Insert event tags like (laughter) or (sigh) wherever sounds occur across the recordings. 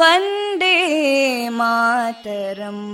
वन्दे मातरम्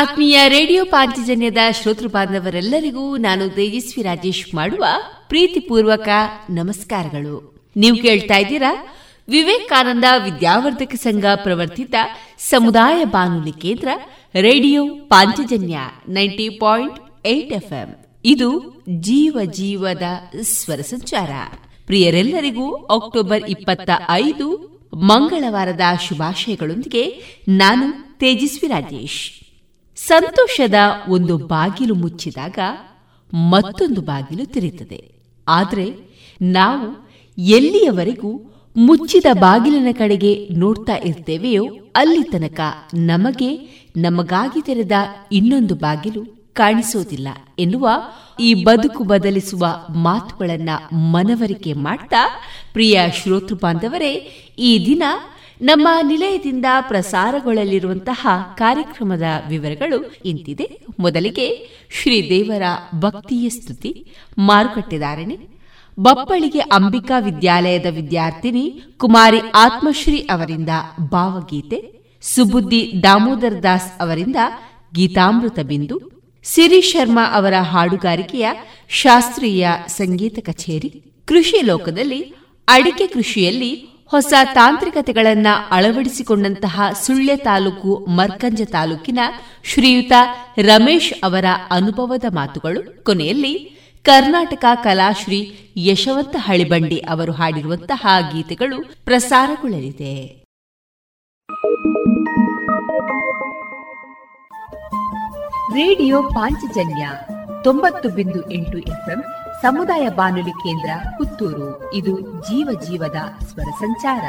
ಆತ್ಮೀಯ ರೇಡಿಯೋ ಪಾಂಚಜನ್ಯದ ಶ್ರೋತೃ ಬಾಂಧವರೆಲ್ಲರಿಗೂ ನಾನು ತೇಜಸ್ವಿ ರಾಜೇಶ್ ಮಾಡುವ ಪ್ರೀತಿಪೂರ್ವಕ ನಮಸ್ಕಾರಗಳು. ನೀವು ಕೇಳ್ತಾ ಇದ್ದೀರಾ? ವಿವೇಕಾನಂದ ವಿದ್ಯಾವರ್ಧಕ ಸಂಘ ಪ್ರವರ್ತಿತ ಸಮುದಾಯ ಬಾನುಲಿ ಕೇಂದ್ರ radio Panchajanya ninety point eight FM. ಇದು ಜೀವ ಜೀವದ ಸ್ವರ ಸಂಚಾರ. ಪ್ರಿಯರೆಲ್ಲರಿಗೂ ಅಕ್ಟೋಬರ್ ಇಪ್ಪತ್ತ ಐದು ಮಂಗಳವಾರದ ಶುಭಾಶಯಗಳೊಂದಿಗೆ ನಾನು ತೇಜಸ್ವಿ ರಾಜೇಶ್. ಸಂತೋಷದ ಒಂದು ಬಾಗಿಲು ಮುಚ್ಚಿದಾಗ ಮತ್ತೊಂದು ಬಾಗಿಲು ತೆರೆಯುತ್ತದೆ. ಆದರೆ ನಾವು ಎಲ್ಲಿಯವರೆಗೂ ಮುಚ್ಚಿದ ಬಾಗಿಲಿನ ಕಡೆಗೆ ನೋಡ್ತಾ ಇರ್ತೇವೆಯೋ ಅಲ್ಲಿ ತನಕ ನಮಗೆ ನಮಗಾಗಿ ತೆರೆದ ಇನ್ನೊಂದು ಬಾಗಿಲು ಕಾಣಿಸೋದಿಲ್ಲ ಎನ್ನುವ ಈ ಬದುಕು ಬದಲಿಸುವ ಮಾತುಗಳನ್ನ ಮನವರಿಕೆ ಮಾಡ್ತಾ ಪ್ರಿಯ ಶ್ರೋತೃ ಬಾಂಧವರೇ, ಈ ದಿನ ನಮ್ಮ ನಿಲಯದಿಂದ ಪ್ರಸಾರಗೊಳ್ಳಲಿರುವಂತಹ ಕಾರ್ಯಕ್ರಮದ ವಿವರಗಳು ಇಂತಿದೆ. ಮೊದಲಿಗೆ ಶ್ರೀದೇವರ ಭಕ್ತಿಯ ಸ್ತುತಿ. ಮಾರುಕಟ್ಟೆದಾರಣೆ ಬಪ್ಪಳಿಗೆ ಅಂಬಿಕಾ ವಿದ್ಯಾಲಯದ ವಿದ್ಯಾರ್ಥಿನಿ ಕುಮಾರಿ ಆತ್ಮಶ್ರೀ ಅವರಿಂದ ಭಾವಗೀತೆ. ಸುಬುದ್ದಿ ದಾಮೋದರ್ ದಾಸ್ ಅವರಿಂದ ಗೀತಾಮೃತ ಬಿಂದು. ಸಿರಿ ಶರ್ಮಾ ಅವರ ಹಾಡುಗಾರಿಕೆಯ ಶಾಸ್ತ್ರೀಯ ಸಂಗೀತ ಕಚೇರಿ. ಕೃಷಿ ಲೋಕದಲ್ಲಿ ಅಡಿಕೆ ಕೃಷಿಯಲ್ಲಿ ಹೊಸ ತಾಂತ್ರಿಕತೆಗಳನ್ನ ಅಳವಡಿಸಿಕೊಂಡಂತಹ ಸುಳ್ಯ ತಾಲೂಕು ಮರ್ಕಂಜ ತಾಲೂಕಿನ ಶ್ರೀಯುತ ರಮೇಶ್ ಅವರ ಅನುಭವದ ಮಾತುಗಳು. ಕೊನೆಯಲ್ಲಿ ಕರ್ನಾಟಕ ಕಲಾಶ್ರೀ ಯಶವಂತ ಹಳಿಬಂಡಿ ಅವರು ಹಾಡಿರುವಂತಹ ಗೀತೆಗಳು ಪ್ರಸಾರಗೊಳ್ಳಲಿದೆ. ರೇಡಿಯೋ ಪಾಂಚಜನ್ಯ ತೊಂಬತ್ತು ಬಿಂದು ಎಂಟು ಎಫ್ಎಂ ಸಮುದಾಯ ಬಾನುಲಿ ಕೇಂದ್ರ ಪುತ್ತೂರು. ಇದು ಜೀವ ಜೀವದ ಸ್ವರ ಸಂಚಾರ.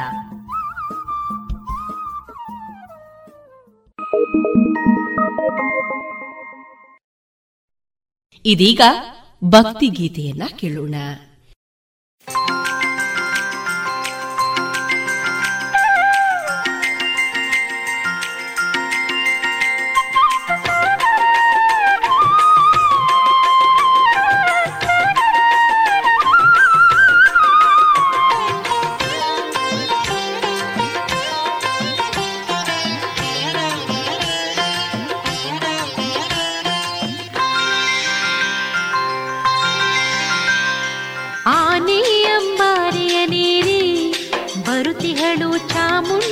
ಇದೀಗ ಭಕ್ತಿ ಗೀತೆಯನ್ನ ಕೇಳೋಣ. ಚಾಮುಂಡಿ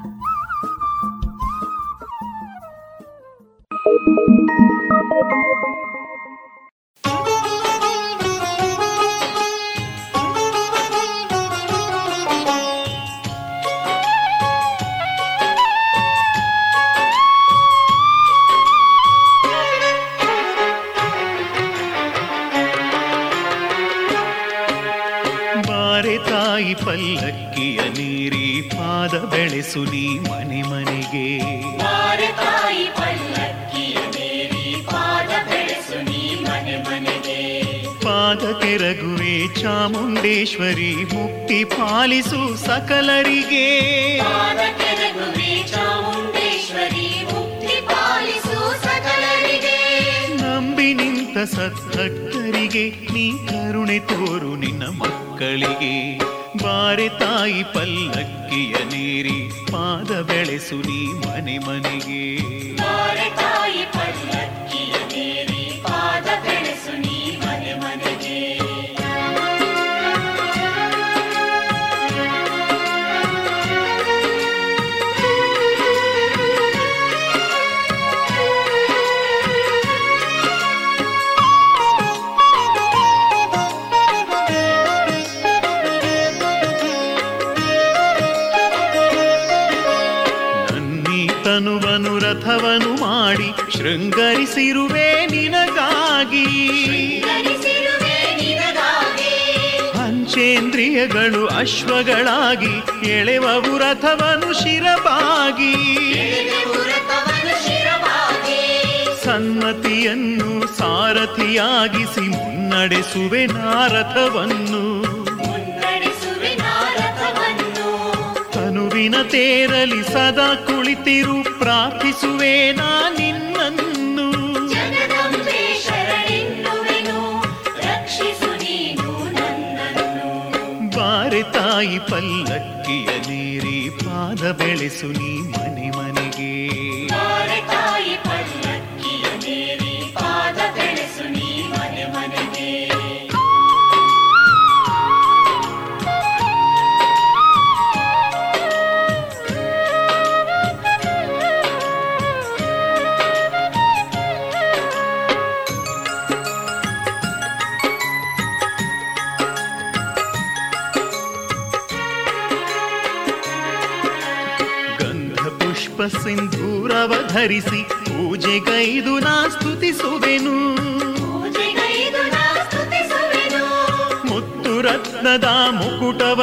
ನೆರಲಿ ಸದಾ ಕುಳಿತಿರು ಪ್ರಾರ್ಥಿಸುವ.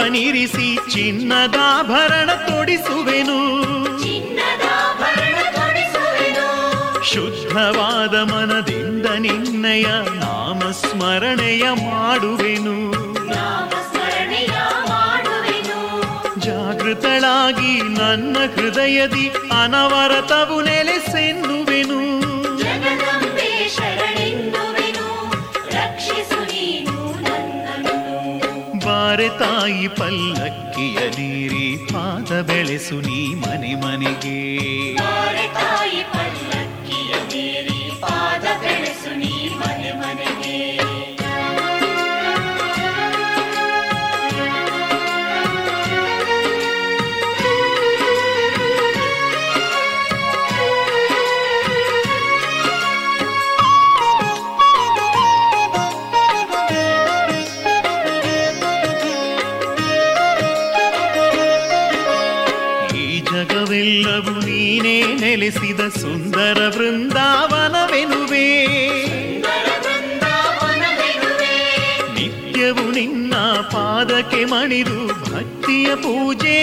ಅಣಿರಿಸಿ ಚಿನ್ನದಾಭರಣ ತೊಡಿಸುವೆನು. ಶುದ್ಧವಾದ ಮನದಿಂದ ನಿನ್ನಯ ನಾಮಸ್ಮರಣೆಯ ಮಾಡುವೆನು. ಜಾಗೃತಳಾಗಿ ನನ್ನ ಹೃದಯದಿ ಅನವರತವು ನೆಲೆಸೆನು. ತಾಯಿ ಪಲ್ಲಕ್ಕಿಯಲಿರಿ ಪಾದ ಬೆಳೆಸು ನೀ ಮನೆ ಮನೆಗೆ.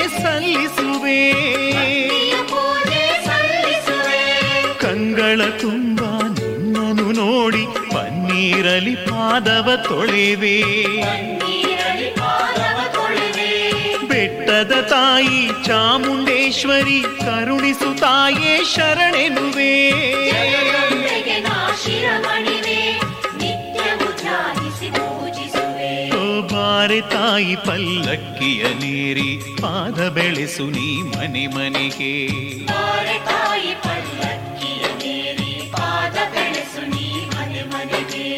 ಸಲ್ಲಿಸುವೆ. ಕಂಗಳ ತುಂಬ ನಿನ್ನನು ನೋಡಿ ಪನ್ನೀರಲಿ ಪಾದವ ತೊಳೆವೆ. ಬೆಟ್ಟದ ತಾಯಿ ಚಾಮುಂಡೇಶ್ವರಿ ಕರುಣಿಸು ತಾಯೇ ಶರಣೆನುವೆ. ತಾಯಿ ಪಲ್ಲಕ್ಕಿಯ ನೀರಿ ಪಾದ ಬೆಳೆಸು ನೀ ಮನೆ ಮನೆಗೆ. ಬಾರೆ ತಾಯಿ ಪಲ್ಲಕ್ಕಿಯ ನೀರಿ ಪಾದ ಬೆಳೆಸು ನೀ ಮನೆ ಮನೆಗೆ.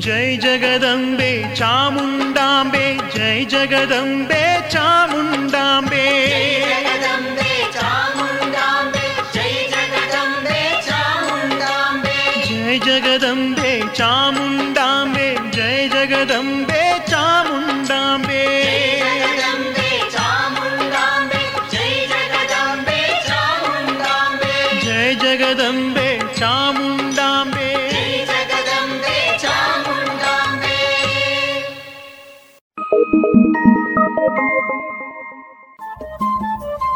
ಜೈ ಜಗದಂಬೆ ಚಾಮುಂಡಾಂಬೆ ಜೈ ಜಗದಂಬೆ ಚಾಮುಂಡಾಂಬೆ. ಜಗದಂಬೆ ಚಾಮುಂಡಾಂಬೆ. ಜೈ ಜಗದಂಬೆ ಚಾಮುಂಡಾಂಬೆ ಜೈ ಜಗದಂಬೆ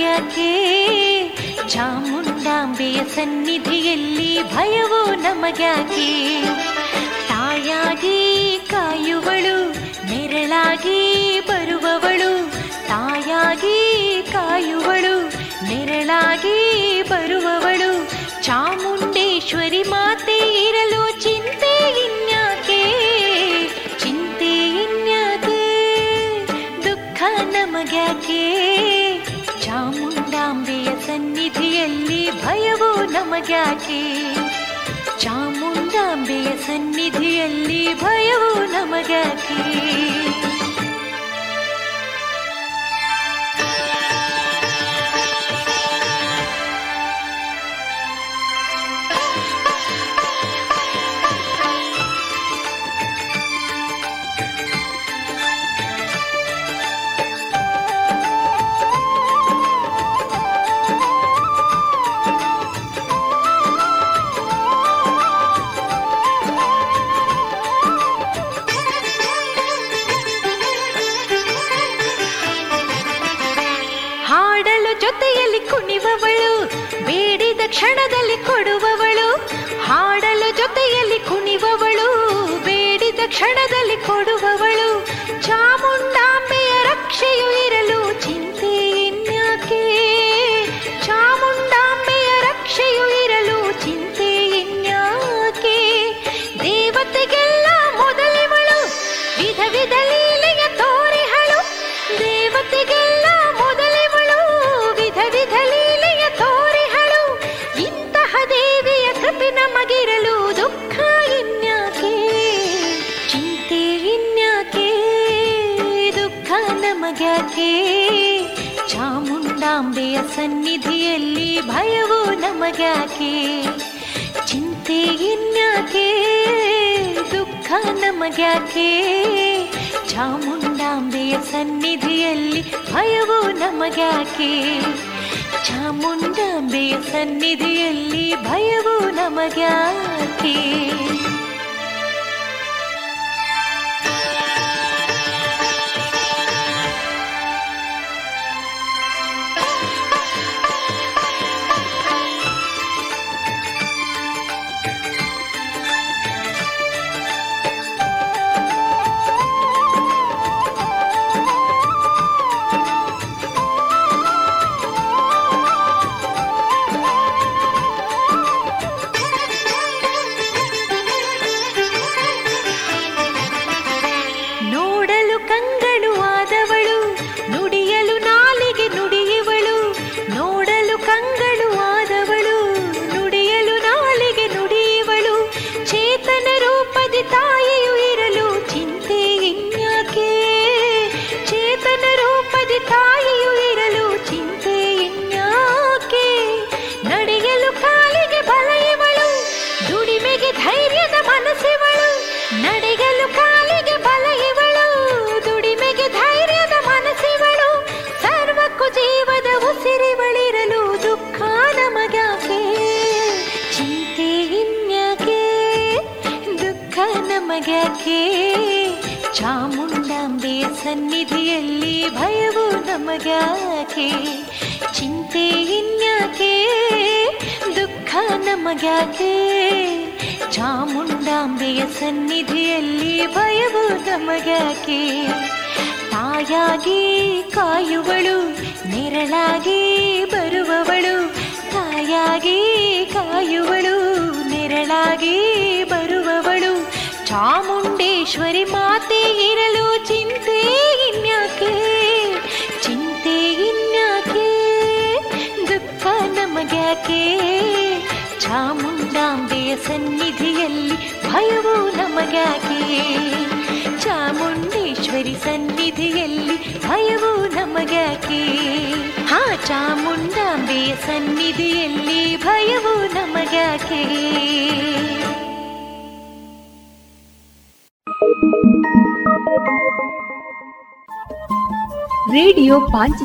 ನಮಗ್ಯಾಕೆ ಚಾಮುಂಡಾಂಬೆಯ ಸನ್ನಿಧಿಯಲ್ಲಿ ಭಯವೋ ನಮಗ್ಯಾಕೆ ತಾಯಾಗಿ ಕಾಯುವಳು, ನೆರಳಾಗಿ ಬರುವವಳು, ತಾಯಾಗಿ ಕಾಯುವಳು, ನೆರಳಾಗಿ ಬರುವವಳು. ಚಾಮುಂಡೇಶ್ವರಿ ಮಾತೆ ಇರಲು ಚಿಂತೆ ಇನ್ಯಾಕೆ? ಚಿಂತೆ ಇನ್ಯಾಕೆ? ದುಃಖ ನಮಗ್ಯಾಕೆ? ನಮಗ್ಯಾಕೆ ಚಾಮುಂಡಾಂಬೆಯ ಸನ್ನಿಧಿಯಲ್ಲಿ ಭಯವೋ ನಮಗ್ಯಾಕೆ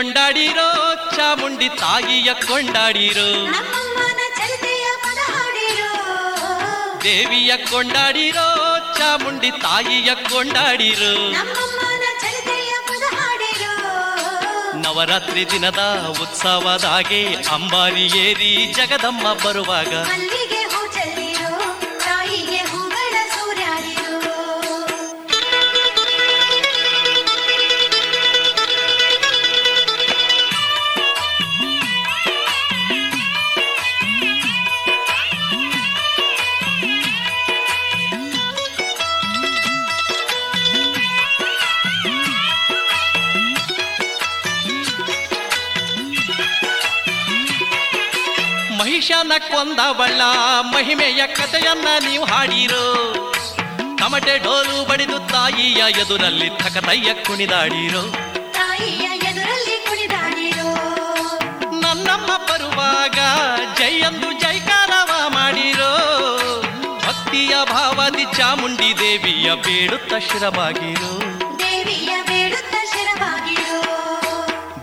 ಕೊಂಡಾಡಿರೋ ಚಾಮುಂಡಿ ತಾಯಿಯ ಕೊಂಡಾಡಿರೋ. ದೇವಿಯ ಕೊಂಡಾಡಿರೋ ಚಾಮುಂಡಿ ತಾಯಿಯ ಕೊಂಡಾಡಿರೋ. ನವರಾತ್ರಿ ದಿನದ ಉತ್ಸವದಾಗೆ ಅಂಬಾರಿ ಏರಿ ಜಗದಮ್ಮ ಬರುವಾಗ ಮಹಿಷನ ಕೊಂದವಳ್ಳ ಮಹಿಮೆಯ ಕಥೆಯನ್ನ ನೀವು ಹಾಡಿರೋ. ತಮಟೆ ಡೋಲು ಬಡಿದು ತಾಯಿಯ ಎದುರಲ್ಲಿ ತಕತಯ್ಯ ಕುಣಿದಾಡಿರೋ. ತಾಯಿಯ ಎದುರಲ್ಲಿ ಕುಣಿದಾಡಿರೋ. ನನ್ನಮ್ಮ ಬರುವಾಗ ಜೈಯಂದು ಜೈಕಾರವ ಮಾಡಿರೋ. ಭಕ್ತಿಯ ಭಾವದಿ ಚಾಮುಂಡಿ ದೇವಿಯ ಬೇಡುತ್ತ ಶಿರವಾಗಿರೋ. ದೇವಿಯ ಬೇಡುತ್ತ ಶಿರವಾಗಿರೋ.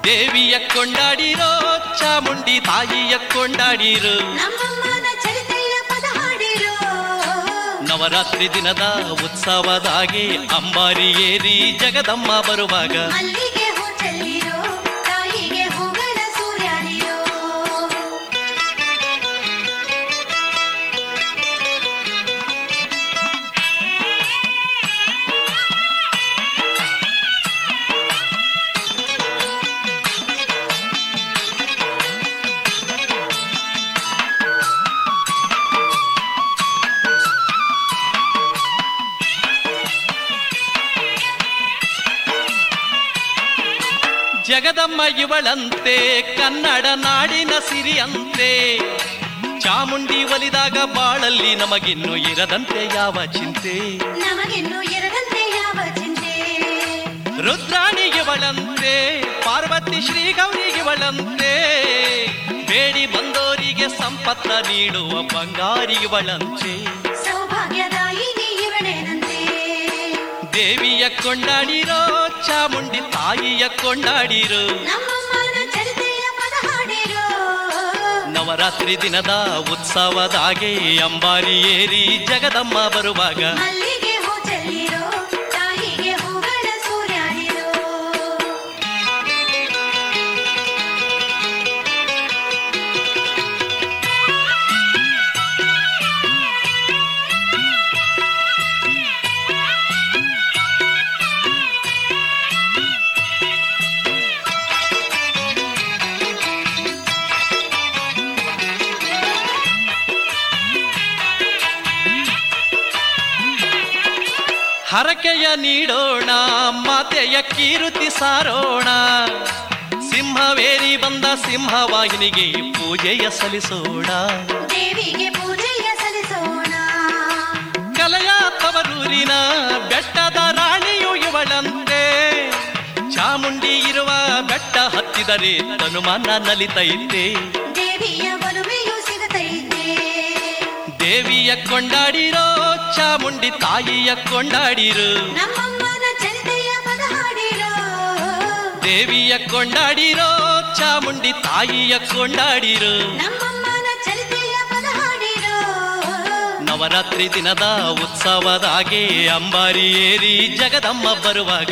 ದೇವಿಯ ಕೊಂಡಾಡಿರೋ. ಚಾಮುಂಡಿ ತಾಯಿಯ ಕೊಂಡಾಡಿರು. ನವರಾತ್ರಿ ದಿನದ ಉತ್ಸವದಾಗಿ ಅಂಬಾರಿ ಏರಿ ಜಗದಮ್ಮ ಬರುವಾಗ ಜಗದಮ್ಮ ಇವಳಂತೆ ಕನ್ನಡ ನಾಡಿನ ಸಿರಿಯಂತೆ. ಚಾಮುಂಡಿ ಒಲಿದಾಗ ಬಾಳಲ್ಲಿ ನಮಗಿನ್ನು ಇರದಂತೆ ಯಾವ ಚಿಂತೆ. ನಮಗಿನ್ನು ಇರದಂತೆ ಯಾವ ಚಿಂತೆ. ರುದ್ರಾಣಿ ಇವಳಂತೆ ಪಾರ್ವತಿ ಶ್ರೀ ಗೌರಿ ಇವಳಂತೆ. ಬೇಡಿ ಬಂದೋರಿಗೆ ಸಂಪತ್ತ ನೀಡುವ ಬಂಗಾರಿ ಇವಳಂತೆ. ಸೌಭಾಗ್ಯದಾಯಿನಿ ಇವಳೇನಂತೆ. ದೇವಿಯ ಕೊಂಡಾಡಿರೋ ಚಾಮುಂಡಿ ತಾಯಿಯ ಕೊಂಡಾಡಿರು. ನವರಾತ್ರಿ ದಿನದ ಉತ್ಸವದಾಗೆ ಅಂಬಾರಿ ಏರಿ ಜಗದಮ್ಮ ಬರುವಾಗ ಹರಕೆಯ ನೀಡೋಣ ಮಾತೆಯ ಕೀರುತಿ ಸಾರೋಣ. ಸಿಂಹವೇರಿ ಬಂದ ಸಿಂಹವಾಹಿನಿಗೆ ಪೂಜೆಯ ಸಲ್ಲಿಸೋಣ. ದೇವಿಗೆ ಪೂಜೆಯ ಸಲ್ಲಿಸೋಣ. ಕಲೆಯ ತವರೂರಿನ ಬೆಟ್ಟದ ರಾಣಿಯು ಇವಳಂತೆ. ಚಾಮುಂಡಿ ಇರುವ ಬೆಟ್ಟ ಹತ್ತಿದರೆ ತನುಮಾನ ನಲಿತೈತೆ. ದೇವಿಯ ಒಲುಮೆಯು ಸಿಗತೈತೆ. ದೇವಿಯ ಕೊಂಡಾಡಿರೋ ಚಾಮುಂಡಿ ತಾಯಿಯ ಕೊಂಡಾಡಿರು. ದೇವಿಯ ಕೊಂಡಾಡಿರೋ ಚಾಮುಂಡಿ ತಾಯಿಯ ಕೊಂಡಾಡಿರು. ನವರಾತ್ರಿ ದಿನದ ಉತ್ಸವದಾಗೆ ಅಂಬಾರಿ ಏರಿ ಜಗದಮ್ಮ ಬರುವಾಗ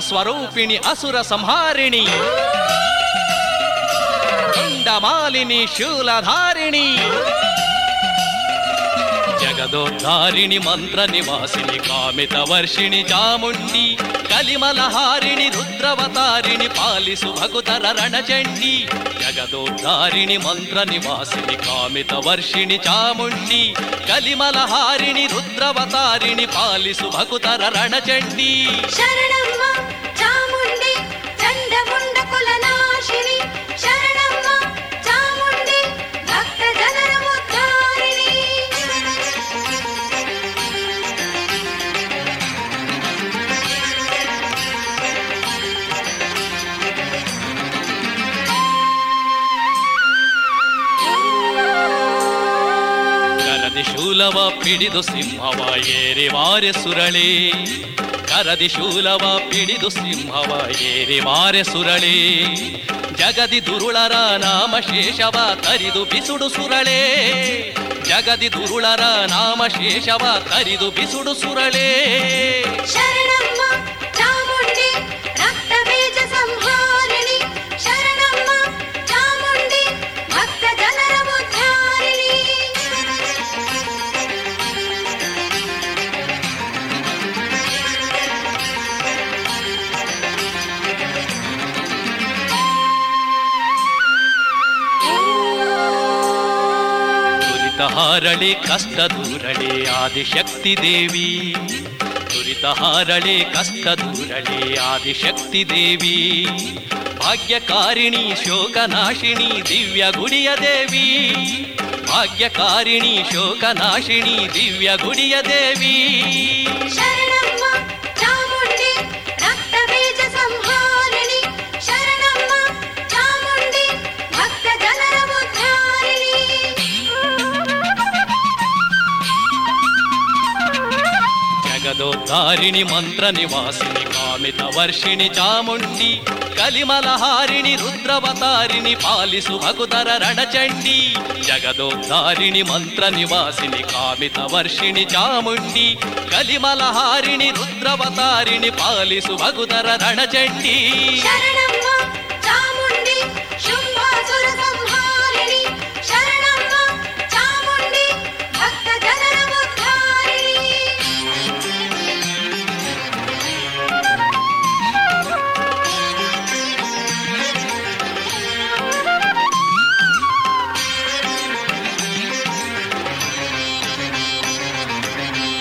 స్వరూపిణి అసుర సంహారిణి. అండమాలిని శూలధారిణి. జగదోద్ధారిణి మంత్ర నివాసిని కామిత వర్షిణి చాముండి. కలిమలహారిణి రుద్రవతారిణి పాలిసు భగుతర రణచండి. జగదోద్ధారిణి మంత్ర నివాసిని కామిత వర్షిణి చాముండి. కలిమలహారిణి రుద్రవతారిణి పాలిసు భగుతర రణచండి. శరణ ಶೂಲವ ಪಿಡಿದು ಸಿಂಹವ ಏರಿ ವಾರೆ ಸುರಳಿ. ಕರದಿ ಶೂಲವ ಪಿಡಿದು ಸಿಂಹವ ಏರಿ ವಾರೆ ಸುರಳಿ. ಜಗದಿ ದುರುಳರ ನಾಮ ಶೇಷವ ತರಿದು ಬಿಸುಡು ಸುರಳೆ. ಜಗದಿ ದುರುಳರ ನಾಮ ಶೇಷವ ತರಿದು ಬಿಸುಡು ಸುರಳೆ. ಹಾರಳಿ ಕಷ್ಟ ದೂರಳೆ ಆದಿಶಕ್ತಿ ದೇವಿ. ದುರಿತ ಹಾರಳೆ ಕಷ್ಟ ದೂರಳೆ ಆದಿಶಕ್ತಿ ದೇವಿ. ಭಾಗ್ಯಕಾರಿಣಿ ಶೋಕನಾಶಿನಿ ದಿವ್ಯ ಗುಡಿಯ ದೇವಿ. ಭಾಗ್ಯಕಾರಿಣಿ ಶೋಕನಾಶಿನಿ ದಿವ್ಯ ಗುಡಿಯ ದೇವಿ. దారిణి మంత్ర నివాసిని కామిత వర్షిణి చాముండి కలిమలహారిణి రుద్రవతారిణి పాలిసు భగుతర రణచండి. జగదోద్ధారిణి మంత్ర నివాసిని కామిత వర్షిణి చాముండి కలిమలహారిణి రుద్రవతారిణి పాలిసు భగుతర రణచండి.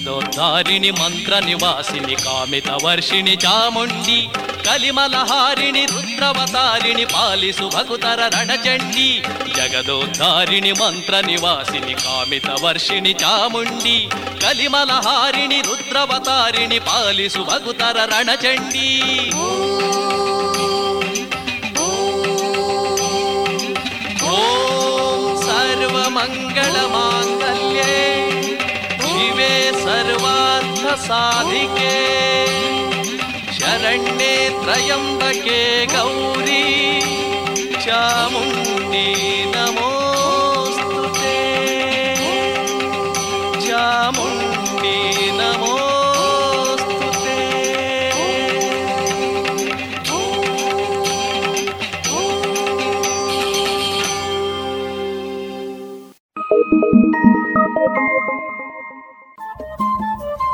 గదోద్ధారిణి మంత్ర నివాసిని కామిత వర్షిణి చాముండి కలిమలహారిణి రుద్రవతారిణి పాలిసు భగుతర రణచండి జగదోద్ధారిణి మంత్ర నివాసిని కామిత వర్షిణి చాముండి కలిమలహారిణి రుద్రవతారిణి పాలిసు భగుతర రణచండి ఓ సర్వమంగళమాంగ सर्वार्थसाधिके। शरण्ये त्रयम्बके गौरी। चामुण्डी नमो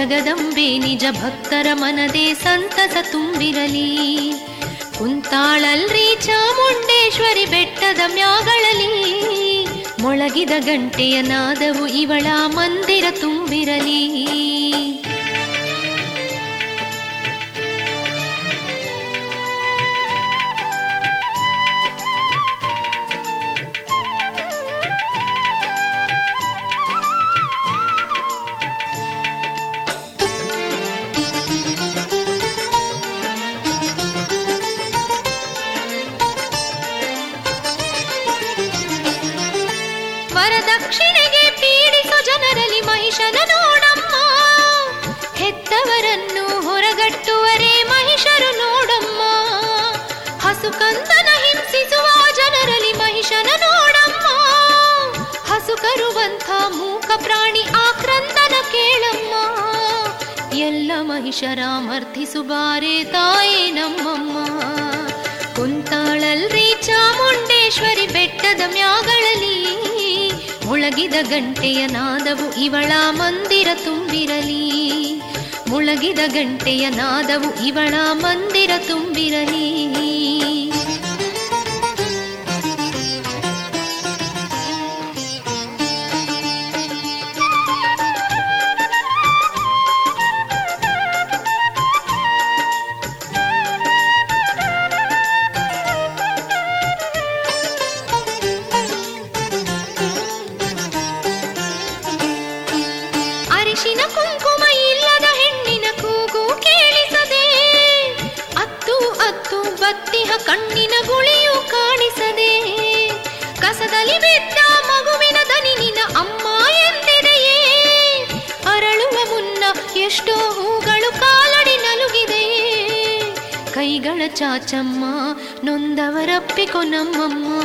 ಜಗದಂಬೆ ನಿಜ ಭಕ್ತರ ಮನದೇ ಸಂತಸ ತುಂಬಿರಲಿ. ಕುಂತಾಳಲ್ರಿ ಚಾಮುಂಡೇಶ್ವರಿ ಬೆಟ್ಟದ ಮ್ಯಾಗಳಲಿ ಮೊಳಗಿದ ಗಂಟೆಯ ನಾದವು ಇವಳ ಮಂದಿರ ತುಂಬಿರಲಿ. इवण ಕಸದಲ್ಲಿ ಮಗುವಿನ ದನಿ ನಿನ್ನ ಅಮ್ಮ ಎಂದಿದೆಯೇ? ಅರಳುವ ಮುನ್ನ ಎಷ್ಟೋ ಹೂಗಳು ಕಾಲಡಿ ನಲುಗಿದೆಯೇ? ಕೈಗಳ ಚಾಚಮ್ಮ, ನೊಂದವರಪ್ಪಿಕೊ ನಮ್ಮಮ್ಮ.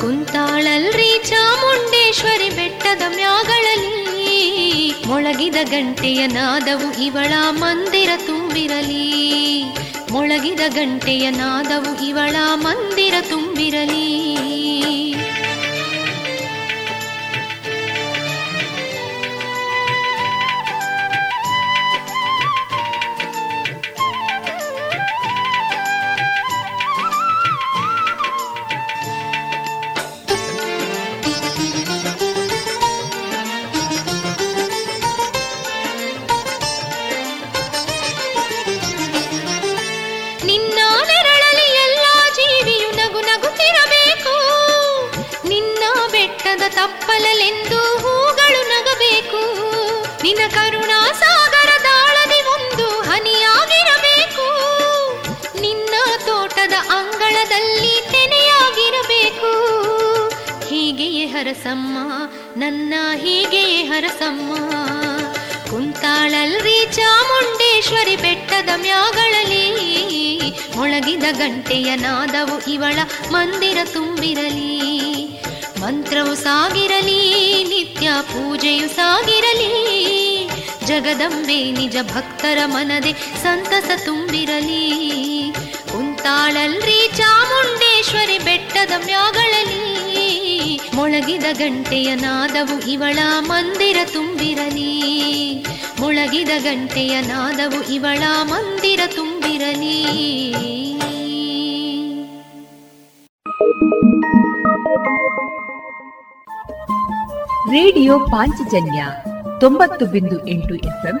ಕುಂತಾಳಲ್ರಿ ಚಾಮುಂಡೇಶ್ವರಿ ಬೆಟ್ಟದ ಮ್ಯಾಗಳಲ್ಲಿ. ಮೊಳಗಿದ ಗಂಟೆಯ ನಾದವು ಇವಳ ಮಂದಿರ ತುಂಬಿರಲಿ. ಮೊಳಗಿದ ಗಂಟೆಯ ನಾದವು ಇವಳ ಮಂದಿರ ತುಂಬಿರಲಿ. ಮನದೆ ಸಂತಸ ತುಂಬಿರಲಿ. ಕುಂತಾಳಲ್ರಿ ಚಾಮುಂಡೇಶ್ವರಿ ಬೆಟ್ಟದ ಮ್ಯಾಗಳಲಿ ಮೊಳಗಿದ ಗಂಟೆಯ ನಾದವು ಇವಳ ಮಂದಿರ ತುಂಬಿರಲಿ. ಮೊಳಗಿದ ಗಂಟೆಯ ನಾದವು ಇವಳ ಮಂದಿರ ತುಂಬಿರಲಿ. ರೇಡಿಯೋ ಪಾಂಚಜನ್ಯ ತೊಂಬತ್ತು ಬಿಂದು ಎಂಟು ಎಫ್ಎಂ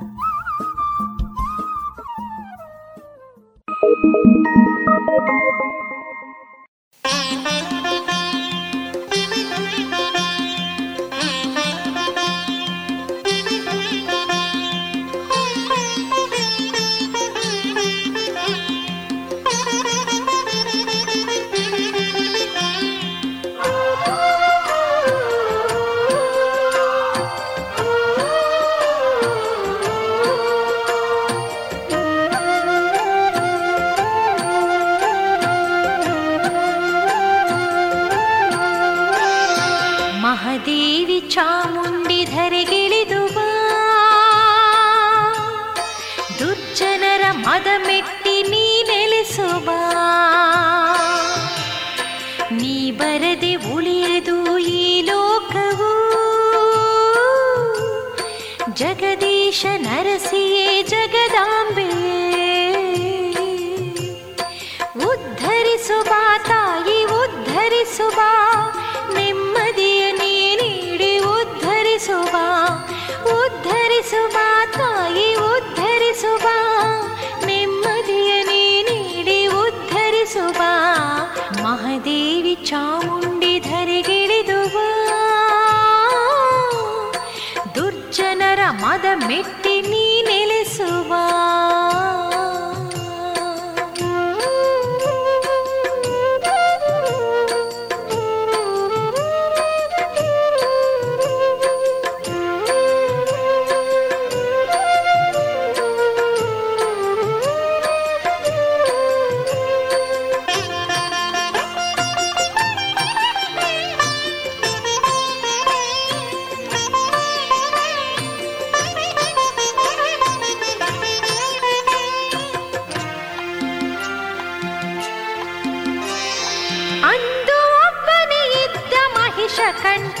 கண்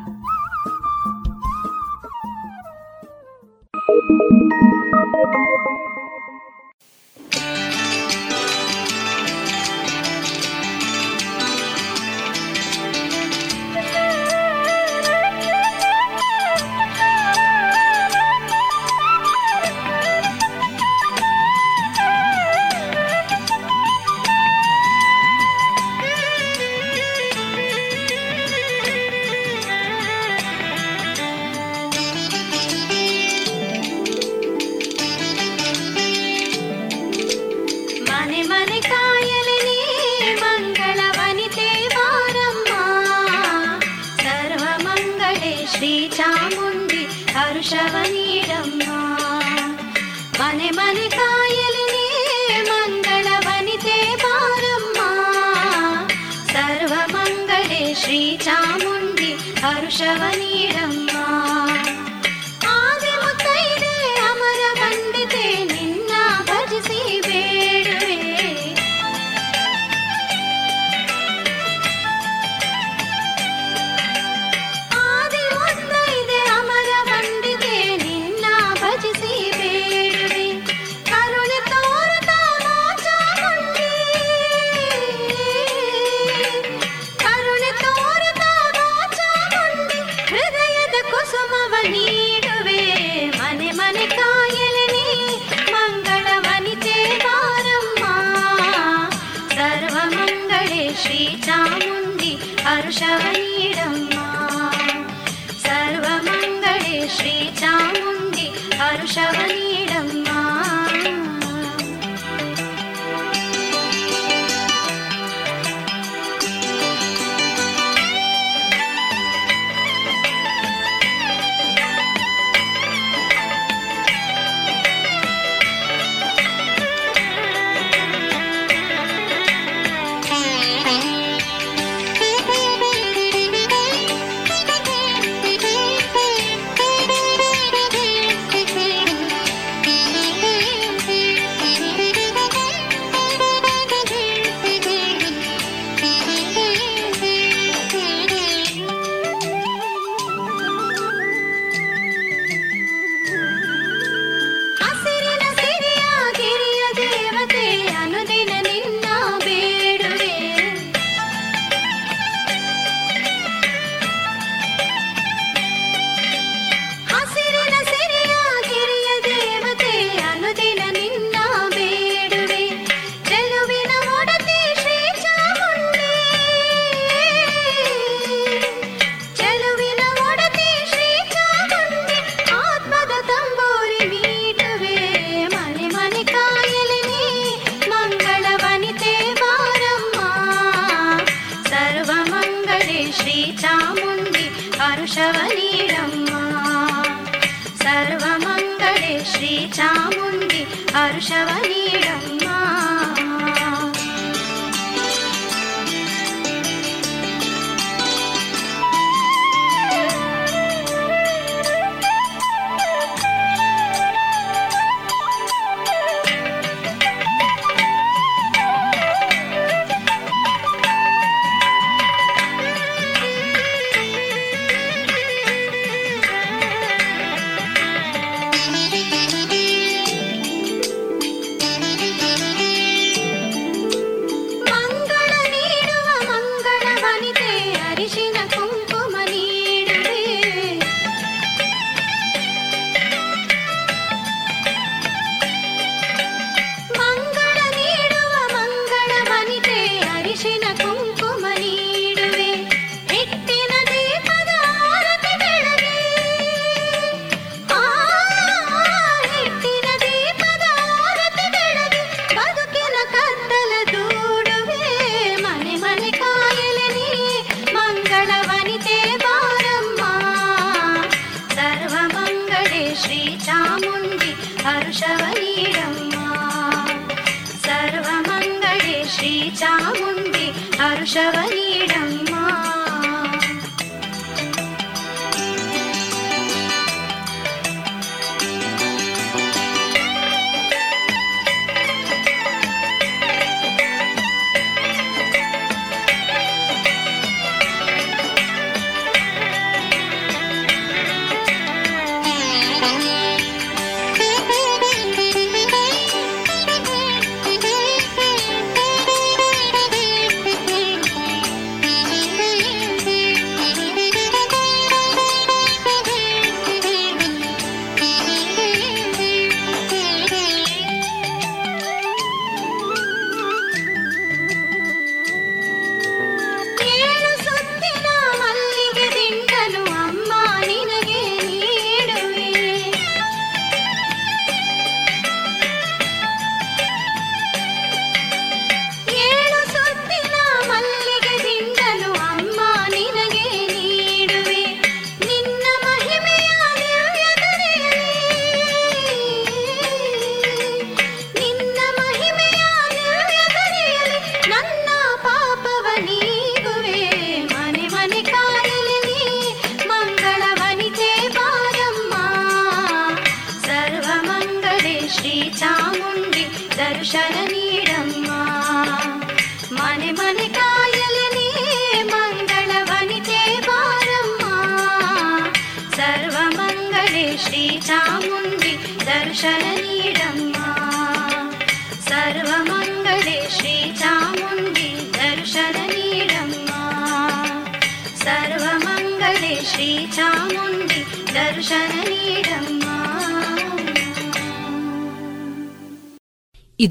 ಶ್ರವಣೀರಮ್ಮ ಮನೆ ಮನೆ ಕಾಯಲಿನೇ ಮಂಗಳ ವನಿತೆ ಬಾರಮ್ಮ ಸರ್ವ ಮಂಗಳೇ ಶ್ರೀ ಚಾಮುಂಡಿ ಹರುಷವನೀರಮ್ಮ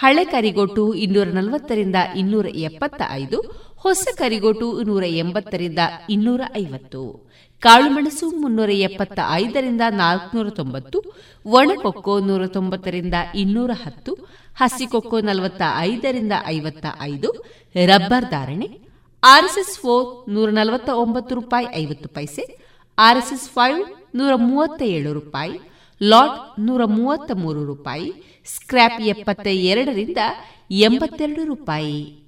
ಹಳೆ ಕರಿಗೋಟು ಇನ್ನೂರ ನಲವತ್ತರಿಂದ ಇನ್ನೂರ ಎಪ್ಪತ್ತ ಐದು ಹೊಸ ಕರಿಗೋಟು ನೂರ ಎಂಬತ್ತರಿಂದ ಇನ್ನೂರ ಐವತ್ತು. ಕಾಳುಮೆಣಸು ಮುನ್ನೂರ ಎಪ್ಪತ್ತ ಐದರಿಂದ ನಾಲ್ಕುನೂರ ತೊಂಬತ್ತು, ಒಣಕೊಕ್ಕೋ ನೂರ ತೊಂಬತ್ತರಿಂದ ಇನ್ನೂರ ಹತ್ತು, ಹಸಿಕೊಕ್ಕೋ ನಲವತ್ತ ಐದರಿಂದ ಐವತ್ತ ಐದು ರಬ್ಬರ್ ಧಾರಣೆ ಆರ್ಎಸ್ಎಸ್ ಫೋರ್ ನೂರ ನಲವತ್ತ ಒಂಬತ್ತು ರೂಪಾಯಿ ಐವತ್ತು ಪೈಸೆ ಆರ್ಎಸ್ಎಸ್ ಫೈವ್ ನೂರ ಮೂವತ್ತ ಏಳು ರೂಪಾಯಿ, ಲಾಟ್ ನೂರ ಮೂವತ್ತ ಮೂರು ರೂಪಾಯಿ ಸ್ಕ್ರ್ಯಾಪ್ ಎಪ್ಪತ್ತ ಎರಡರಿಂದ ಎಂಬತ್ತೆರಡು ರೂಪಾಯಿ.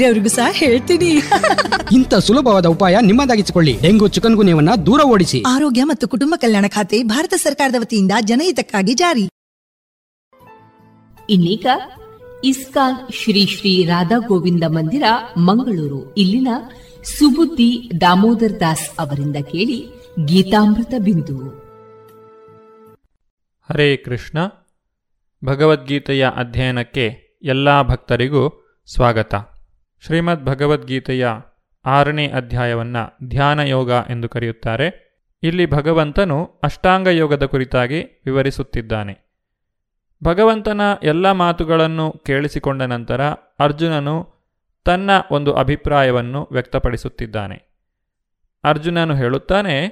ಬೇರೆಯವ್ರಿಗೂ ಸಹ ಹೇಳ್ತೀನಿ. (laughs) ಇಂಥ ಸುಲಭವಾದ ಉಪಾಯ ನಿಮ್ಮದಾಗಿಸಿಕೊಳ್ಳಿ. ಡೆಂಗು ಚಿಕನ್ ಗುನ್ಯವನ್ನ ದೂರ ಓಡಿಸಿ. ಆರೋಗ್ಯ ಮತ್ತು ಕುಟುಂಬ ಕಲ್ಯಾಣ ಖಾತೆ ಭಾರತ ಸರ್ಕಾರದ ವತಿಯಿಂದ ಜನಹಿತಕ್ಕಾಗಿ ಜಾರಿ. ಇನ್ನೀಗ ಇಸ್ಕಾನ್ ಶ್ರೀ ಶ್ರೀ ರಾಧಾ ಗೋವಿಂದ ಮಂದಿರ ಮಂಗಳೂರು. ಇಲ್ಲಿನ ಸುಬುದ್ದಿ ದಾಮೋದರ್ ದಾಸ್ ಅವರಿಂದ ಕೇಳಿ ಗೀತಾಮೃತ ಬಿಂದು. ಹರೇ ಕೃಷ್ಣ. ಭಗವದ್ಗೀತೆಯ ಅಧ್ಯಯನಕ್ಕೆ ಎಲ್ಲ ಭಕ್ತರಿಗೂ ಸ್ವಾಗತ. ಶ್ರೀಮದ್ ಭಗವದ್ಗೀತೆಯ ಆರನೇ ಅಧ್ಯಾಯವನ್ನು ಧ್ಯಾನ ಯೋಗ ಎಂದು ಕರೆಯುತ್ತಾರೆ. ಇಲ್ಲಿ ಭಗವಂತನು ಅಷ್ಟಾಂಗ ಯೋಗದ ಕುರಿತಾಗಿ ವಿವರಿಸುತ್ತಿದ್ದಾನೆ. ಭಗವಂತನ ಎಲ್ಲ ಮಾತುಗಳನ್ನು ಕೇಳಿಸಿಕೊಂಡ ನಂತರ ಅರ್ಜುನನು ತನ್ನ ಒಂದು ಅಭಿಪ್ರಾಯವನ್ನು ವ್ಯಕ್ತಪಡಿಸುತ್ತಿದ್ದಾನೆ. ಅರ್ಜುನನು ಹೇಳುತ್ತಾನೆ,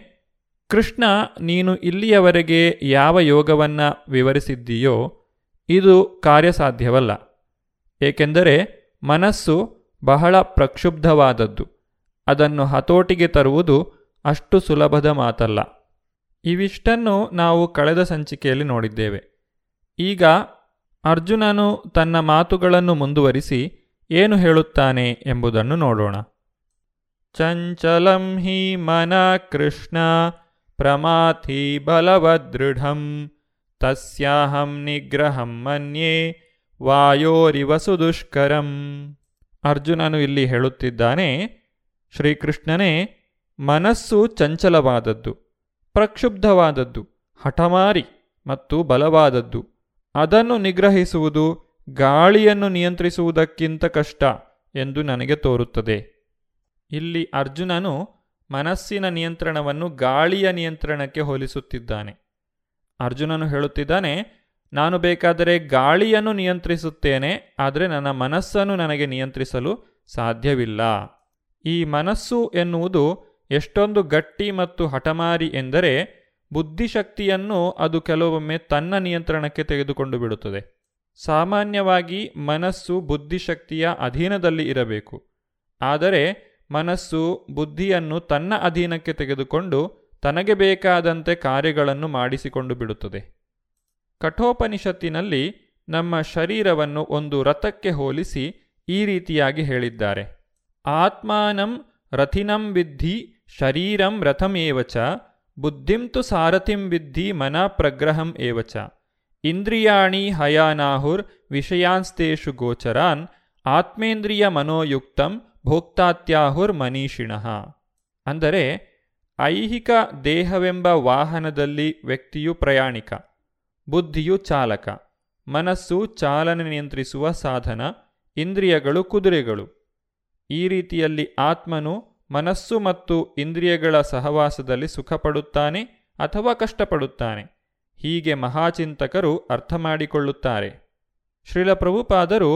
ಕೃಷ್ಣ, ನೀನು ಇಲ್ಲಿಯವರೆಗೆ ಯಾವ ಯೋಗವನ್ನು ವಿವರಿಸಿದ್ದೀಯೋ ಇದು ಕಾರ್ಯಸಾಧ್ಯವಲ್ಲ. ಏಕೆಂದರೆ ಮನಸ್ಸು ಬಹಳ ಪ್ರಕ್ಷುಬ್ಧವಾದದ್ದು. ಅದನ್ನು ಹತೋಟಿಗೆ ತರುವುದು ಅಷ್ಟು ಸುಲಭದ ಮಾತಲ್ಲ. ಇವಿಷ್ಟನ್ನು ನಾವು ಕಳೆದ ಸಂಚಿಕೆಯಲ್ಲಿ ನೋಡಿದ್ದೇವೆ. ಈಗ ಅರ್ಜುನನು ತನ್ನ ಮಾತುಗಳನ್ನು ಮುಂದುವರಿಸಿ ಏನು ಹೇಳುತ್ತಾನೆ ಎಂಬುದನ್ನು ನೋಡೋಣ. ಚಂಚಲಂ ಹಿ ಮನ ಕೃಷ್ಣ ಪ್ರಮಾಥಿ ಬಲವದೃಢಂ ತಸ್ಯಾಹಂ ನಿಗ್ರಹಂ ಮನ್ಯೇ ವಾಯೋರಿವ ಸುದುಷ್ಕರಂ. ಅರ್ಜುನನು ಇಲ್ಲಿ ಹೇಳುತ್ತಿದ್ದಾನೆ, ಶ್ರೀಕೃಷ್ಣನೇ, ಮನಸ್ಸು ಚಂಚಲವಾದದ್ದು, ಪ್ರಕ್ಷುಬ್ಧವಾದದ್ದು, ಹಠಮಾರಿ ಮತ್ತು ಬಲವಾದದ್ದು. ಅದನ್ನು ನಿಗ್ರಹಿಸುವುದು, ಗಾಳಿಯನ್ನು ನಿಯಂತ್ರಿಸುವುದಕ್ಕಿಂತ ಕಷ್ಟ ಎಂದು ನನಗೆ ತೋರುತ್ತದೆ. ಇಲ್ಲಿ ಅರ್ಜುನನು ಮನಸ್ಸಿನ ನಿಯಂತ್ರಣವನ್ನು ಗಾಳಿಯ ನಿಯಂತ್ರಣಕ್ಕೆ ಹೋಲಿಸುತ್ತಿದ್ದಾನೆ. ಅರ್ಜುನನು ಹೇಳುತ್ತಿದ್ದಾನೆ ನಾನು ಬೇಕಾದರೆ ಗಾಳಿಯನ್ನು ನಿಯಂತ್ರಿಸುತ್ತೇನೆ, ಆದರೆ ನನ್ನ ಮನಸ್ಸನ್ನು ನನಗೆ ನಿಯಂತ್ರಿಸಲು ಸಾಧ್ಯವಿಲ್ಲ. ಈ ಮನಸ್ಸು ಎನ್ನುವುದು ಎಷ್ಟೊಂದು ಗಟ್ಟಿ ಮತ್ತು ಹಠಮಾರಿ ಎಂದರೆ ಬುದ್ಧಿಶಕ್ತಿಯನ್ನು ಅದು ಕೆಲವೊಮ್ಮೆ ತನ್ನ ನಿಯಂತ್ರಣಕ್ಕೆ ತೆಗೆದುಕೊಂಡು ಬಿಡುತ್ತದೆ. ಸಾಮಾನ್ಯವಾಗಿ ಮನಸ್ಸು ಬುದ್ಧಿಶಕ್ತಿಯ ಅಧೀನದಲ್ಲಿ ಇರಬೇಕು. ಆದರೆ ಮನಸ್ಸು ಬುದ್ಧಿಯನ್ನು ತನ್ನ ಅಧೀನಕ್ಕೆ ತೆಗೆದುಕೊಂಡು ತನಗೆ ಬೇಕಾದಂತೆ ಕಾರ್ಯಗಳನ್ನು ಮಾಡಿಸಿಕೊಂಡು ಬಿಡುತ್ತದೆ. ಕಠೋಪನಿಷತ್ತಿನಲ್ಲಿ ನಮ್ಮ ಶರೀರವನ್ನು ಒಂದು ರಥಕ್ಕೆ ಹೋಲಿಸಿ ಈ ರೀತಿಯಾಗಿ ಹೇಳಿದ್ದಾರೆ. ಆತ್ಮಾನಂ ರಥಿನಂ ವಿದ್ಧಿ ಶರೀರಂ ರಥಮೇವಚ ಬುದ್ಧಿಂ ತು ಸಾರಥಿಂ ವಿದ್ಧಿ ಮನ ಪ್ರಗ್ರಹಂ ಏವಚ. ಇಂದ್ರಿಯಾಣಿ ಹಯಾನಾಹುರ್ ವಿಷಯಾಂಸ್ತೇಷು ಗೋಚರಾನ್, ಆತ್ಮೇಂದ್ರಿಯ ಮನೋಯುಕ್ತಂ ಭೋಕ್ತಾತ್ಯಾಹುರ್ ಮನೀಷಿಣಃ. ಅಂದರೆ ಐಹಿಕ ದೇಹವೆಂಬ ವಾಹನದಲ್ಲಿ ವ್ಯಕ್ತಿಯು ಪ್ರಯಾಣಿಕ. ಬುದ್ಧಿಯು ಚಾಲಕ, ಮನಸ್ಸು ಚಾಲನೆ ನಿಯಂತ್ರಿಸುವ ಸಾಧನ, ಇಂದ್ರಿಯಗಳು ಕುದುರೆಗಳು. ಈ ರೀತಿಯಲ್ಲಿ ಆತ್ಮನು ಮನಸ್ಸು ಮತ್ತು ಇಂದ್ರಿಯಗಳ ಸಹವಾಸದಲ್ಲಿ ಸುಖಪಡುತ್ತಾನೆ ಅಥವಾ ಕಷ್ಟಪಡುತ್ತಾನೆ. ಹೀಗೆ ಮಹಾಚಿಂತಕರು ಅರ್ಥ ಮಾಡಿಕೊಳ್ಳುತ್ತಾರೆ. ಶ್ರೀಲ ಪ್ರಭುಪಾದರು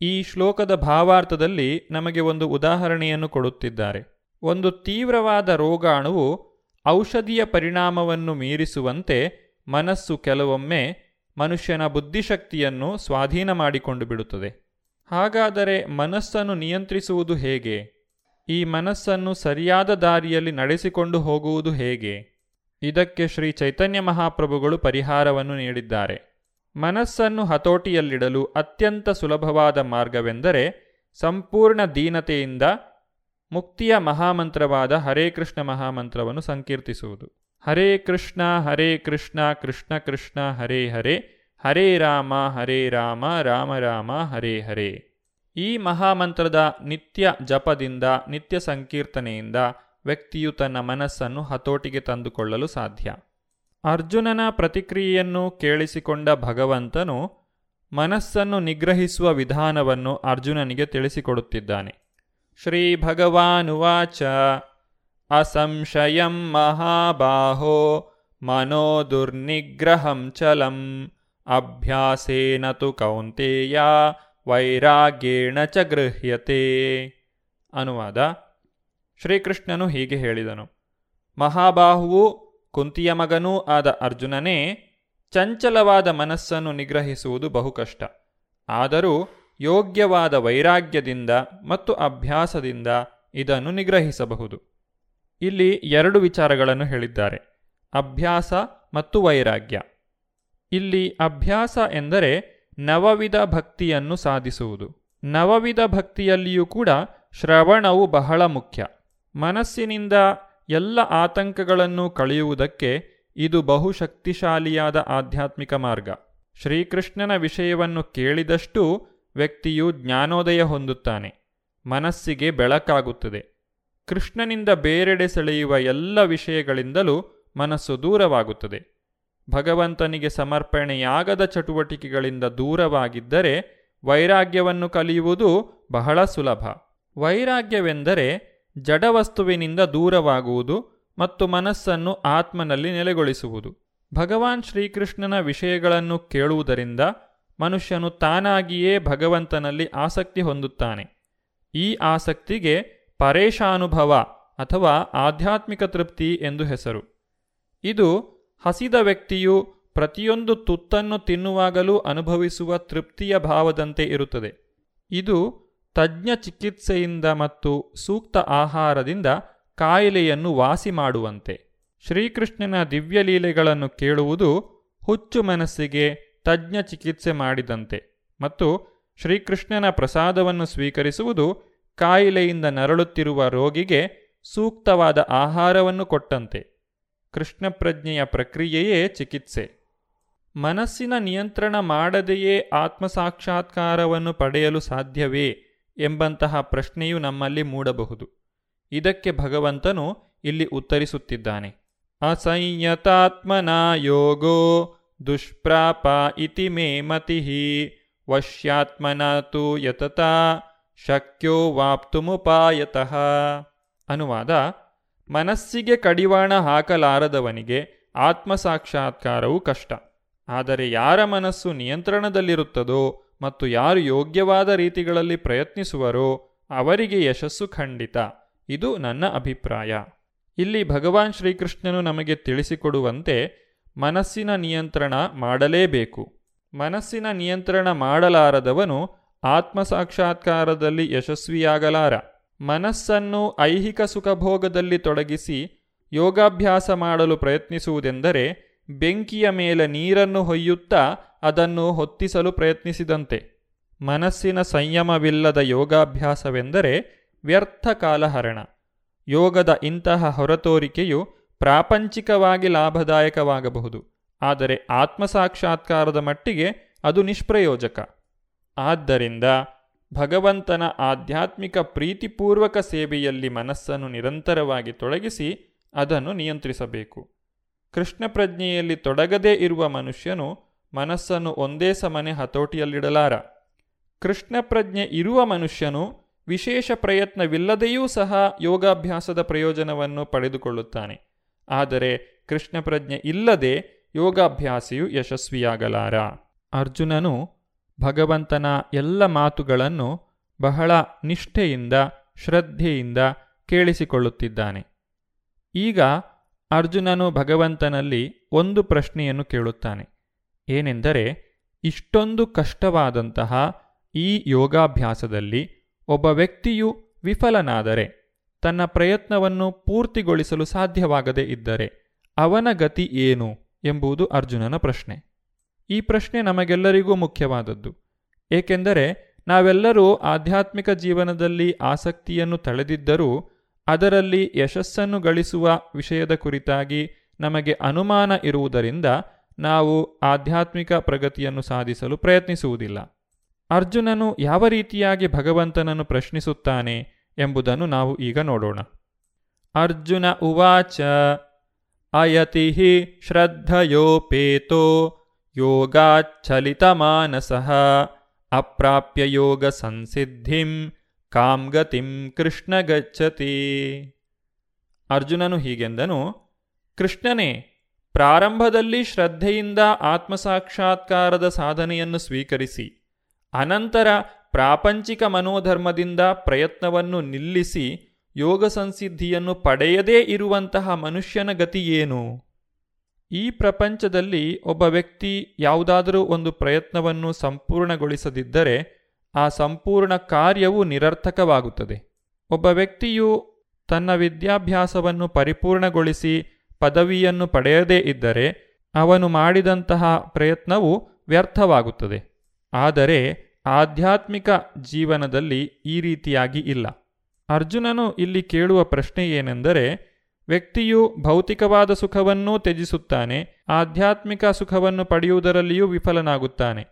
ಈ ಶ್ಲೋಕದ ಭಾವಾರ್ಥದಲ್ಲಿ ನಮಗೆ ಒಂದು ಉದಾಹರಣೆಯನ್ನು ಕೊಡುತ್ತಿದ್ದಾರೆ. ಒಂದು ತೀವ್ರವಾದ ರೋಗಾಣುವು ಔಷಧಿಯ ಪರಿಣಾಮವನ್ನು ಮೀರಿಸುವಂತೆ ಮನಸ್ಸು ಕೆಲವೊಮ್ಮೆ ಮನುಷ್ಯನ ಬುದ್ಧಿಶಕ್ತಿಯನ್ನು ಸ್ವಾಧೀನ ಮಾಡಿಕೊಂಡು ಬಿಡುತ್ತದೆ. ಹಾಗಾದರೆ ಮನಸ್ಸನ್ನು ನಿಯಂತ್ರಿಸುವುದು ಹೇಗೆ? ಈ ಮನಸ್ಸನ್ನು ಸರಿಯಾದ ದಾರಿಯಲ್ಲಿ ನಡೆಸಿಕೊಂಡು ಹೋಗುವುದು ಹೇಗೆ? ಇದಕ್ಕೆ ಶ್ರೀ ಚೈತನ್ಯ ಮಹಾಪ್ರಭುಗಳು ಪರಿಹಾರವನ್ನು ನೀಡಿದ್ದಾರೆ. ಮನಸ್ಸನ್ನು ಹತೋಟಿಯಲ್ಲಿಡಲು ಅತ್ಯಂತ ಸುಲಭವಾದ ಮಾರ್ಗವೆಂದರೆ ಸಂಪೂರ್ಣ ದೀನತೆಯಿಂದ ಮುಕ್ತಿಯ ಮಹಾಮಂತ್ರವಾದ ಹರೇ ಕೃಷ್ಣ ಮಹಾಮಂತ್ರವನ್ನು ಸಂಕೀರ್ತಿಸುವುದು. ಹರೇ ಕೃಷ್ಣ ಹರೇ ಕೃಷ್ಣ ಕೃಷ್ಣ ಕೃಷ್ಣ, ಹರೇ ಹರೇ ಹರೇ ರಾಮ ಹರೇ ರಾಮ ರಾಮ ರಾಮ, ಹರೇ ಹರೇ. ಈ ಮಹಾಮಂತ್ರದ ನಿತ್ಯ ಜಪದಿಂದ, ನಿತ್ಯ ಸಂಕೀರ್ತನೆಯಿಂದ ವ್ಯಕ್ತಿಯು ತನ್ನ ಮನಸ್ಸನ್ನು ಹತೋಟಿಗೆ ತಂದುಕೊಳ್ಳಲು ಸಾಧ್ಯ. ಅರ್ಜುನನ ಪ್ರತಿಕ್ರಿಯೆಯನ್ನು ಕೇಳಿಸಿಕೊಂಡ ಭಗವಂತನು ಮನಸ್ಸನ್ನು ನಿಗ್ರಹಿಸುವ ವಿಧಾನವನ್ನು ಅರ್ಜುನನಿಗೆ ತಿಳಿಸಿಕೊಡುತ್ತಿದ್ದಾನೆ. ಶ್ರೀ ಭಗವಾನುವಾಚ ಅಸಂಶಯಂ ಮಹಾಬಾಹೋ ಮನೋ ದುರ್ನಿಗ್ರಹಂ ಚಲಂ ಅಭ್ಯಾಸೇನ ತು ಕೌಂತೆಯ ವೈರಾಗ್ಯೇಣ ಚ ಗೃಹ್ಯತೆ ಅನುವಾದ ಶ್ರೀಕೃಷ್ಣನು ಹೀಗೆ ಹೇಳಿದನು. ಮಹಾಬಾಹುವು ಕುಂತಿಯ ಮಗನೂ ಆದ ಅರ್ಜುನನೇ, ಚಂಚಲವಾದ ಮನಸ್ಸನ್ನು ನಿಗ್ರಹಿಸುವುದು ಬಹುಕಷ್ಟ ಆದರೂ ಯೋಗ್ಯವಾದ ವೈರಾಗ್ಯದಿಂದ ಮತ್ತು ಅಭ್ಯಾಸದಿಂದ ಇದನ್ನು ನಿಗ್ರಹಿಸಬಹುದು. ಇಲ್ಲಿ ಎರಡು ವಿಚಾರಗಳನ್ನು ಹೇಳಿದ್ದಾರೆ. ಅಭ್ಯಾಸ ಮತ್ತು ವೈರಾಗ್ಯ. ಇಲ್ಲಿ ಅಭ್ಯಾಸ ಎಂದರೆ ನವವಿಧ ಭಕ್ತಿಯನ್ನು ಸಾಧಿಸುವುದು. ನವವಿಧ ಭಕ್ತಿಯಲ್ಲಿಯೂ ಕೂಡ ಶ್ರವಣವು ಬಹಳ ಮುಖ್ಯ. ಮನಸ್ಸಿನಿಂದ ಎಲ್ಲ ಆತಂಕಗಳನ್ನು ಕಳೆಯುವುದಕ್ಕೆ ಇದು ಬಹುಶಕ್ತಿಶಾಲಿಯಾದ ಆಧ್ಯಾತ್ಮಿಕ ಮಾರ್ಗ. ಶ್ರೀಕೃಷ್ಣನ ವಿಷಯವನ್ನು ಕೇಳಿದಷ್ಟೂ ವ್ಯಕ್ತಿಯು ಜ್ಞಾನೋದಯ ಹೊಂದುತ್ತಾನೆ. ಮನಸ್ಸಿಗೆ ಬೆಳಕಾಗುತ್ತದೆ. ಕೃಷ್ಣನಿಂದ ಬೇರೆಡೆ ಸೆಳೆಯುವ ಎಲ್ಲ ವಿಷಯಗಳಿಂದಲೂ ಮನಸ್ಸು ದೂರವಾಗುತ್ತದೆ. ಭಗವಂತನಿಗೆ ಸಮರ್ಪಣೆಯಾಗದ ಚಟುವಟಿಕೆಗಳಿಂದ ದೂರವಾಗಿದ್ದರೆ ವೈರಾಗ್ಯವನ್ನು ಕಲಿಯುವುದು ಬಹಳ ಸುಲಭ. ವೈರಾಗ್ಯವೆಂದರೆ ಜಡವಸ್ತುವಿನಿಂದ ದೂರವಾಗುವುದು ಮತ್ತು ಮನಸ್ಸನ್ನು ಆತ್ಮನಲ್ಲಿ ನೆಲೆಗೊಳಿಸುವುದು. ಭಗವಾನ್ ಶ್ರೀಕೃಷ್ಣನ ವಿಷಯಗಳನ್ನು ಕೇಳುವುದರಿಂದ ಮನುಷ್ಯನು ತಾನಾಗಿಯೇ ಭಗವಂತನಲ್ಲಿ ಆಸಕ್ತಿ ಹೊಂದುತ್ತಾನೆ. ಈ ಆಸಕ್ತಿಗೆ ಪರೇಶಾನುಭವ ಅಥವಾ ಆಧ್ಯಾತ್ಮಿಕ ತೃಪ್ತಿ ಎಂದು ಹೆಸರು. ಇದು ಹಸಿದ ವ್ಯಕ್ತಿಯು ಪ್ರತಿಯೊಂದು ತುತ್ತನ್ನು ತಿನ್ನುವಾಗಲೂ ಅನುಭವಿಸುವ ತೃಪ್ತಿಯ ಭಾವದಂತೆ ಇರುತ್ತದೆ. ಇದು ತಜ್ಞ ಚಿಕಿತ್ಸೆಯಿಂದ ಮತ್ತು ಸೂಕ್ತ ಆಹಾರದಿಂದ ಕಾಯಿಲೆಯನ್ನು ವಾಸಿ ಮಾಡುವಂತೆ. ಶ್ರೀಕೃಷ್ಣನ ದಿವ್ಯಲೀಲೆಗಳನ್ನು ಕೇಳುವುದು ಹುಚ್ಚು ಮನಸ್ಸಿಗೆ ತಜ್ಞ ಚಿಕಿತ್ಸೆ ಮಾಡಿದಂತೆ ಮತ್ತು ಶ್ರೀಕೃಷ್ಣನ ಪ್ರಸಾದವನ್ನು ಸ್ವೀಕರಿಸುವುದು ಕಾಯಿಲೆಯಿಂದ ನರಳುತ್ತಿರುವ ರೋಗಿಗೆ ಸೂಕ್ತವಾದ ಆಹಾರವನ್ನು ಕೊಟ್ಟಂತೆ. ಕೃಷ್ಣ ಪ್ರಜ್ಞೆಯ ಪ್ರಕ್ರಿಯೆಯೇ ಚಿಕಿತ್ಸೆ. ಮನಸ್ಸಿನ ನಿಯಂತ್ರಣ ಮಾಡದೆಯೇ ಆತ್ಮಸಾಕ್ಷಾತ್ಕಾರವನ್ನು ಪಡೆಯಲು ಸಾಧ್ಯವೇ ಎಂಬಂತಹ ಪ್ರಶ್ನೆಯು ನಮ್ಮಲ್ಲಿ ಮೂಡಬಹುದು. ಇದಕ್ಕೆ ಭಗವಂತನು ಇಲ್ಲಿ ಉತ್ತರಿಸುತ್ತಿದ್ದಾನೆ. ಅಸಂಯತಾತ್ಮನ ಯೋಗೋ ದುಷ್ಪ್ರಾಪ ಇತಿ ಮೇ ಮತಿ ವಶ್ಯಾತ್ಮನ ತು ಯತತಾ ಶಕ್ಯೋ ವಾಪ್ತುಮುಪಾಯತಃ. ಅನುವಾದ, ಮನಸ್ಸಿಗೆ ಕಡಿವಾಣ ಹಾಕಲಾರದವನಿಗೆ ಆತ್ಮಸಾಕ್ಷಾತ್ಕಾರವು ಕಷ್ಟ. ಆದರೆ ಯಾರ ಮನಸ್ಸು ನಿಯಂತ್ರಣದಲ್ಲಿರುತ್ತದೋ ಮತ್ತು ಯಾರು ಯೋಗ್ಯವಾದ ರೀತಿಗಳಲ್ಲಿ ಪ್ರಯತ್ನಿಸುವರೋ ಅವರಿಗೆ ಯಶಸ್ಸು ಖಂಡಿತ. ಇದು ನನ್ನ ಅಭಿಪ್ರಾಯ. ಇಲ್ಲಿ ಭಗವಾನ್ ಶ್ರೀಕೃಷ್ಣನು ನಮಗೆ ತಿಳಿಸಿಕೊಡುವಂತೆ ಮನಸ್ಸಿನ ನಿಯಂತ್ರಣ ಮಾಡಲೇಬೇಕು. ಮನಸ್ಸಿನ ನಿಯಂತ್ರಣ ಮಾಡಲಾರದವನು ಆತ್ಮಸಾಕ್ಷಾತ್ಕಾರದಲ್ಲಿ ಯಶಸ್ವಿಯಾಗಲಾರ. ಮನಸ್ಸನ್ನು ಐಹಿಕ ಸುಖಭೋಗದಲ್ಲಿ ತೊಡಗಿಸಿ ಯೋಗಾಭ್ಯಾಸ ಮಾಡಲು ಪ್ರಯತ್ನಿಸುವುದೆಂದರೆ ಬೆಂಕಿಯ ಮೇಲೆ ನೀರನ್ನು ಹೊಯ್ಯುತ್ತಾ ಅದನ್ನು ಹೊತ್ತಿಸಲು ಪ್ರಯತ್ನಿಸಿದಂತೆ. ಮನಸ್ಸಿನ ಸಂಯಮವಿಲ್ಲದ ಯೋಗಾಭ್ಯಾಸವೆಂದರೆ ವ್ಯರ್ಥ ಕಾಲಹರಣ. ಯೋಗದ ಇಂತಹ ಹೊರತೋರಿಕೆಯು ಪ್ರಾಪಂಚಿಕವಾಗಿ ಲಾಭದಾಯಕವಾಗಬಹುದು. ಆದರೆ ಆತ್ಮಸಾಕ್ಷಾತ್ಕಾರದ ಮಟ್ಟಿಗೆ ಅದು ನಿಷ್ಪ್ರಯೋಜಕ. ಆದ್ದರಿಂದ ಭಗವಂತನ ಆಧ್ಯಾತ್ಮಿಕ ಪ್ರೀತಿಪೂರ್ವಕ ಸೇವೆಯಲ್ಲಿ ಮನಸ್ಸನ್ನು ನಿರಂತರವಾಗಿ ತೊಡಗಿಸಿ ಅದನ್ನು ನಿಯಂತ್ರಿಸಬೇಕು. ಕೃಷ್ಣ ಪ್ರಜ್ಞೆಯಲ್ಲಿ ತೊಡಗದೇ ಇರುವ ಮನುಷ್ಯನು ಮನಸ್ಸನ್ನು ಒಂದೇ ಸಮನೆ ಹತೋಟಿಯಲ್ಲಿಡಲಾರ. ಕೃಷ್ಣ ಪ್ರಜ್ಞೆ ಇರುವ ಮನುಷ್ಯನು ವಿಶೇಷ ಪ್ರಯತ್ನವಿಲ್ಲದೆಯೂ ಸಹ ಯೋಗಾಭ್ಯಾಸದ ಪ್ರಯೋಜನವನ್ನು ಪಡೆದುಕೊಳ್ಳುತ್ತಾನೆ. ಆದರೆ ಕೃಷ್ಣ ಪ್ರಜ್ಞೆ ಇಲ್ಲದೆ ಯೋಗಾಭ್ಯಾಸಿಯು ಯಶಸ್ವಿಯಾಗಲಾರ. ಅರ್ಜುನನು ಭಗವಂತನ ಎಲ್ಲ ಮಾತುಗಳನ್ನು ಬಹಳ ನಿಷ್ಠೆಯಿಂದ, ಶ್ರದ್ಧೆಯಿಂದ ಕೇಳಿಸಿಕೊಳ್ಳುತ್ತಿದ್ದಾನೆ. ಈಗ ಅರ್ಜುನನು ಭಗವಂತನಲ್ಲಿ ಒಂದು ಪ್ರಶ್ನೆಯನ್ನು ಕೇಳುತ್ತಾನೆ. ಏನೆಂದರೆ, ಇಷ್ಟೊಂದು ಕಷ್ಟವಾದಂತಹ ಈ ಯೋಗಾಭ್ಯಾಸದಲ್ಲಿ ಒಬ್ಬ ವ್ಯಕ್ತಿಯು ವಿಫಲನಾದರೆ, ತನ್ನ ಪ್ರಯತ್ನವನ್ನು ಪೂರ್ತಿಗೊಳಿಸಲು ಸಾಧ್ಯವಾಗದೇ ಇದ್ದರೆ ಅವನ ಗತಿ ಏನು ಎಂಬುದು ಅರ್ಜುನನ ಪ್ರಶ್ನೆ. ಈ ಪ್ರಶ್ನೆ ನಮಗೆಲ್ಲರಿಗೂ ಮುಖ್ಯವಾದದ್ದು. ಏಕೆಂದರೆ ನಾವೆಲ್ಲರೂ ಆಧ್ಯಾತ್ಮಿಕ ಜೀವನದಲ್ಲಿ ಆಸಕ್ತಿಯನ್ನು ತಳೆದಿದ್ದರೂ ಅದರಲ್ಲಿ ಯಶಸ್ಸನ್ನು ಗಳಿಸುವ ವಿಷಯದ ಕುರಿತಾಗಿ ನಮಗೆ ಅನುಮಾನ ಇರುವುದರಿಂದ ನಾವು ಆಧ್ಯಾತ್ಮಿಕ ಪ್ರಗತಿಯನ್ನು ಸಾಧಿಸಲು ಪ್ರಯತ್ನಿಸುವುದಿಲ್ಲ. ಅರ್ಜುನನು ಯಾವ ರೀತಿಯಾಗಿ ಭಗವಂತನನ್ನು ಪ್ರಶ್ನಿಸುತ್ತಾನೆ ಎಂಬುದನ್ನು ನಾವು ಈಗ ನೋಡೋಣ. ಅರ್ಜುನ ಉವಾಚ ಅಯತಿ ಶ್ರದ್ಧಯೋಪೇತೋ ಯೋಗಾಚ್ಛಲಿತಮಾನಸಃ ಅಪ್ರಾಪ್ಯ ಯೋಗ ಸಂಸಿದ್ಧಿಂ ಕಾಂ ಗತಿಂ ಕೃಷ್ಣ ಗಚ್ಚತಿ ಅರ್ಜುನನು ಹೀಗೆಂದನು, ಕೃಷ್ಣನೇ, ಪ್ರಾರಂಭದಲ್ಲಿ ಶ್ರದ್ಧೆಯಿಂದ ಆತ್ಮಸಾಕ್ಷಾತ್ಕಾರದ ಸಾಧನೆಯನ್ನು ಸ್ವೀಕರಿಸಿ, ಅನಂತರ ಪ್ರಾಪಂಚಿಕ ಮನೋಧರ್ಮದಿಂದ ಪ್ರಯತ್ನವನ್ನು ನಿಲ್ಲಿಸಿ ಯೋಗ ಸಂಸಿದ್ಧಿಯನ್ನು ಪಡೆಯದೇ ಇರುವಂತಹ ಮನುಷ್ಯನ ಗತಿಯೇನು ಈ ಪ್ರಪಂಚದಲ್ಲಿ ಒಬ್ಬ ವ್ಯಕ್ತಿ ಯಾವುದಾದರೂ ಒಂದು ಪ್ರಯತ್ನವನ್ನು ಸಂಪೂರ್ಣಗೊಳಿಸದಿದ್ದರೆ ಆ ಸಂಪೂರ್ಣ ಕಾರ್ಯವು ನಿರರ್ಥಕವಾಗುತ್ತದೆ. ಒಬ್ಬ ವ್ಯಕ್ತಿಯು ತನ್ನ ವಿದ್ಯಾಭ್ಯಾಸವನ್ನು ಪರಿಪೂರ್ಣಗೊಳಿಸಿ ಪದವಿಯನ್ನು ಪಡೆಯದೇ ಇದ್ದರೆ ಅವನು ಮಾಡಿದಂತಹ ಪ್ರಯತ್ನವು ವ್ಯರ್ಥವಾಗುತ್ತದೆ. ಆದರೆ ಆಧ್ಯಾತ್ಮಿಕ ಜೀವನದಲ್ಲಿ ಈ ರೀತಿಯಾಗಿ ಇಲ್ಲ. ಅರ್ಜುನನು ಇಲ್ಲಿ ಕೇಳುವ ಪ್ರಶ್ನೆ ಏನೆಂದರೆ ವ್ಯಕ್ತಿಯು ಭೌತಿಕವಾದ ಸುಖವನ್ನೂ ತ್ಯಜಿಸುತ್ತಾನೆ, ಆಧ್ಯಾತ್ಮಿಕ ಸುಖವನ್ನು ಪಡೆಯುವುದರಲ್ಲಿಯೂ ವಿಫಲನಾಗುತ್ತಾನೆ.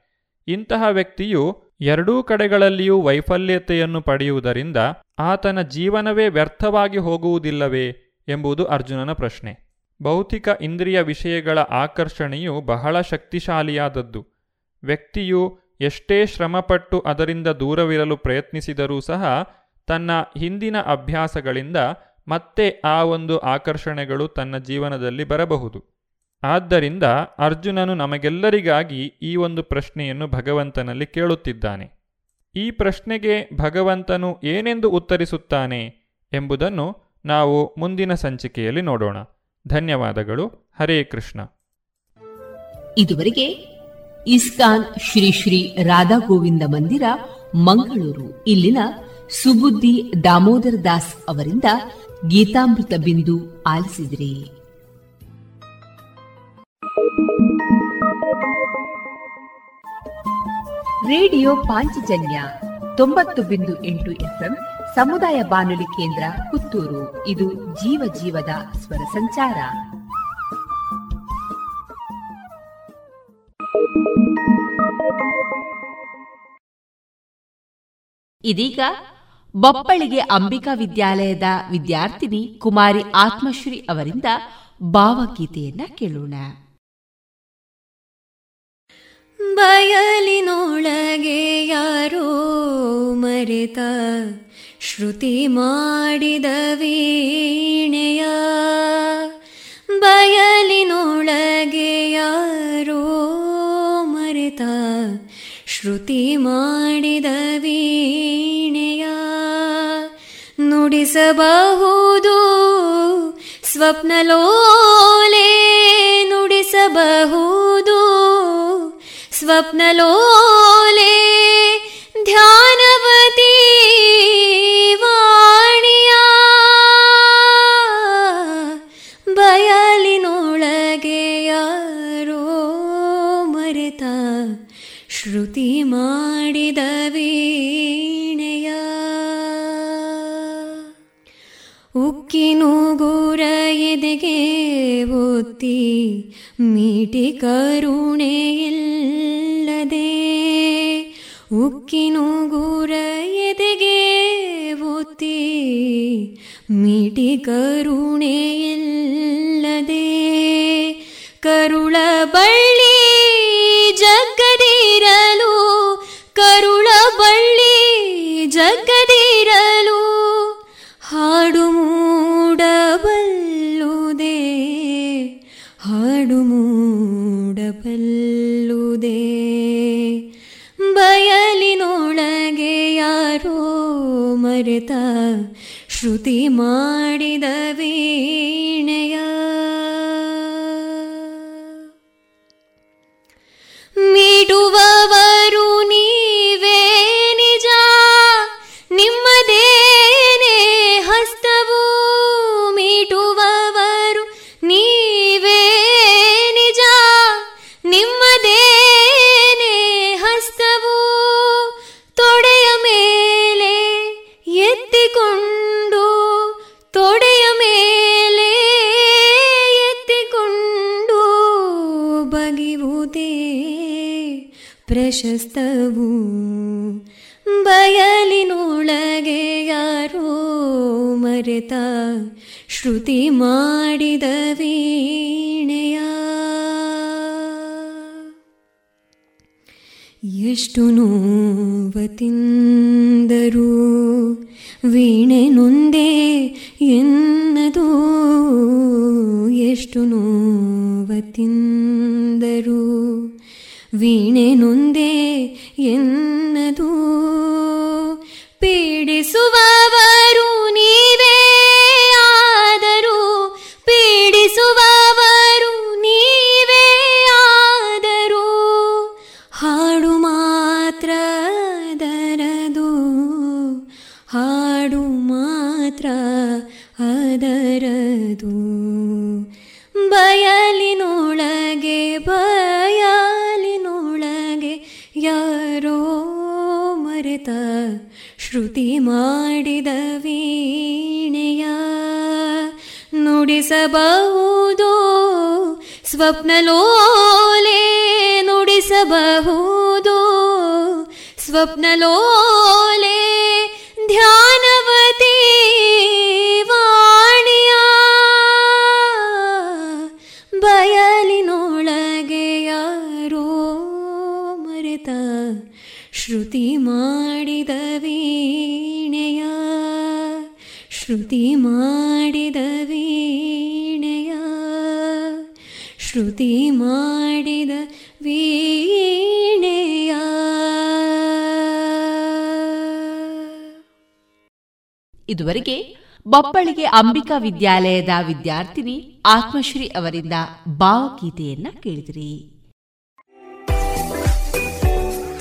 ಇಂತಹ ವ್ಯಕ್ತಿಯು ಎರಡೂ ಕಡೆಗಳಲ್ಲಿಯೂ ವೈಫಲ್ಯತೆಯನ್ನು ಪಡೆಯುವುದರಿಂದ ಆತನ ಜೀವನವೇ ವ್ಯರ್ಥವಾಗಿ ಹೋಗುವುದಿಲ್ಲವೇ ಎಂಬುದು ಅರ್ಜುನನ ಪ್ರಶ್ನೆ. ಭೌತಿಕ ಇಂದ್ರಿಯ ವಿಷಯಗಳ ಆಕರ್ಷಣೆಯು ಬಹಳ ಶಕ್ತಿಶಾಲಿಯಾದದ್ದು. ವ್ಯಕ್ತಿಯು ಎಷ್ಟೇ ಶ್ರಮಪಟ್ಟು ಅದರಿಂದ ದೂರವಿರಲು ಪ್ರಯತ್ನಿಸಿದರೂ ಸಹ ತನ್ನ ಹಿಂದಿನ ಅಭ್ಯಾಸಗಳಿಂದ ಮತ್ತೆ ಆ ಒಂದು ಆಕರ್ಷಣೆಗಳು ತನ್ನ ಜೀವನದಲ್ಲಿ ಬರಬಹುದು. ಆದ್ದರಿಂದ ಅರ್ಜುನನು ನಮಗೆಲ್ಲರಿಗಾಗಿ ಈ ಒಂದು ಪ್ರಶ್ನೆಯನ್ನು ಭಗವಂತನಲ್ಲಿ ಕೇಳುತ್ತಿದ್ದಾನೆ. ಈ ಪ್ರಶ್ನೆಗೆ ಭಗವಂತನು ಏನೆಂದು ಉತ್ತರಿಸುತ್ತಾನೆ ಎಂಬುದನ್ನು ನಾವು ಮುಂದಿನ ಸಂಚಿಕೆಯಲ್ಲಿ ನೋಡೋಣ. ಧನ್ಯವಾದಗಳು. ಹರೇ ಕೃಷ್ಣ. ಇದುವರೆಗೆ ಇಸ್ಕಾನ್ ಶ್ರೀ ಶ್ರೀ ರಾಧಾ ಗೋವಿಂದ ಮಂದಿರ, ಮಂಗಳೂರು. ಇಲ್ಲಿನ ಸುಬುದ್ದಿ ದಾಮೋದರ ದಾಸ್ ಅವರಿಂದ ಗೀತಾಮೃತ ಬಿಂದು ಆಲಿಸಿದ್ರಿ. ರೇಡಿಯೋ ಪಾಂಚಜನ್ಯ ತೊಂಬತ್ತು ಬಿಂದು ಎಂಟು ಎಫ್ಎಂ ಸಮುದಾಯ ಬಾನುಲಿ ಕೇಂದ್ರ ಪುತ್ತೂರು. ಇದು ಜೀವ ಜೀವದ ಸ್ವರ ಸಂಚಾರ. ಇದೀಗ ಬಪ್ಪಳಿಗೆ ಅಂಬಿಕಾ ವಿದ್ಯಾಲಯದ ವಿದ್ಯಾರ್ಥಿನಿ ಕುಮಾರಿ ಆತ್ಮಶ್ರೀ ಅವರಿಂದ ಭಾವಗೀತೆಯನ್ನ ಕೇಳೋಣ. ಬಯಲಿನೊಳಗೆ ಯಾರೋ ಮರೆತ ಶ್ರುತಿ ಮಾಡಿದ ವೀಣೆಯ. ಬಯಲಿನೊಳಗೆ ಯಾರೋ ಮರೆತ ಶ್ರುತಿ ಮಾಡಿದ ನುಡಿಸಬಹುದು ಸ್ವಪ್ನಲೋಲೆ ನುಡಿಸಬಹುದು ಸ್ವಪ್ನಲೋಲೆ ಧ್ಯಾನವತಿ ವಾಣಿಯ ಬಯಲಿನೊಳಗೆ ಯಾರೋ ಮರೆತ ಶ್ರುತಿ ಮಾಡಿದ ಉಕ್ಕಿನೂಗುರ ಎದೆಗೆ ಒತ್ತಿ, ಮೀಟಿ ಕರುಣೆ ಇಲ್ಲದೆ ಉಕ್ಕಿನೂಗುರ ಎದೆಗೆ ಒತ್ತಿ, ಮೀಟಿ ಕರುಣೆ ಇಲ್ಲದೆ, ಕರುಳ ಬಳ್ಳಿ ಜಗದಿರಲು ಕರುಳ ಬಳ್ಳಿ ಜಗದಿರಲು ಹಾಡು ಮರೆತ ಶ್ರುತಿ ಮಾಡಿದ ವೀಣೆಯ. ಮೀಡುವವರು ಪ್ರಶಸ್ತವು ಬಯಲಿನೊಳಗೆ ಯಾರೋ ಮರೆತ ಶ್ರುತಿ ಮಾಡಿದ ವೀಣೆಯ. ಎಷ್ಟು ನೋವತಿಂದರು ವೀಣೆ ನೊಂದೆ ಎನ್ನದು. ಎಷ್ಟು ನೋವತಿಂದರು ವೀಣೆ ನೊಂದೆ ಎನ್ನದು. ಪೀಡಿಸುವವರು ಶ್ರುತಿ ಮಾಡಿದ ವೀಣೆಯ ನುಡಿಸಬಹುದು ಸ್ವಪ್ನಲೋಲೆ ನುಡಿಸಬಹುದು ಸ್ವಪ್ನಲೋಲೆ ಧ್ಯಾನವತಿ ಶ್ರುತಿ ಮಾಡಿದ ವೀಣೆಯ, ಶ್ರುತಿ ಮಾಡಿದ ವೀಣೆಯ, ಶ್ರುತಿ ಮಾಡಿದ ವೀಣೆಯ. ಇದುವರೆಗೆ ಬಪ್ಪಳಿಗೆ ಅಂಬಿಕಾ ವಿದ್ಯಾಲಯದ ವಿದ್ಯಾರ್ಥಿನಿ ಆತ್ಮಶ್ರೀ ಅವರಿಂದ ಭಾವಗೀತೆಯನ್ನ ಕೇಳಿದಿರಿ.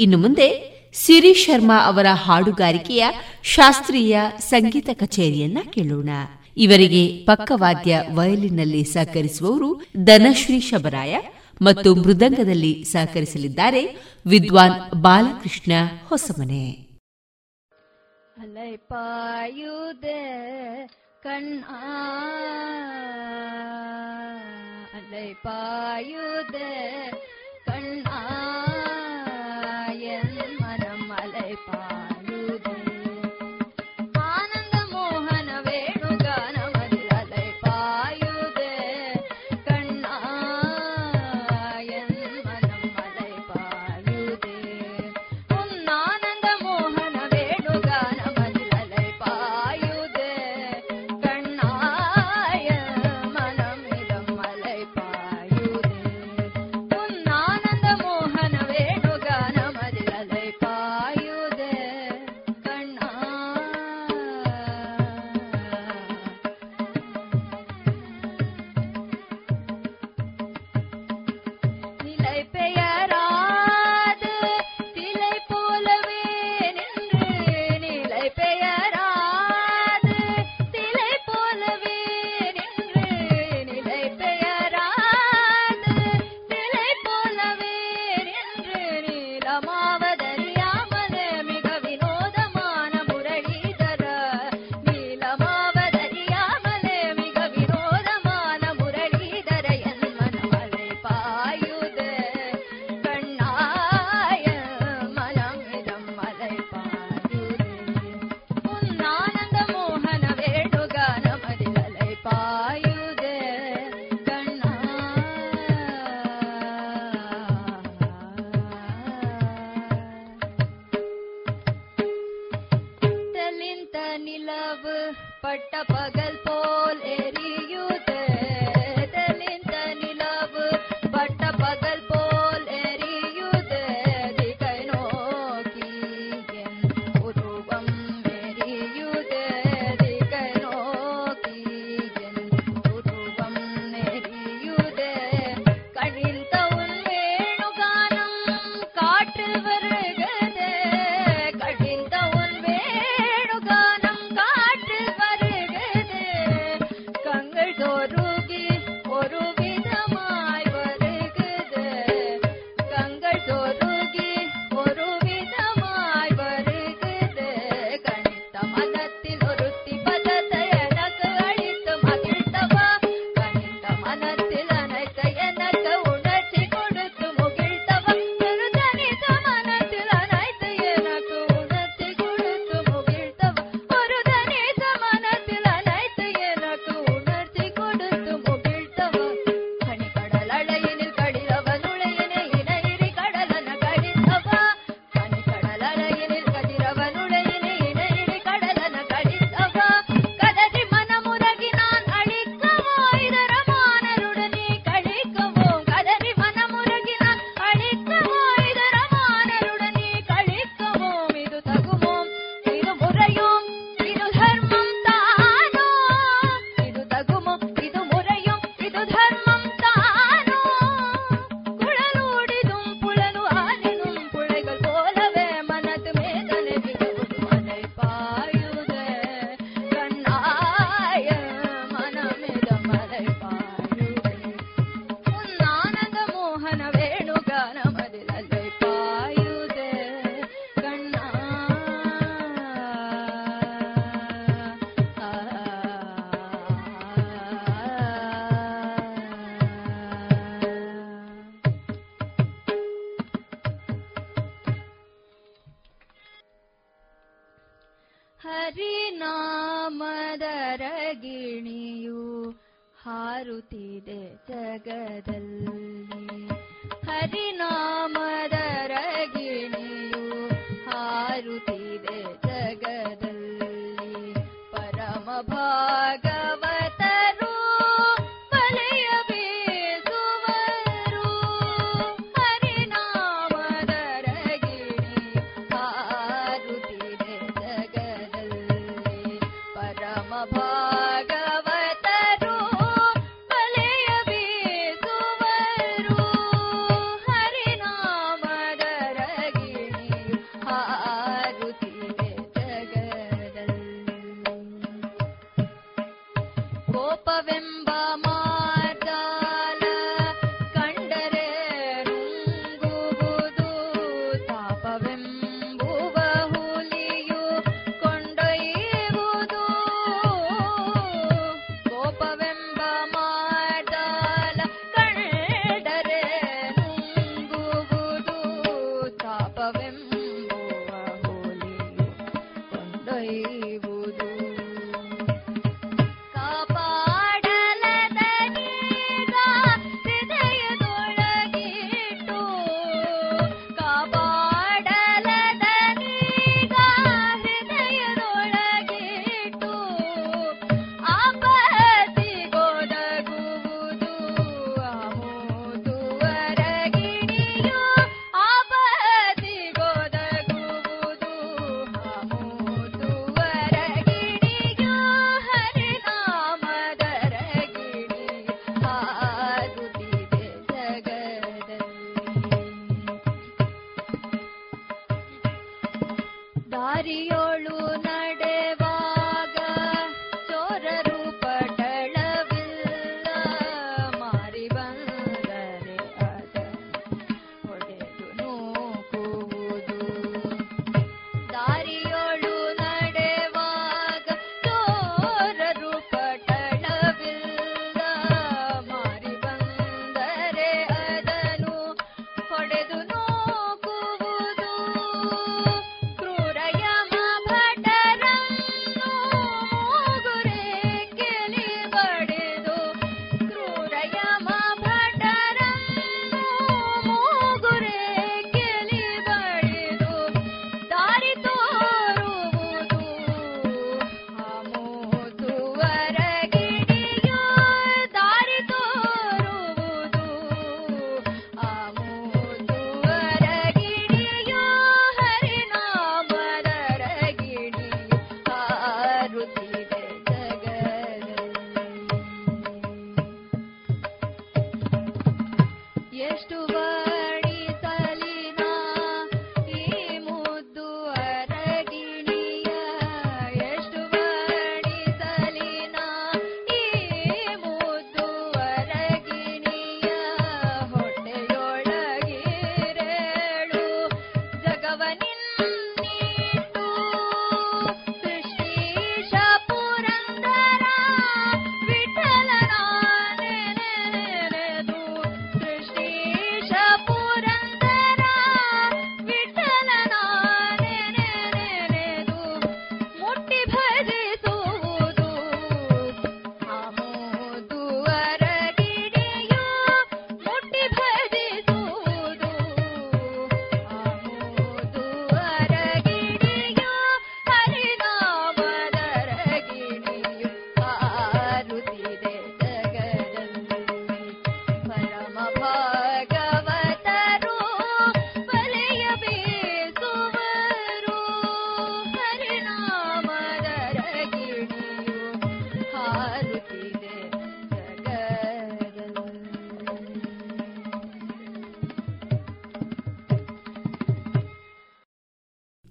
ಇನ್ನು ಮುಂದೆ ಸಿರಿ ಶರ್ಮಾ ಅವರ ಹಾಡುಗಾರಿಕೆಯ ಶಾಸ್ತ್ರೀಯ ಸಂಗೀತ ಕಚೇರಿಯನ್ನ ಕೇಳೋಣ. ಇವರಿಗೆ ಪಕ್ಕವಾದ್ಯ ವಯಲಿನ್ನಲ್ಲಿ ಸಹಕರಿಸುವವರು ಧನಶ್ರೀ ಶಬರಾಯ ಮತ್ತು ಮೃದಂಗದಲ್ಲಿ ಸಹಕರಿಸಲಿದ್ದಾರೆ ವಿದ್ವಾನ್ ಬಾಲಕೃಷ್ಣ ಹೊಸಮನೆ. ಕಣ್ಣ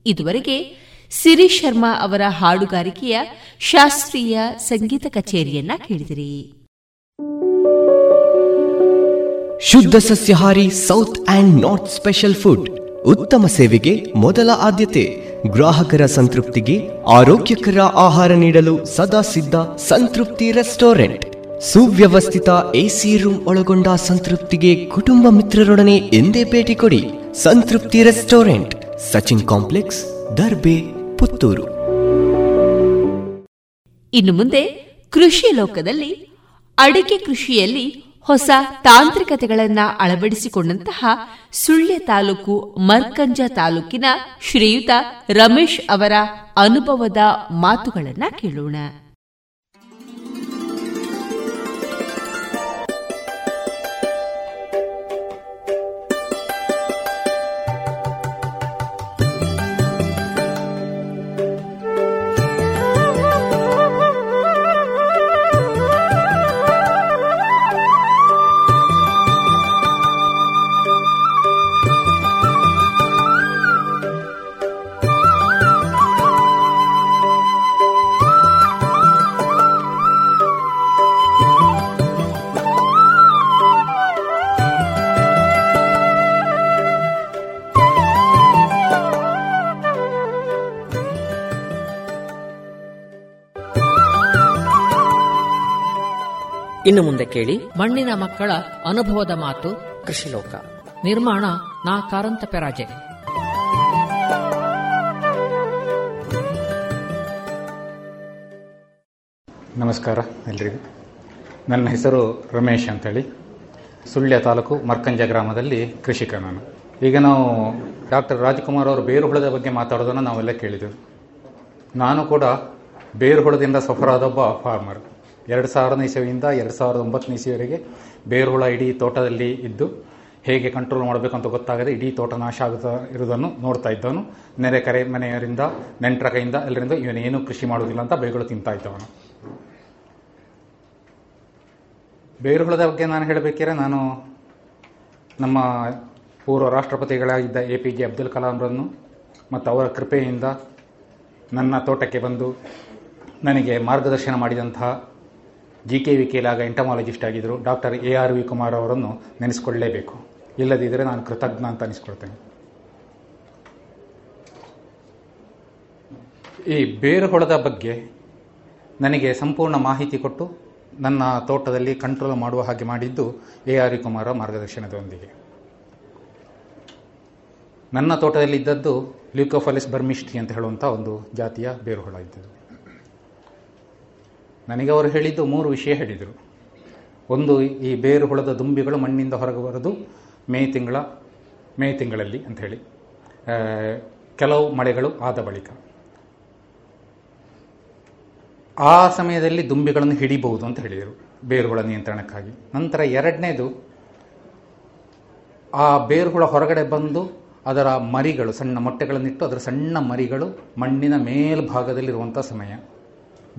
ಇದುವರೆಗೆ ಸಿರಿ ಶರ್ಮಾ ಅವರ ಹಾಡುಗಾರಿಕೆಯ ಶಾಸ್ತ್ರೀಯ ಸಂಗೀತ ಕಚೇರಿಯನ್ನ ಕೇಳಿದಿರಿ. ಶುದ್ಧ ಸಸ್ಯಹಾರಿ south and north special food ಉತ್ತಮ ಸೇವೆಗೆ ಮೊದಲ ಆದ್ಯತೆ. ಗ್ರಾಹಕರ ಸಂತೃಪ್ತಿಗೆ ಆರೋಗ್ಯಕರ ಆಹಾರ ನೀಡಲು ಸದಾ ಸಿದ್ಧ ಸಂತೃಪ್ತಿ ರೆಸ್ಟೋರೆಂಟ್. ಸುವ್ಯವಸ್ಥಿತ ಎಸಿ ರೂಮ್ ಒಳಗೊಂಡ ಸಂತೃಪ್ತಿಗೆ ಕುಟುಂಬ ಮಿತ್ರರೊಡನೆ ಎಂದೇ ಭೇಟಿ ಕೊಡಿ ಸಂತೃಪ್ತಿ ರೆಸ್ಟೋರೆಂಟ್. ಸಚಿನ್ ಕಾಂಪ್ಲೆಕ್ಸ್ ದರ್ಬೆ ಪುತ್ತೂರು ಇನ್ನು ಮುಂದೆ ಕೃಷಿ ಲೋಕದಲ್ಲಿ ಅಡಿಕೆ ಕೃಷಿಯಲ್ಲಿ ಹೊಸ ತಾಂತ್ರಿಕತೆಗಳನ್ನು ಅಳವಡಿಸಿಕೊಂಡಂತಹ ಸುಳ್ಯ ತಾಲೂಕು ಮರ್ಕಂಜ ತಾಲೂಕಿನ ಶ್ರೀಯುತ ರಮೇಶ್ ಅವರ ಅನುಭವದ ಮಾತುಗಳನ್ನು ಕೇಳೋಣ. ಇನ್ನು ಮುಂದೆ ಕೇಳಿ. ಮಣ್ಣಿನ ಮಕ್ಕಳ ಅನುಭವದ ಮಾತು. ಕೃಷಿಲೋಕ. ನಿರ್ಮಾಣ ನಾ ಕಾರಂತ ಪೆರಾಜೆ. ನಮಸ್ಕಾರ ಎಲ್ರಿಗೂ. ನನ್ನ ಹೆಸರು ರಮೇಶ್ ಅಂತೇಳಿ. ಸುಳ್ಯ ತಾಲೂಕು ಮರ್ಕಂಜ ಗ್ರಾಮದಲ್ಲಿ ಕೃಷಿಕ ನಾನು. ಈಗ ನಾವು ಡಾಕ್ಟರ್ ರಾಜ್ಕುಮಾರ್ ಅವರು ಬೇರುಹುಳದ ಬಗ್ಗೆ ಮಾತಾಡೋದನ್ನು ನಾವೆಲ್ಲ ಕೇಳಿದೆವು ನಾನು ಕೂಡ ಬೇರುಹುಳದಿಂದ ಸಫರಾದ ಒಬ್ಬ ಫಾರ್ಮರ್ ಎರಡು ಸಾವಿರದ ಇಸವಿಯಿಂದ ಎರಡು ಸಾವಿರದ ಒಂಬತ್ತನೇ ಇಸವಿವರೆಗೆ ಬೇರುಹುಳ ಇಡೀ ತೋಟದಲ್ಲಿ ಇದ್ದು ಹೇಗೆ ಕಂಟ್ರೋಲ್ ಮಾಡಬೇಕು ಅಂತ ಗೊತ್ತಾಗದೆ ಇಡೀ ತೋಟ ನಾಶ ಆಗುತ್ತಾ ಇರುವುದನ್ನು ನೋಡ್ತಾ ಇದ್ದವನು. ನೆರೆ ಕರೆ ಮನೆಯವರಿಂದ, ನೆಂಟರ ಕೈಯಿಂದ ಎಲ್ಲರಿಂದ ಇವನೇನು ಕೃಷಿ ಮಾಡುವುದಿಲ್ಲ ಅಂತ ಬೇರುಗಳು ತಿಂತಾ ಇದ್ದವನು. ಬೇರುಹುಳದ ಬಗ್ಗೆ ನಾನು ಹೇಳಬೇಕಿದ್ರೆ ನಾನು ನಮ್ಮ ಪೂರ್ವ ರಾಷ್ಟ್ರಪತಿಗಳಾಗಿದ್ದ ಎ ಪಿ ಜೆ ಅಬ್ದುಲ್ ಕಲಾಂರನ್ನು ಮತ್ತು ಅವರ ಕೃಪೆಯಿಂದ ನನ್ನ ತೋಟಕ್ಕೆ ಬಂದು ನನಗೆ ಮಾರ್ಗದರ್ಶನ ಮಾಡಿದಂತಹ ಜಿ ಕೆ ವಿ ಕೆಲಾಗ ಎಂಟಮಾಲಜಿಸ್ಟ್ ಆಗಿದ್ದರು doctor A R V Kumar ಅವರನ್ನು ನೆನೆಸ್ಕೊಳ್ಳಲೇಬೇಕು ಇಲ್ಲದಿದ್ದರೆ ನಾನು ಕೃತಜ್ಞ ಅಂತ ಅನಿಸ್ಕೊಳ್ತೇನೆ. ಈ ಬೇರುಹುಳದ ಬಗ್ಗೆ ನನಗೆ ಸಂಪೂರ್ಣ ಮಾಹಿತಿ ಕೊಟ್ಟು ನನ್ನ ತೋಟದಲ್ಲಿ ಕಂಟ್ರೋಲ್ ಮಾಡುವ ಹಾಗೆ ಮಾಡಿದ್ದು ಎ ಆರ್ ವಿ ಕುಮಾರ ಮಾರ್ಗದರ್ಶನದೊಂದಿಗೆ. ನನ್ನ ತೋಟದಲ್ಲಿ ಇದ್ದದ್ದು ಲ್ಯೂಕೋಫಾಲಿಸ್ ಬರ್ಮಿಸ್ಟ್ರಿ ಅಂತ ಹೇಳುವಂಥ ಒಂದು ಜಾತಿಯ ಬೇರುಹುಳ ಇದ್ದದ್ದು. ನನಗೆ ಅವರು ಹೇಳಿದ್ದು ಮೂರು ವಿಷಯ ಹೇಳಿದರು. ಒಂದು, ಈ ಬೇರು ಹುಳದ ದುಂಬಿಗಳು ಮಣ್ಣಿಂದ ಹೊರಗೆ ಬರೋದು ಮೇ ತಿಂಗಳ, ಮೇ ತಿಂಗಳಲ್ಲಿ ಅಂತ ಹೇಳಿ ಕೆಲವು ಮಳೆಗಳು ಆದ ಬಳಿಕ. ಆ ಸಮಯದಲ್ಲಿ ದುಂಬಿಗಳನ್ನು ಹಿಡಿಬಹುದು ಅಂತ ಹೇಳಿದರು ಬೇರುಗಳ ನಿಯಂತ್ರಣಕ್ಕಾಗಿ. ನಂತರ ಎರಡನೇದು, ಆ ಬೇರುಗಳ ಹೊರಗಡೆ ಬಂದು ಅದರ ಮರಿಗಳು, ಸಣ್ಣ ಮೊಟ್ಟೆಗಳನ್ನಿಟ್ಟು ಅದರ ಸಣ್ಣ ಮರಿಗಳು ಮಣ್ಣಿನ ಮೇಲ್ಭಾಗದಲ್ಲಿರುವಂಥ ಸಮಯ.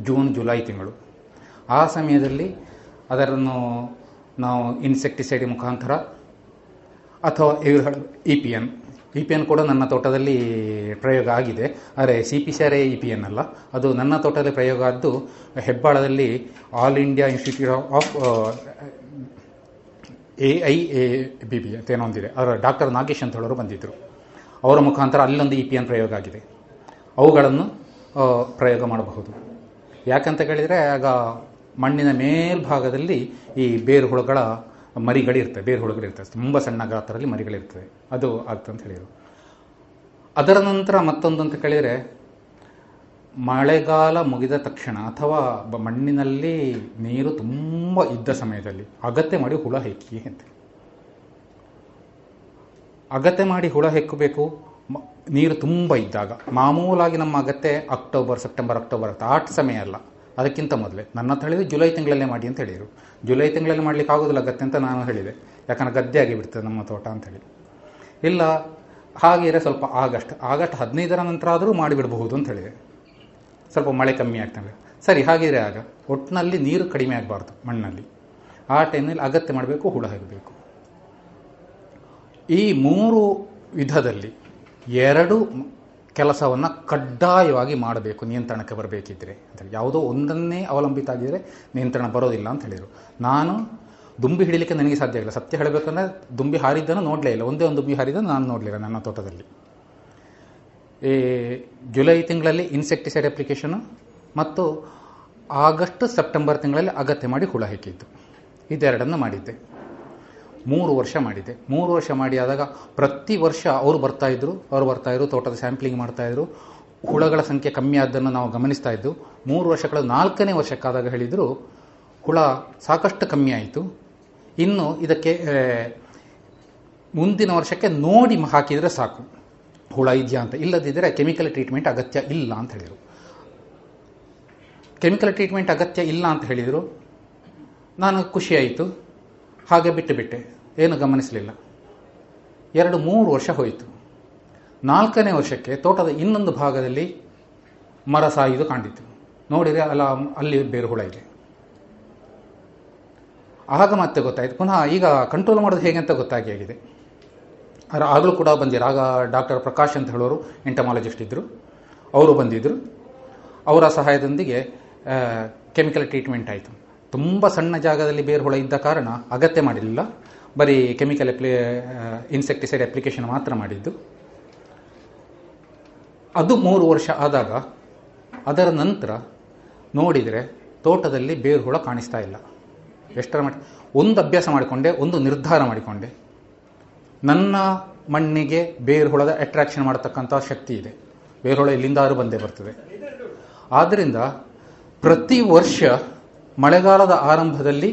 ಜೂನ್, ಜುಲೈ ತಿಂಗಳು. ಆ ಸಮಯದಲ್ಲಿ ಅದರನ್ನು ನಾವು ಇನ್ಸೆಕ್ಟಿಸೈಡ್ ಮುಖಾಂತರ ಅಥವಾ E P N. E P N ಕೂಡ ನನ್ನ ತೋಟದಲ್ಲಿ ಪ್ರಯೋಗ ಆಗಿದೆ. ಆದರೆ C P C E P N ಅಲ್ಲ. ಅದು ನನ್ನ ತೋಟದಲ್ಲಿ ಪ್ರಯೋಗ ಆದ್ದು ಹೆಬ್ಬಾಳದಲ್ಲಿ all India institute of A I A B B ಅಂತ ಏನೋ ಒಂದಿದೆ. ಅವರ ಡಾಕ್ಟರ್ ನಾಗೇಶ್ ಅಂತ ಹೇಳೋರು ಬಂದಿದ್ದರು ಅವರ ಮುಖಾಂತರ ಅಲ್ಲೊಂದು ಇ ಪಿ ಎನ್ ಪ್ರಯೋಗ ಆಗಿದೆ. ಅವುಗಳನ್ನು ಪ್ರಯೋಗ ಮಾಡಬಹುದು. ಯಾಕಂತ ಕೇಳಿದರೆ ಆಗ ಮಣ್ಣಿನ ಮೇಲ್ಭಾಗದಲ್ಲಿ ಈ ಬೇರು ಹುಳುಗಳ ಮರಿಗಳಿರ್ತವೆ ಬೇರು ಹುಳುಗಳಿರ್ತವೆ ತುಂಬ ಸಣ್ಣ ಗಾತ್ರದಲ್ಲಿ ಮರಿಗಳಿರ್ತವೆ ಅದು ಅಂತ ಹೇಳಿದರು. ಅದರ ನಂತರ ಮತ್ತೊಂದು ಅಂತ ಕೇಳಿದರೆ, ಮಳೆಗಾಲ ಮುಗಿದ ತಕ್ಷಣ ಅಥವಾ ಮಣ್ಣಿನಲ್ಲಿ ನೀರು ತುಂಬ ಇದ್ದ ಸಮಯದಲ್ಲಿ ಅಗತ್ಯ ಮಾಡಿ ಹುಳ ಹೆಕ್ಕಿ ಅಂತ. ಅಗತ್ಯ ಮಾಡಿ ಹುಳ ಹೆಕ್ಕಬೇಕು. ನೀರು ತುಂಬ ಇದ್ದಾಗ, ಮಾಮೂಲಾಗಿ ನಮ್ಮ ಅಗತ್ಯ ಅಕ್ಟೋಬರ್, ಸೆಪ್ಟೆಂಬರ್, ಅಕ್ಟೋಬರ್ ಅಂತ ಆಟ ಸಮಯ ಅಲ್ಲ. ಅದಕ್ಕಿಂತ ಮೊದಲೇ. ನನ್ನ ಹತ್ರ ಹೇಳಿದ್ರು ಜುಲೈ ತಿಂಗಳಲ್ಲೇ ಮಾಡಿ ಅಂತ ಹೇಳಿದರು. ಜುಲೈ ತಿಂಗಳಲ್ಲಿ ಮಾಡ್ಲಿಕ್ಕೆ ಆಗೋದಿಲ್ಲ ಅಗತ್ಯ ಅಂತ ನಾನು ಹೇಳಿದೆ. ಯಾಕಂದ್ರೆ ಗದ್ದೆ ಆಗಿಬಿಡ್ತದೆ ನಮ್ಮ ತೋಟ ಅಂತೇಳಿ ಇಲ್ಲ, ಹಾಗೆ ಸ್ವಲ್ಪ ಆಗಸ್ಟ್ ಆಗಸ್ಟ್ ಹದಿನೈದರ ನಂತರ ಆದರೂ ಮಾಡಿಬಿಡಬಹುದು ಅಂತ ಹೇಳಿದೆ. ಸ್ವಲ್ಪ ಮಳೆ ಕಮ್ಮಿ ಆಗ್ತದೆ ಸರಿ ಹಾಗಿದ್ರೆ ಆಗ. ಒಟ್ಟಿನಲ್ಲಿ ನೀರು ಕಡಿಮೆ ಆಗಬಾರ್ದು ಮಣ್ಣಲ್ಲಿ. ಆ ಟೈಮ್ನಲ್ಲಿ ಅಗತ್ಯ ಮಾಡಬೇಕು, ಹುಳ ಹಾಕಬೇಕು ಈ ಮೂರು ವಿಧದಲ್ಲಿ ಎರಡು ಕೆಲಸವನ್ನು ಕಡ್ಡಾಯವಾಗಿ ಮಾಡಬೇಕು, ನಿಯಂತ್ರಣಕ್ಕೆ ಬರಬೇಕಿದ್ರೆ. ಅಂತೇಳಿ ಯಾವುದೋ ಒಂದನ್ನೇ ಅವಲಂಬಿತ ಆಗಿದರೆ ನಿಯಂತ್ರಣ ಬರೋದಿಲ್ಲ ಅಂತ ಹೇಳಿದರು. ನಾನು ದುಂಬಿ ಹಿಡಿಲಿಕ್ಕೆ ನನಗೆ ಸಾಧ್ಯ ಇಲ್ಲ. ಸತ್ಯ ಹೇಳಬೇಕಂದ್ರೆ ದುಂಬಿ ಹಾರಿದ್ದನ್ನು ನೋಡಲೇ ಇಲ್ಲ. ಒಂದೇ ಒಂದು ದುಂಬಿ ಹಾರಿದ್ದನ್ನು ನಾನು ನೋಡಲಿಲ್ಲ ನನ್ನ ತೋಟದಲ್ಲಿ. ಈ ಜುಲೈ ತಿಂಗಳಲ್ಲಿ ಇನ್ಸೆಕ್ಟಿಸೈಡ್ ಅಪ್ಲಿಕೇಶನು ಮತ್ತು ಆಗಸ್ಟ್, ಸೆಪ್ಟೆಂಬರ್ ತಿಂಗಳಲ್ಲಿ ಅಗತ್ಯ ಮಾಡಿ ಹುಳ ಹಾಕಿದ್ದು. ಇದೆರಡನ್ನು ಮಾಡಿದ್ದೆ. ಮೂರು ವರ್ಷ ಮಾಡಿದ್ದೆ ಮೂರು ವರ್ಷ ಮಾಡಿ ಆದಾಗ ಪ್ರತಿ ವರ್ಷ ಅವರು ಬರ್ತಾಯಿದ್ರು ಅವರು ಬರ್ತಾಯಿದ್ರು ತೋಟದ ಸ್ಯಾಂಪ್ಲಿಂಗ್ ಮಾಡ್ತಾಯಿದ್ರು ಹುಳಗಳ ಸಂಖ್ಯೆ ಕಮ್ಮಿ ಆದ್ದನ್ನು ನಾವು ಗಮನಿಸ್ತಾ ಇದ್ದು ಮೂರು ವರ್ಷಗಳು ನಾಲ್ಕನೇ ವರ್ಷಕ್ಕಾದಾಗ ಹೇಳಿದರು, ಹುಳ ಸಾಕಷ್ಟು ಕಮ್ಮಿ ಆಯಿತು. ಇನ್ನು ಇದಕ್ಕೆ ಮುಂದಿನ ವರ್ಷಕ್ಕೆ ನೋಡಿ ಹಾಕಿದರೆ ಸಾಕು. ಹುಳ ಇದೆಯಾ ಅಂತ. ಇಲ್ಲದಿದ್ದರೆ ಕೆಮಿಕಲ್ ಟ್ರೀಟ್ಮೆಂಟ್ ಅಗತ್ಯ ಇಲ್ಲ ಅಂತ ಹೇಳಿದರು. ಕೆಮಿಕಲ್ ಟ್ರೀಟ್ಮೆಂಟ್ ಅಗತ್ಯ ಇಲ್ಲ ಅಂತ ಹೇಳಿದರು. ನಾನು ಖುಷಿಯಾಯಿತು ಹಾಗೆ ಬಿಟ್ಟು ಬಿಟ್ಟೆ. ಏನು ಗಮನಿಸಲಿಲ್ಲ. ಎರಡು ಮೂರು ವರ್ಷ ಹೋಯಿತು. ನಾಲ್ಕನೇ ವರ್ಷಕ್ಕೆ ತೋಟದ ಇನ್ನೊಂದು ಭಾಗದಲ್ಲಿ ಮರ ಸಾಯಿದು ಕಾಣಿತು ನೋಡಿದರೆ ಅಲ್ಲ ಅಲ್ಲಿ ಬೇರು ಹುಳ ಇದೆ. ಆಗ ಮತ್ತೆ ಗೊತ್ತಾಯಿತು. ಪುನಃ ಈಗ ಕಂಟ್ರೋಲ್ ಮಾಡೋದು ಹೇಗೆ ಅಂತ ಗೊತ್ತಾಗಿ ಆಗಿದೆ. ಅದರ ಆಗಲೂ ಕೂಡ ಬಂದಿರು ಆಗ ಡಾಕ್ಟರ್ ಪ್ರಕಾಶ್ ಅಂತ ಹೇಳೋರು ಎಂಟಮಾಲಜಿಸ್ಟ್ ಇದ್ದರು ಅವರು ಬಂದಿದ್ದರು ಅವರ ಸಹಾಯದೊಂದಿಗೆ ಕೆಮಿಕಲ್ ಟ್ರೀಟ್ಮೆಂಟ್ ಆಯಿತು. ತುಂಬ ಸಣ್ಣ ಜಾಗದಲ್ಲಿ ಬೇರು ಹುಳ ಇದ್ದ ಕಾರಣ ಅಗತ್ಯ ಮಾಡಿರಲಿಲ್ಲ. ಬರೀ ಕೆಮಿಕಲ್ ಅಪ್ಲಿ ಇನ್ಸೆಕ್ಟಿಸೈಡ್ ಅಪ್ಲಿಕೇಶನ್ ಮಾತ್ರ ಮಾಡಿದ್ದು. ಅದು ಮೂರು ವರ್ಷ ಆದಾಗ ಅದರ ನಂತರ ನೋಡಿದರೆ ತೋಟದಲ್ಲಿ ಬೇರು ಹುಳ ಕಾಣಿಸ್ತಾ ಇಲ್ಲ. ಎಷ್ಟರ ಮಟ್ಟ, ಒಂದು ಅಭ್ಯಾಸ ಮಾಡಿಕೊಂಡೆ, ಒಂದು ನಿರ್ಧಾರ ಮಾಡಿಕೊಂಡೆ. ನನ್ನ ಮಣ್ಣಿಗೆ ಬೇರು ಹುಳದ ಅಟ್ರಾಕ್ಷನ್ ಮಾಡತಕ್ಕಂಥ ಶಕ್ತಿ ಇದೆ. ಬೇರು ಹುಳ ಇಲ್ಲಿಂದಾರು ಬಂದೇ ಬರ್ತದೆ. ಆದ್ದರಿಂದ ಪ್ರತಿ ವರ್ಷ ಮಳೆಗಾಲದ ಆರಂಭದಲ್ಲಿ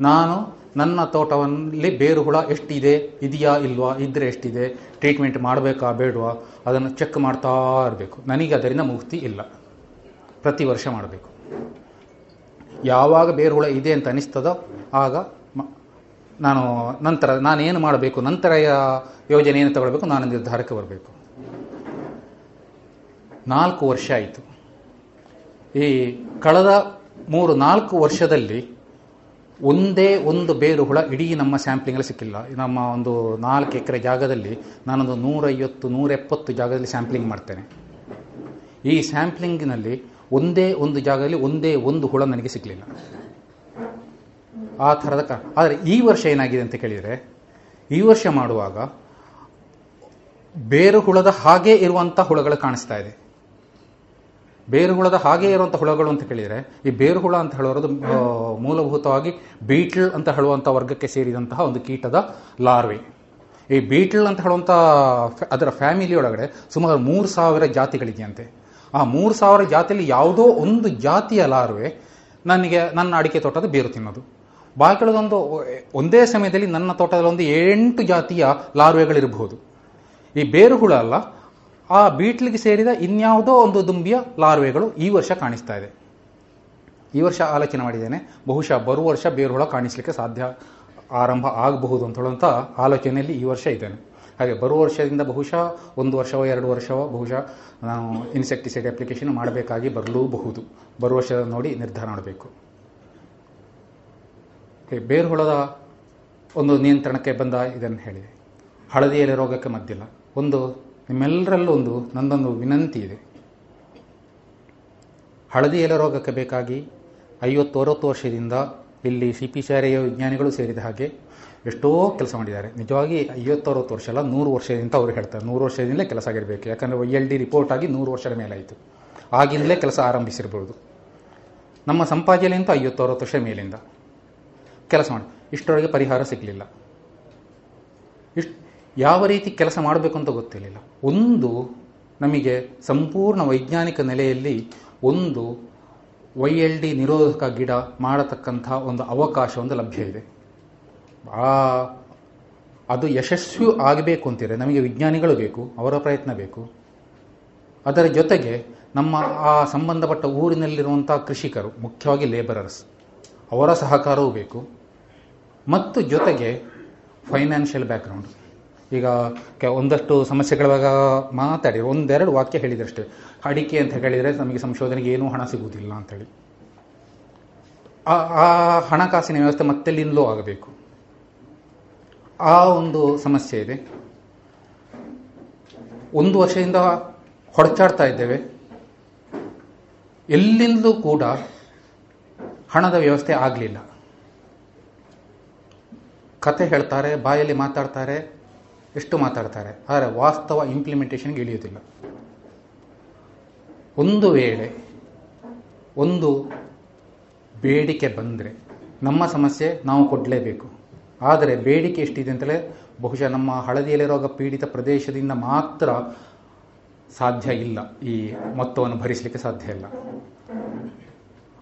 ನಾನು ನನ್ನ ತೋಟದಲ್ಲಿ ಬೇರು ಹುಳ ಎಷ್ಟಿದೆ, ಇದೆಯಾ ಇಲ್ವಾ ಇದ್ದರೆ ಎಷ್ಟಿದೆ ಟ್ರೀಟ್ಮೆಂಟ್ ಮಾಡಬೇಕಾ ಬೇಡವಾ, ಅದನ್ನು ಚೆಕ್ ಮಾಡ್ತಾ ಇರಬೇಕು. ನನಗೆ ಅದರಿಂದ ಮುಕ್ತಿ ಇಲ್ಲ. ಪ್ರತಿ ವರ್ಷ ಮಾಡಬೇಕು. ಯಾವಾಗ ಬೇರು ಹುಳ ಇದೆ ಅಂತ ಅನಿಸ್ತದೋ ಆಗ ನಾನು ನಂತರ, ನಾನೇನು ಮಾಡಬೇಕು, ನಂತರ ಯೋಜನೆ ಏನು ತಗೊಳ್ಬೇಕು, ನಾನು ನಿರ್ಧಾರಕ್ಕೆ ಬರಬೇಕು. ನಾಲ್ಕು ವರ್ಷ ಆಯಿತು. ಈ ಕಳೆದ ಮೂರು ನಾಲ್ಕು ವರ್ಷದಲ್ಲಿ ಒಂದೇ ಒಂದು ಬೇರು ಹುಳ ಇಡೀ ನಮ್ಮ ಸ್ಯಾಂಪ್ಲಿಂಗಲ್ಲಿ ಸಿಕ್ಕಿಲ್ಲ. ನಮ್ಮ ಒಂದು ನಾಲ್ಕು ಎಕರೆ ಜಾಗದಲ್ಲಿ ನಾನೊಂದು ನೂರೈವತ್ತು, ನೂರೆಪ್ಪತ್ತು ಜಾಗದಲ್ಲಿ ಸ್ಯಾಂಪ್ಲಿಂಗ್ ಮಾಡ್ತೇನೆ. ಈ ಸ್ಯಾಂಪ್ಲಿಂಗ್ನಲ್ಲಿ ಒಂದೇ ಒಂದು ಜಾಗದಲ್ಲಿ ಒಂದೇ ಒಂದು ಹುಳ ನನಗೆ ಸಿಗಲಿಲ್ಲ ಆ ಥರದ ಕ, ಆದರೆ ಈ ವರ್ಷ ಏನಾಗಿದೆ ಅಂತ ಕೇಳಿದರೆ, ಈ ವರ್ಷ ಮಾಡುವಾಗ ಬೇರು ಹುಳದ ಹಾಗೆ ಇರುವಂಥ ಹುಳಗಳು ಕಾಣಿಸ್ತಾ ಇದೆ. ಬೇರು ಹುಳದ ಹಾಗೆ ಇರುವಂಥ ಹುಳಗಳು ಅಂತ ಕೇಳಿದರೆ, ಈ ಬೇರು ಹುಳ ಅಂತ ಹೇಳೋದು ಮೂಲಭೂತವಾಗಿ ಬೀಟ್ಲ್ ಅಂತ ಹೇಳುವಂಥ ವರ್ಗಕ್ಕೆ ಸೇರಿದಂತಹ ಒಂದು ಕೀಟದ ಲಾರ್ವೆ. ಈ ಬೀಟ್ಲ್ ಅಂತ ಹೇಳುವಂಥ ಅದರ ಫ್ಯಾಮಿಲಿ ಒಳಗಡೆ ಸುಮಾರು ಮೂರು ಸಾವಿರ ಜಾತಿಗಳಿದೆಯಂತೆ. ಆ ಮೂರು ಸಾವಿರ ಜಾತಿಯಲ್ಲಿ ಯಾವುದೋ ಒಂದು ಜಾತಿಯ ಲಾರ್ವೆ ನನಗೆ, ನನ್ನ ಅಡಿಕೆ ತೋಟದ ಬೇರು ತಿನ್ನೋದು. ಬಾಕಿಗಳದೊಂದು ಒಂದೇ ಸಮಯದಲ್ಲಿ ನನ್ನ ತೋಟದಲ್ಲಿ ಒಂದು ಎಂಟು ಜಾತಿಯ ಲಾರ್ವೆಗಳಿರಬಹುದು. ಈ ಬೇರು ಹುಳ ಅಲ್ಲ ಆ ಬೀಟ್ಲಿಗೆ ಸೇರಿದ ಇನ್ಯಾವುದೋ ಒಂದು ದುಂಬಿಯ ಲಾರ್ವೆಗಳು ಈ ವರ್ಷ ಕಾಣಿಸ್ತಾ ಇದೆ. ಈ ವರ್ಷ ಆಲೋಚನೆ ಮಾಡಿದ್ದೇನೆ. ಬಹುಶಃ ಬರುವ ವರ್ಷ ಬೇರು ಹುಳ ಕಾಣಿಸ್ಲಿಕ್ಕೆ ಸಾಧ್ಯ ಆರಂಭ ಆಗಬಹುದು ಅಂತ ಹೇಳುವಂಥ ಆಲೋಚನೆಯಲ್ಲಿ ಈ ವರ್ಷ ಇದ್ದೇನೆ. ಹಾಗೆ ಬರುವ ವರ್ಷದಿಂದ ಬಹುಶಃ ಒಂದು ವರ್ಷವೋ ಎರಡು ವರ್ಷವೋ ಬಹುಶಃ ನಾವು ಇನ್ಸೆಕ್ಟಿಸೈಡ್ ಅಪ್ಲಿಕೇಶನ್ ಮಾಡಬೇಕಾಗಿ ಬರಲೂಬಹುದು. ಬರುವ ವರ್ಷ ನೋಡಿ ನಿರ್ಧಾರ ಮಾಡಬೇಕು. ಬೇರುಹುಳದ ಬೇರು ಹುಳದ ಒಂದು ನಿಯಂತ್ರಣಕ್ಕೆ ಬಂದ ಇದನ್ನು ಹೇಳಿದೆ. ಹಳದಿಯಲ್ಲಿ ರೋಗಕ್ಕೆ ಮದ್ದಿಲ್ಲ. ಒಂದು ನಿಮ್ಮೆಲ್ಲರಲ್ಲೂ ಒಂದು, ನಂದೊಂದು ವಿನಂತಿ ಇದೆ. ಹಳದಿ ಎಲೆ ರೋಗಕ್ಕೆ ಬೇಕಾಗಿ ಐವತ್ತು, ಅರವತ್ತು ವರ್ಷದಿಂದ ಇಲ್ಲಿ ಸಿ ಪಿ ಶಾಲೆಯ ವಿಜ್ಞಾನಿಗಳು ಸೇರಿದ ಹಾಗೆ ಎಷ್ಟೋ ಕೆಲಸ ಮಾಡಿದ್ದಾರೆ. ನಿಜವಾಗಿ ಐವತ್ತು, ಅರವತ್ತು ವರ್ಷ ಅಲ್ಲ, ನೂರು ವರ್ಷದಿಂದ ಅವರು ಹೇಳ್ತಾರೆ. ನೂರು ವರ್ಷದಿಂದಲೇ ಕೆಲಸ ಆಗಿರಬೇಕು. ಯಾಕಂದರೆ ವೈ ಡಿ ರಿಪೋರ್ಟ್ ಆಗಿ ನೂರು ವರ್ಷದ ಮೇಲಾಯಿತು ಆಗಿಂದಲೇ ಕೆಲಸ ಆರಂಭಿಸಿರ್ಬೋದು. ನಮ್ಮ ಸಂಪಾದನೆಯಲ್ಲಿ ಅಂತೂ ಐವತ್ತು, ಅರವತ್ತು ವರ್ಷ ಮೇಲಿಂದ. ಕೆಲಸ ಮಾಡಿ. ಇಷ್ಟರೊಳಗೆ ಪರಿಹಾರ ಸಿಗಲಿಲ್ಲ. ಯಾವ ರೀತಿ ಕೆಲಸ ಮಾಡಬೇಕು ಅಂತ ಗೊತ್ತಿರಲಿಲ್ಲ. ಒಂದು ನಮಗೆ ಸಂಪೂರ್ಣ ವೈಜ್ಞಾನಿಕ ನೆಲೆಯಲ್ಲಿ ಒಂದು ವೈ ಎಲ್ ಡಿ ನಿರೋಧಕ ಗಿಡ ಮಾಡತಕ್ಕಂಥ ಒಂದು ಅವಕಾಶ, ಒಂದು ಲಭ್ಯ ಇದೆ. ಆ, ಅದು ಯಶಸ್ವಿ ಆಗಬೇಕು ಅಂತಿದ್ರೆ ನಮಗೆ ವಿಜ್ಞಾನಿಗಳು ಬೇಕು, ಅವರ ಪ್ರಯತ್ನ ಬೇಕು. ಅದರ ಜೊತೆಗೆ ನಮ್ಮ ಆ ಸಂಬಂಧಪಟ್ಟ ಊರಿನಲ್ಲಿರುವಂಥ ಕೃಷಿಕರು, ಮುಖ್ಯವಾಗಿ ಲೇಬರರ್ಸ್ ಅವರ ಸಹಕಾರವೂ ಬೇಕು. ಮತ್ತು ಜೊತೆಗೆ ಫೈನಾನ್ಷಿಯಲ್ ಬ್ಯಾಕ್ಗ್ರೌಂಡ್ ಈಗ ಒಂದಷ್ಟು ಸಮಸ್ಯೆಗಳ ಬಗ್ಗೆ ಮಾತಾಡಿ. ಒಂದೆರಡು ವಾಕ್ಯ ಹೇಳಿದ್ರಷ್ಟೇ. ಅಡಿಕೆ ಅಂತ ಹೇಳಿದರೆ ನಮಗೆ ಸಂಶೋಧನೆಗೆ ಏನೂ ಹಣ ಸಿಗುವುದಿಲ್ಲ ಅಂತೇಳಿ. ಆ ಆ ಹಣಕಾಸಿನ ವ್ಯವಸ್ಥೆ ಮತ್ತೆ ಮತ್ತೆಲ್ಲಿಂದಲೂ ಆಗಬೇಕು? ಆ ಒಂದು ಸಮಸ್ಯೆ ಇದೆ. ಒಂದು ವರ್ಷದಿಂದ ಹೊಡೆಚಾಡ್ತಾ ಇದ್ದೇವೆ. ಎಲ್ಲಿಂದಲೂ ಕೂಡ ಹಣದ ವ್ಯವಸ್ಥೆ ಆಗಲಿಲ್ಲ. ಕತೆ ಹೇಳ್ತಾರೆ, ಬಾಯಲ್ಲಿ ಮಾತಾಡ್ತಾರೆ ಎಷ್ಟು ಮಾತಾಡ್ತಾರೆ. ಆದರೆ ವಾಸ್ತವ ಇಂಪ್ಲಿಮೆಂಟೇಷನ್ಗೆ ಇಳಿಯೋದಿಲ್ಲ ಒಂದು ವೇಳೆ ಒಂದು ಬೇಡಿಕೆ ಬಂದರೆ ನಮ್ಮ ಸಮಸ್ಯೆ ನಾವು ಕೊಡಲೇಬೇಕು. ಆದರೆ ಬೇಡಿಕೆ ಎಷ್ಟಿದೆ ಅಂತಲೇ ಬಹುಶಃ ನಮ್ಮ ಹಳದಿಯಲ್ಲಿ ರೋಗ ಪೀಡಿತ ಪ್ರದೇಶದಿಂದ ಮಾತ್ರ ಸಾಧ್ಯ ಇಲ್ಲ. ಈ ಮೊತ್ತವನ್ನು ಭರಿಸಲಿಕ್ಕೆ ಸಾಧ್ಯ ಇಲ್ಲ.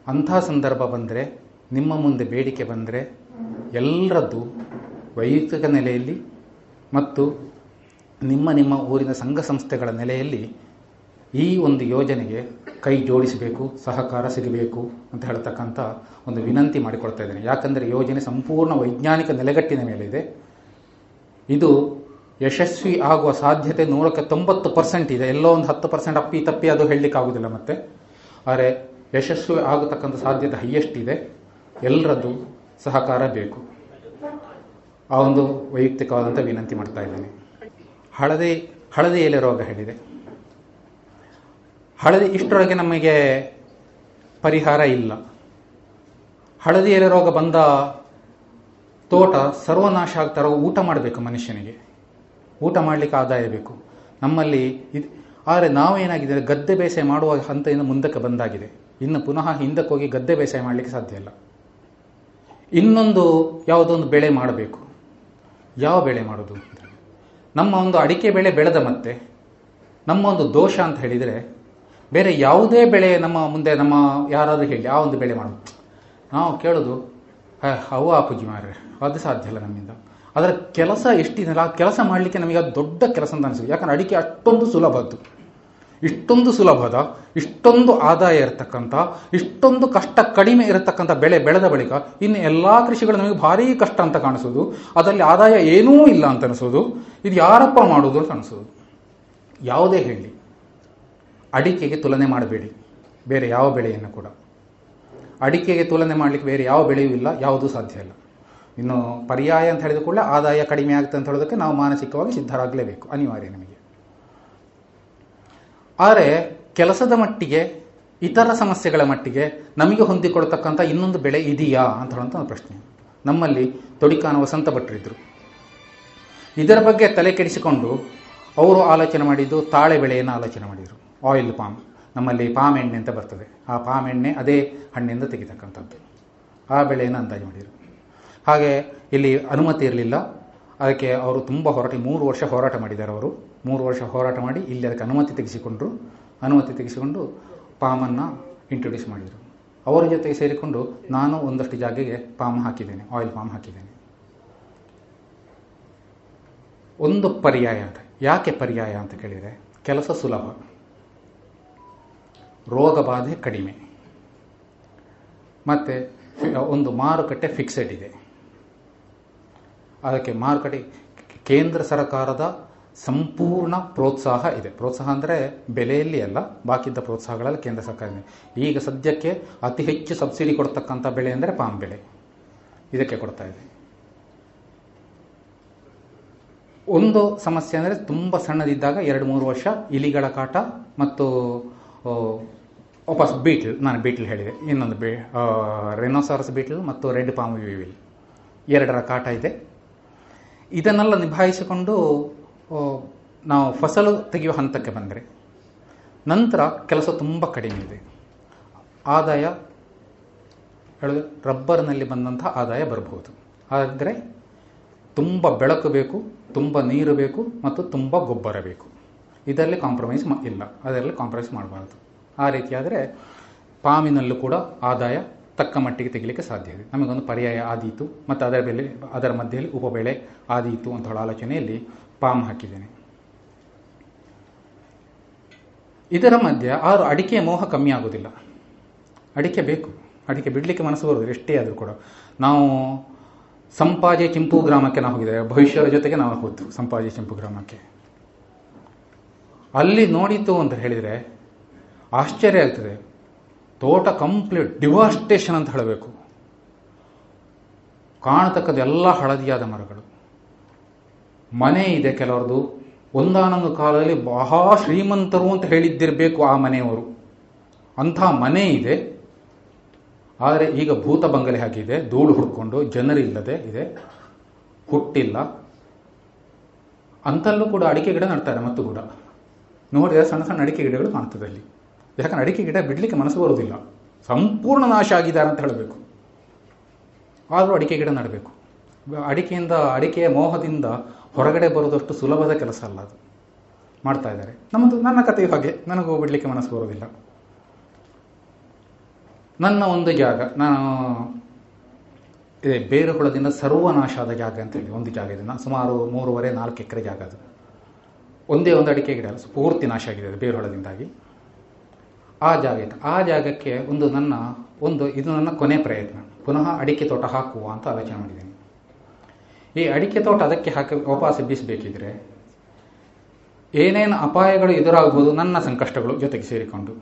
ಅಂಥ ಸಂದರ್ಭ ಬಂದರೆ, ನಿಮ್ಮ ಮುಂದೆ ಬೇಡಿಕೆ ಬಂದರೆ ಎಲ್ಲರದ್ದು ವೈಯಕ್ತಿಕ ನೆಲೆಯಲ್ಲಿ ಮತ್ತು ನಿಮ್ಮ ನಿಮ್ಮ ಊರಿನ ಸಂಘ ಸಂಸ್ಥೆಗಳ ನೆಲೆಯಲ್ಲಿ ಈ ಒಂದು ಯೋಜನೆಗೆ ಕೈ ಜೋಡಿಸಬೇಕು, ಸಹಕಾರ ಸಿಗಬೇಕು ಅಂತ ಹೇಳ್ತಕ್ಕಂಥ ಒಂದು ವಿನಂತಿ ಮಾಡಿಕೊಳ್ತಾ ಇದ್ದೇನೆ. ಯಾಕಂದರೆ ಯೋಜನೆ ಸಂಪೂರ್ಣ ವೈಜ್ಞಾನಿಕ ನೆಲೆಗಟ್ಟಿನ ಮೇಲಿದೆ ಇದು. ಯಶಸ್ವಿ ಆಗುವ ಸಾಧ್ಯತೆ ನೂರಕ್ಕೆ ತೊಂಬತ್ತು ಪರ್ಸೆಂಟ್ ಇದೆ. ಎಲ್ಲೋ ಒಂದು ಹತ್ತು ಪರ್ಸೆಂಟ್ ಅಪ್ಪಿ ತಪ್ಪಿ ಅದು ಹೇಳಲಿಕ್ಕೆ ಆಗುದಿಲ್ಲ ಮತ್ತೆ. ಆದರೆ ಯಶಸ್ವಿ ಆಗತಕ್ಕಂಥ ಸಾಧ್ಯತೆ ಹೈಯೆಸ್ಟ್ ಇದೆ. ಎಲ್ಲರದ್ದು ಸಹಕಾರ ಬೇಕು. ಆ ಒಂದು ವೈಯಕ್ತಿಕವಾದಂಥ ವಿನಂತಿ ಮಾಡ್ತಾ ಇದ್ದೇನೆ. ಹಳದಿ ಹಳದಿ ಎಲೆ ರೋಗ ಹೇಳಿದೆ. ಹಳದಿ ಇಷ್ಟರೊಳಗೆ ನಮಗೆ ಪರಿಹಾರ ಇಲ್ಲ. ಹಳದಿ ಎಲೆ ರೋಗ ಬಂದ ತೋಟ ಸರ್ವನಾಶ ಆಗ್ತಾರೋ ಊಟ ಮಾಡಬೇಕು ಮನುಷ್ಯನಿಗೆ. ಊಟ ಮಾಡಲಿಕ್ಕೆ ಆದಾಯ ಬೇಕು. ನಮ್ಮಲ್ಲಿ ಇದು ಆದರೆ ನಾವೇನಾಗಿದೆ ಗದ್ದೆ ಬೇಸಾಯ ಮಾಡುವ ಹಂತದಿಂದ ಮುಂದಕ್ಕೆ ಬಂದಾಗಿದೆ. ಇನ್ನು ಪುನಃ ಹಿಂದಕ್ಕೆ ಹೋಗಿ ಗದ್ದೆ ಬೇಸಾಯ ಮಾಡಲಿಕ್ಕೆ ಸಾಧ್ಯ ಇಲ್ಲ. ಇನ್ನೊಂದು ಯಾವುದೊಂದು ಬೆಳೆ ಮಾಡಬೇಕು. ಯಾವ ಬೆಳೆ ಮಾಡೋದು ನಮ್ಮ ಒಂದು ಅಡಿಕೆ ಬೆಳೆ ಬೆಳೆದ ಮತ್ತೆ, ನಮ್ಮ ಒಂದು ದೋಷ ಅಂತ ಹೇಳಿದರೆ, ಬೇರೆ ಯಾವುದೇ ಬೆಳೆ ನಮ್ಮ ಮುಂದೆ ನಮ್ಮ ಯಾರಾದರೂ ಹೇಳಿ, ಆ ಒಂದು ಬೆಳೆ ಮಾಡೋದು. ನಾವು ಕೇಳೋದು ಅವು ಪೂಜೆ ಮಾರ್ರೆ, ಅದು ಸಾಧ್ಯ ಇಲ್ಲ ನಮ್ಮಿಂದ. ಅದರ ಕೆಲಸ ಎಷ್ಟಿದೆಯಲ್ಲ ಆ ಕೆಲಸ ಮಾಡಲಿಕ್ಕೆ ನಮಗೆ ದೊಡ್ಡ ಕೆಲಸ ಅಂತ ಅನಿಸುತ್ತೆ. ಯಾಕಂದ್ರೆ ಅಡಿಕೆ ಅಷ್ಟೊಂದು ಸುಲಭದ್ದು. ಇಷ್ಟೊಂದು ಸುಲಭದ, ಇಷ್ಟೊಂದು ಆದಾಯ ಇರತಕ್ಕಂಥ, ಇಷ್ಟೊಂದು ಕಷ್ಟ ಕಡಿಮೆ ಇರತಕ್ಕಂಥ ಬೆಳೆ ಬೆಳೆದ ಬಳಿಕ ಇನ್ನು ಎಲ್ಲ ಕೃಷಿಗಳು ನಮಗೆ ಭಾರಿ ಕಷ್ಟ ಅಂತ ಕಾಣಿಸೋದು. ಅದರಲ್ಲಿ ಆದಾಯ ಏನೂ ಇಲ್ಲ ಅಂತ ಅನಿಸೋದು. ಇದು ಯಾರಪ್ಪ ಮಾಡೋದು ಅಂತ ಅನಿಸೋದು. ಯಾವುದೇ ಹೇಳಿ. ಅಡಿಕೆಗೆ ತುಲನೆ ಮಾಡಬೇಡಿ. ಬೇರೆ ಯಾವ ಬೆಳೆಯನ್ನು ಕೂಡ. ಅಡಿಕೆಗೆ ತುಲನೆ ಮಾಡಲಿಕ್ಕೆ ಬೇರೆ ಯಾವ ಬೆಳೆಯೂ ಇಲ್ಲ, ಯಾವುದೂ ಸಾಧ್ಯ ಇಲ್ಲ. ಇನ್ನು ಪರ್ಯಾಯ ಅಂತ ಹೇಳಿದ ಕೂಡಲೇ ಆದಾಯ ಕಡಿಮೆ ಆಗುತ್ತೆ ಅಂತ ಹೇಳೋದಕ್ಕೆ ನಾವು ಮಾನಸಿಕವಾಗಿ ಸಿದ್ಧರಾಗಲೇಬೇಕು. ಅನಿವಾರ್ಯ ನಮಗೆ. ಆದರೆ ಕೆಲಸದ ಮಟ್ಟಿಗೆ, ಇತರ ಸಮಸ್ಯೆಗಳ ಮಟ್ಟಿಗೆ ನಮಗೆ ಹೊಂದಿಕೊಳ್ತಕ್ಕಂಥ ಇನ್ನೊಂದು ಬೆಳೆ ಇದೆಯಾ ಅಂತ ಹೇಳುವಂಥ ಒಂದು ಪ್ರಶ್ನೆ. ನಮ್ಮಲ್ಲಿ ತೊಡಿಕಾನ ವಸಂತ ಭಟ್ರಿದ್ರು ಇದರ. ಬಗ್ಗೆ ತಲೆ ಕೆಡಿಸಿಕೊಂಡು ಅವರು ಆಲೋಚನೆ ಮಾಡಿದ್ದು ತಾಳೆ ಬೆಳೆಯನ್ನು ಆಲೋಚನೆ ಮಾಡಿದರು. ಆಯಿಲ್ ಪಾಮ್ ನಮ್ಮಲ್ಲಿ ಪಾಮ್ ಎಣ್ಣೆ ಅಂತ ಬರ್ತದೆ. ಆ ಪಾಮ್ ಎಣ್ಣೆ ಅದೇ ಹಣ್ಣಿಂದ ತೆಗಿತಕ್ಕಂಥದ್ದು. ಆ ಬೆಳೆಯನ್ನು ಅಂದಾಜು ಮಾಡಿದರು. ಹಾಗೆ ಇಲ್ಲಿ ಅನುಮತಿ ಇರಲಿಲ್ಲ. ಅದಕ್ಕೆ ಅವರು ತುಂಬ ಹೋರಾಟ, ಮೂರು ವರ್ಷ ಹೋರಾಟ ಮಾಡಿದ್ದಾರೆ ಅವರು. ಮೂರು ವರ್ಷ ಹೋರಾಟ ಮಾಡಿ ಇಲ್ಲಿ ಅದಕ್ಕೆ ಅನುಮತಿ ತೆಗೆಸಿಕೊಂಡ್ರು. ಅನುಮತಿ ತೆಗೆಸಿಕೊಂಡು ಪಾಮನ್ನು ಇಂಟ್ರೊಡ್ಯೂಸ್ ಮಾಡಿದರು. ಅವರ ಜೊತೆಗೆ ಸೇರಿಕೊಂಡು ನಾನು ಒಂದಷ್ಟು ಜಾಗೆಗೆ ಪಾಮ್ ಹಾಕಿದ್ದೇನೆ ಆಯಿಲ್ ಪಾಮ್ ಹಾಕಿದ್ದೇನೆ. ಒಂದು ಪರ್ಯಾಯ ಅಂತ. ಯಾಕೆ ಪರ್ಯಾಯ ಅಂತ ಕೇಳಿದರೆ, ಕೆಲಸ ಸುಲಭ. ರೋಗ ಬಾಧೆ ಕಡಿಮೆ. ಮತ್ತು ಒಂದು ಮಾರುಕಟ್ಟೆ ಫಿಕ್ಸೆಡ್ ಇದೆ. ಅದಕ್ಕೆ ಮಾರುಕಟ್ಟೆ ಕೇಂದ್ರ ಸರ್ಕಾರದ ಸಂಪೂರ್ಣ ಪ್ರೋತ್ಸಾಹ ಇದೆ. ಪ್ರೋತ್ಸಾಹ ಅಂದರೆ ಬೆಲೆಯಲ್ಲಿ ಅಲ್ಲ, ಬಾಕಿದ್ದ ಪ್ರೋತ್ಸಾಹಗಳಲ್ಲಿ ಕೇಂದ್ರ ಸರ್ಕಾರ ಈಗ ಸದ್ಯಕ್ಕೆ ಅತಿ ಹೆಚ್ಚು ಸಬ್ಸಿಡಿ ಕೊಡ್ತಕ್ಕಂಥ ಬೆಳೆ ಅಂದರೆ ಪಾಮ್ ಬೆಳೆ. ಇದಕ್ಕೆ ಕೊಡ್ತಾ ಇದೆ. ಒಂದು ಸಮಸ್ಯೆ ಅಂದರೆ ತುಂಬ ಸಣ್ಣದಿದ್ದಾಗ ಎರಡು ಮೂರು ವರ್ಷ ಇಲಿಗಳ ಕಾಟ ಮತ್ತು ವಾಪಸ್ ಬೀಟ್ಲ್, ನಾನು ಬೀಟ್ಲ್ ಹೇಳಿದೆ. ಇನ್ನೊಂದು ಬೇ ರೆನೋಸಾರಸ್ ಬೀಟ್ಲ್ ಮತ್ತು ರೆಡ್ ಪಾಮ್ ವಿವಿಲ್. ಎರಡರ ಕಾಟ ಇದೆ. ಇದನ್ನೆಲ್ಲ ನಿಭಾಯಿಸಿಕೊಂಡು ನಾವು ಫಸಲು ತೆಗೆಯುವ ಹಂತಕ್ಕೆ ಬಂದರೆ ನಂತರ ಕೆಲಸ ತುಂಬ ಕಡಿಮೆ ಇದೆ. ಆದಾಯ ಹೇಳಿದ್ರೆ ರಬ್ಬರ್ನಲ್ಲಿ ಬಂದಂಥ ಆದಾಯ ಬರಬಹುದು. ಆದರೆ ತುಂಬ ಬೆಳಕು ಬೇಕು, ತುಂಬ ನೀರು ಬೇಕು ಮತ್ತು ತುಂಬ ಗೊಬ್ಬರ ಬೇಕು. ಇದರಲ್ಲಿ ಕಾಂಪ್ರಮೈಸ್ ಇಲ್ಲ. ಅದರಲ್ಲಿ ಕಾಂಪ್ರಮೈಸ್ ಮಾಡಬಾರ್ದು. ಆ ರೀತಿಯಾದರೆ ಪಾಮಿನಲ್ಲೂ ಕೂಡ ಆದಾಯ ತಕ್ಕ ಮಟ್ಟಿಗೆ ತೆಗಿಲಿಕ್ಕೆ ಸಾಧ್ಯ ಇದೆ. ನಮಗೊಂದು ಪರ್ಯಾಯ ಆದೀತು ಮತ್ತು ಅದರ ಬೆಲೆ ಅದರ ಮಧ್ಯೆಯಲ್ಲಿ ಉಪಬೆಳೆ ಆದೀತು ಅಂತ ಹೇಳೋ ಆಲೋಚನೆಯಲ್ಲಿ ಪಾಮ್ ಹಾಕಿದ್ದೇನೆ. ಇದರ ಮಧ್ಯೆ ಆರು ಅಡಿಕೆಯ ಮೋಹ ಕಮ್ಮಿ ಆಗೋದಿಲ್ಲ. ಅಡಿಕೆ ಬೇಕು. ಅಡಿಕೆ ಬಿಡಲಿಕ್ಕೆ ಮನಸ್ಸು ಬರೋದು ಎಷ್ಟೇ ಆದರೂ ಕೂಡ. ನಾವು ಸಂಪಾಜೆ ಚಿಂಪು ಗ್ರಾಮಕ್ಕೆ ನಾವು ಹೋಗಿದ್ದೇವೆ ಭವಿಷ್ಯದ ಜೊತೆಗೆ ನಾವು ಹೋದ್ದು ಸಂಪಾಜೆ ಚಿಂಪು ಗ್ರಾಮಕ್ಕೆ. ಅಲ್ಲಿ ನೋಡಿತು ಅಂತ ಹೇಳಿದರೆ ಆಶ್ಚರ್ಯ ಆಗ್ತದೆ. ತೋಟ ಕಂಪ್ಲೀಟ್ ಡಿವಾಸ್ಟೇಷನ್ ಅಂತ ಹೇಳಬೇಕು. ಕಾಣತಕ್ಕದ್ದು ಎಲ್ಲ ಹಳದಿಯಾದ ಮರಗಳು. ಮನೆ ಇದೆ ಕೆಲವರದು ಒಂದಾನೊಂದು ಕಾಲದಲ್ಲಿ ಬಹಳ ಶ್ರೀಮಂತರು ಅಂತ ಹೇಳಿದ್ದಿರಬೇಕು ಆ ಮನೆಯವರು. ಅಂಥ ಮನೆ ಇದೆ. ಆದರೆ ಈಗ ಭೂತ ಬಂಗಲೆ ಹಾಕಿದೆ ಧೂಳು ಹುಡ್ಕೊಂಡು ಜನರಿಲ್ಲದೆ ಇದೆ. ಹುಟ್ಟಿಲ್ಲ. ಅಂತಲ್ಲೂ ಕೂಡ ಅಡಿಕೆ ಗಿಡ ನಡ್ತಾರೆ ಮತ್ತು ಕೂಡ. ನೋಡಿದರೆ ಸಣ್ಣ ಸಣ್ಣ ಅಡಿಕೆ ಗಿಡಗಳು ಕಾಣ್ತದೆ ಅಲ್ಲಿ. ಯಾಕಂದ್ರೆ ಅಡಿಕೆ ಗಿಡ ಬಿಡಲಿಕ್ಕೆ ಮನಸ್ಸು ಬರೋದಿಲ್ಲ ಸಂಪೂರ್ಣ ನಾಶ ಆಗಿದ್ದಾರೆ ಅಂತ ಹೇಳಬೇಕು. ಆದರೂ ಅಡಿಕೆ ಗಿಡ ನಡಬೇಕು. ಅಡಿಕೆಯಿಂದ, ಅಡಿಕೆಯ ಮೋಹದಿಂದ ಹೊರಗಡೆ ಬರೋದಷ್ಟು ಸುಲಭದ ಕೆಲಸ ಅಲ್ಲ ಅದು. ಮಾಡ್ತಾ ಇದ್ದಾರೆ. ನಮ್ಮದು, ನನ್ನ ಕಥೆಯು ಹಾಗೆ. ನನಗೂ ಬಿಡಲಿಕ್ಕೆ ಮನಸ್ಸು ಬರೋದಿಲ್ಲ ನನ್ನ ಒಂದು ಜಾಗ, ನಾನು, ಇದೇ ಬೇರು ಹುಳದಿಂದ ಸರ್ವನಾಶ ಆದ ಜಾಗ ಅಂತ ಹೇಳಿ ಒಂದು ಜಾಗ ಇದೆ. ನಾನು ಸುಮಾರು ಮೂರುವರೆ, ನಾಲ್ಕು ಎಕರೆ ಜಾಗ ಅದು. ಒಂದೇ ಒಂದು ಅಡಿಕೆ ಗಿಡ ಪೂರ್ತಿ ನಾಶ ಆಗಿದೆ ಅದು ಬೇರು ಹುಳದಿಂದಾಗಿ ಆ ಜಾಗ ಇತ್ತು ಆ ಜಾಗಕ್ಕೆ ಒಂದು ನನ್ನ, ಒಂದು, ಇದು ನನ್ನ ಕೊನೆ ಪ್ರಯತ್ನ. ಪುನಃ ಅಡಿಕೆ ತೋಟ ಹಾಕುವ ಅಂತ ಆಲೋಚನೆ ಮಾಡಿದ್ದೀನಿ. ಈ ಅಡಿಕೆ ತೋಟ ಅದಕ್ಕೆ ಹಾಕಿ ವಾಪಸ್ ಬೀಸಬೇಕಿದ್ರೆ ಏನೇನು ಅಪಾಯಗಳು ಎದುರಾಗ್ಬೋದು ನನ್ನ ಸಂಕಷ್ಟಗಳು ಜೊತೆಗೆ ಸೇರಿಕೊಂಡು.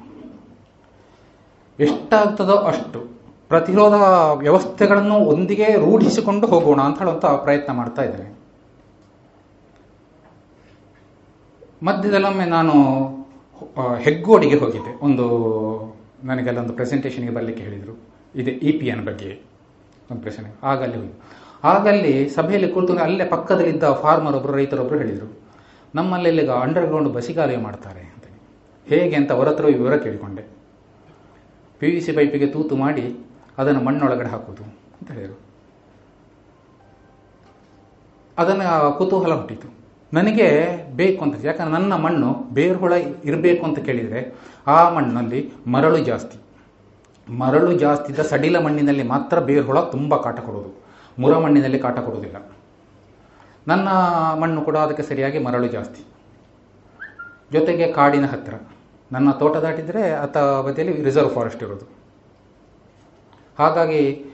ಎಷ್ಟಾಗ್ತದೋ ಅಷ್ಟು ಪ್ರತಿರೋಧ ವ್ಯವಸ್ಥೆಗಳನ್ನು ಒಂದಿಗೆ ರೂಢಿಸಿಕೊಂಡು ಹೋಗೋಣ ಅಂತ ಹೇಳುವಂಥ ಪ್ರಯತ್ನ ಮಾಡ್ತಾ ಇದ್ದಾರೆ ಮಧ್ಯದಲ್ಲೊಮ್ಮೆ ನಾನು ಹೆಗ್ಗೋಡಿಗೆ ಹೋಗಿದ್ದೆ. ಒಂದು, ನನಗೆ ಅಲ್ಲೊಂದು ಪ್ರೆಸೆಂಟೇಷನ್ಗೆ ಬರಲಿಕ್ಕೆ ಹೇಳಿದರು. ಇದೆ ಇ ಪಿ ಎನ್ ಬಗ್ಗೆ ಒಂದು ಪ್ರೆಸೆಂಟ್ ಆಗ ಅಲ್ಲಿ ಹೋಗಿ ಆಗಲ್ಲಿ ಸಭೆಯಲ್ಲಿ ಕುಳಿತು ಅಲ್ಲೇ ಪಕ್ಕದಲ್ಲಿದ್ದ ಫಾರ್ಮರ್ ಒಬ್ಬರು ರೈತರೊಬ್ಬರು ಹೇಳಿದರು. ನಮ್ಮಲ್ಲಿ ಈಗ ಅಂಡರ್ಗ್ರೌಂಡ್ ಬಸಿಗಾಲುವೆ ಮಾಡ್ತಾರೆ ಅಂತ ಹೇಗೆ ಅಂತ ಹೊರತ್ರ ವಿವರ ಕೇಳಿಕೊಂಡೆ. ಪಿ ವಿ ಸಿ ಪೈಪಿಗೆ ತೂತು ಮಾಡಿ ಅದನ್ನು ಮಣ್ಣೊಳಗಡೆ ಹಾಕೋದು ಅಂತ ಹೇಳಿದರು. ಅದನ್ನು ಕುತೂಹಲ ಹುಟ್ಟಿತು. ನನಗೆ ಬೇಕು ಅಂತ ಯಾಕಂದ್ರೆ ನನ್ನ ಮಣ್ಣು ಬೇರುಹುಳ ಇರಬೇಕು ಅಂತ ಕೇಳಿದರೆ ಆ ಮಣ್ಣಲ್ಲಿ ಮರಳು ಜಾಸ್ತಿ. ಮರಳು ಜಾಸ್ತಿ ಇದ್ದ ಸಡಿಲ ಮಣ್ಣಿನಲ್ಲಿ ಮಾತ್ರ ಬೇರುಹುಳ ತುಂಬ ಕಾಟ ಕೊಡೋದು ಮುರ ಮಣ್ಣಿನಲ್ಲಿ ಕಾಟ ಕೊಡುವುದಿಲ್ಲ. ನನ್ನ ಮಣ್ಣು ಕೂಡ ಅದಕ್ಕೆ ಸರಿಯಾಗಿ ಮರಳು ಜಾಸ್ತಿ. ಜೊತೆಗೆ ಕಾಡಿನ ಹತ್ತಿರ. ನನ್ನ ತೋಟ ದಾಟಿದರೆ ಅತ ಬದಿಯಲ್ಲಿ ರಿಸರ್ವ್ ಫಾರೆಸ್ಟ್ ಇರೋದು ಹಾಗಾಗಿ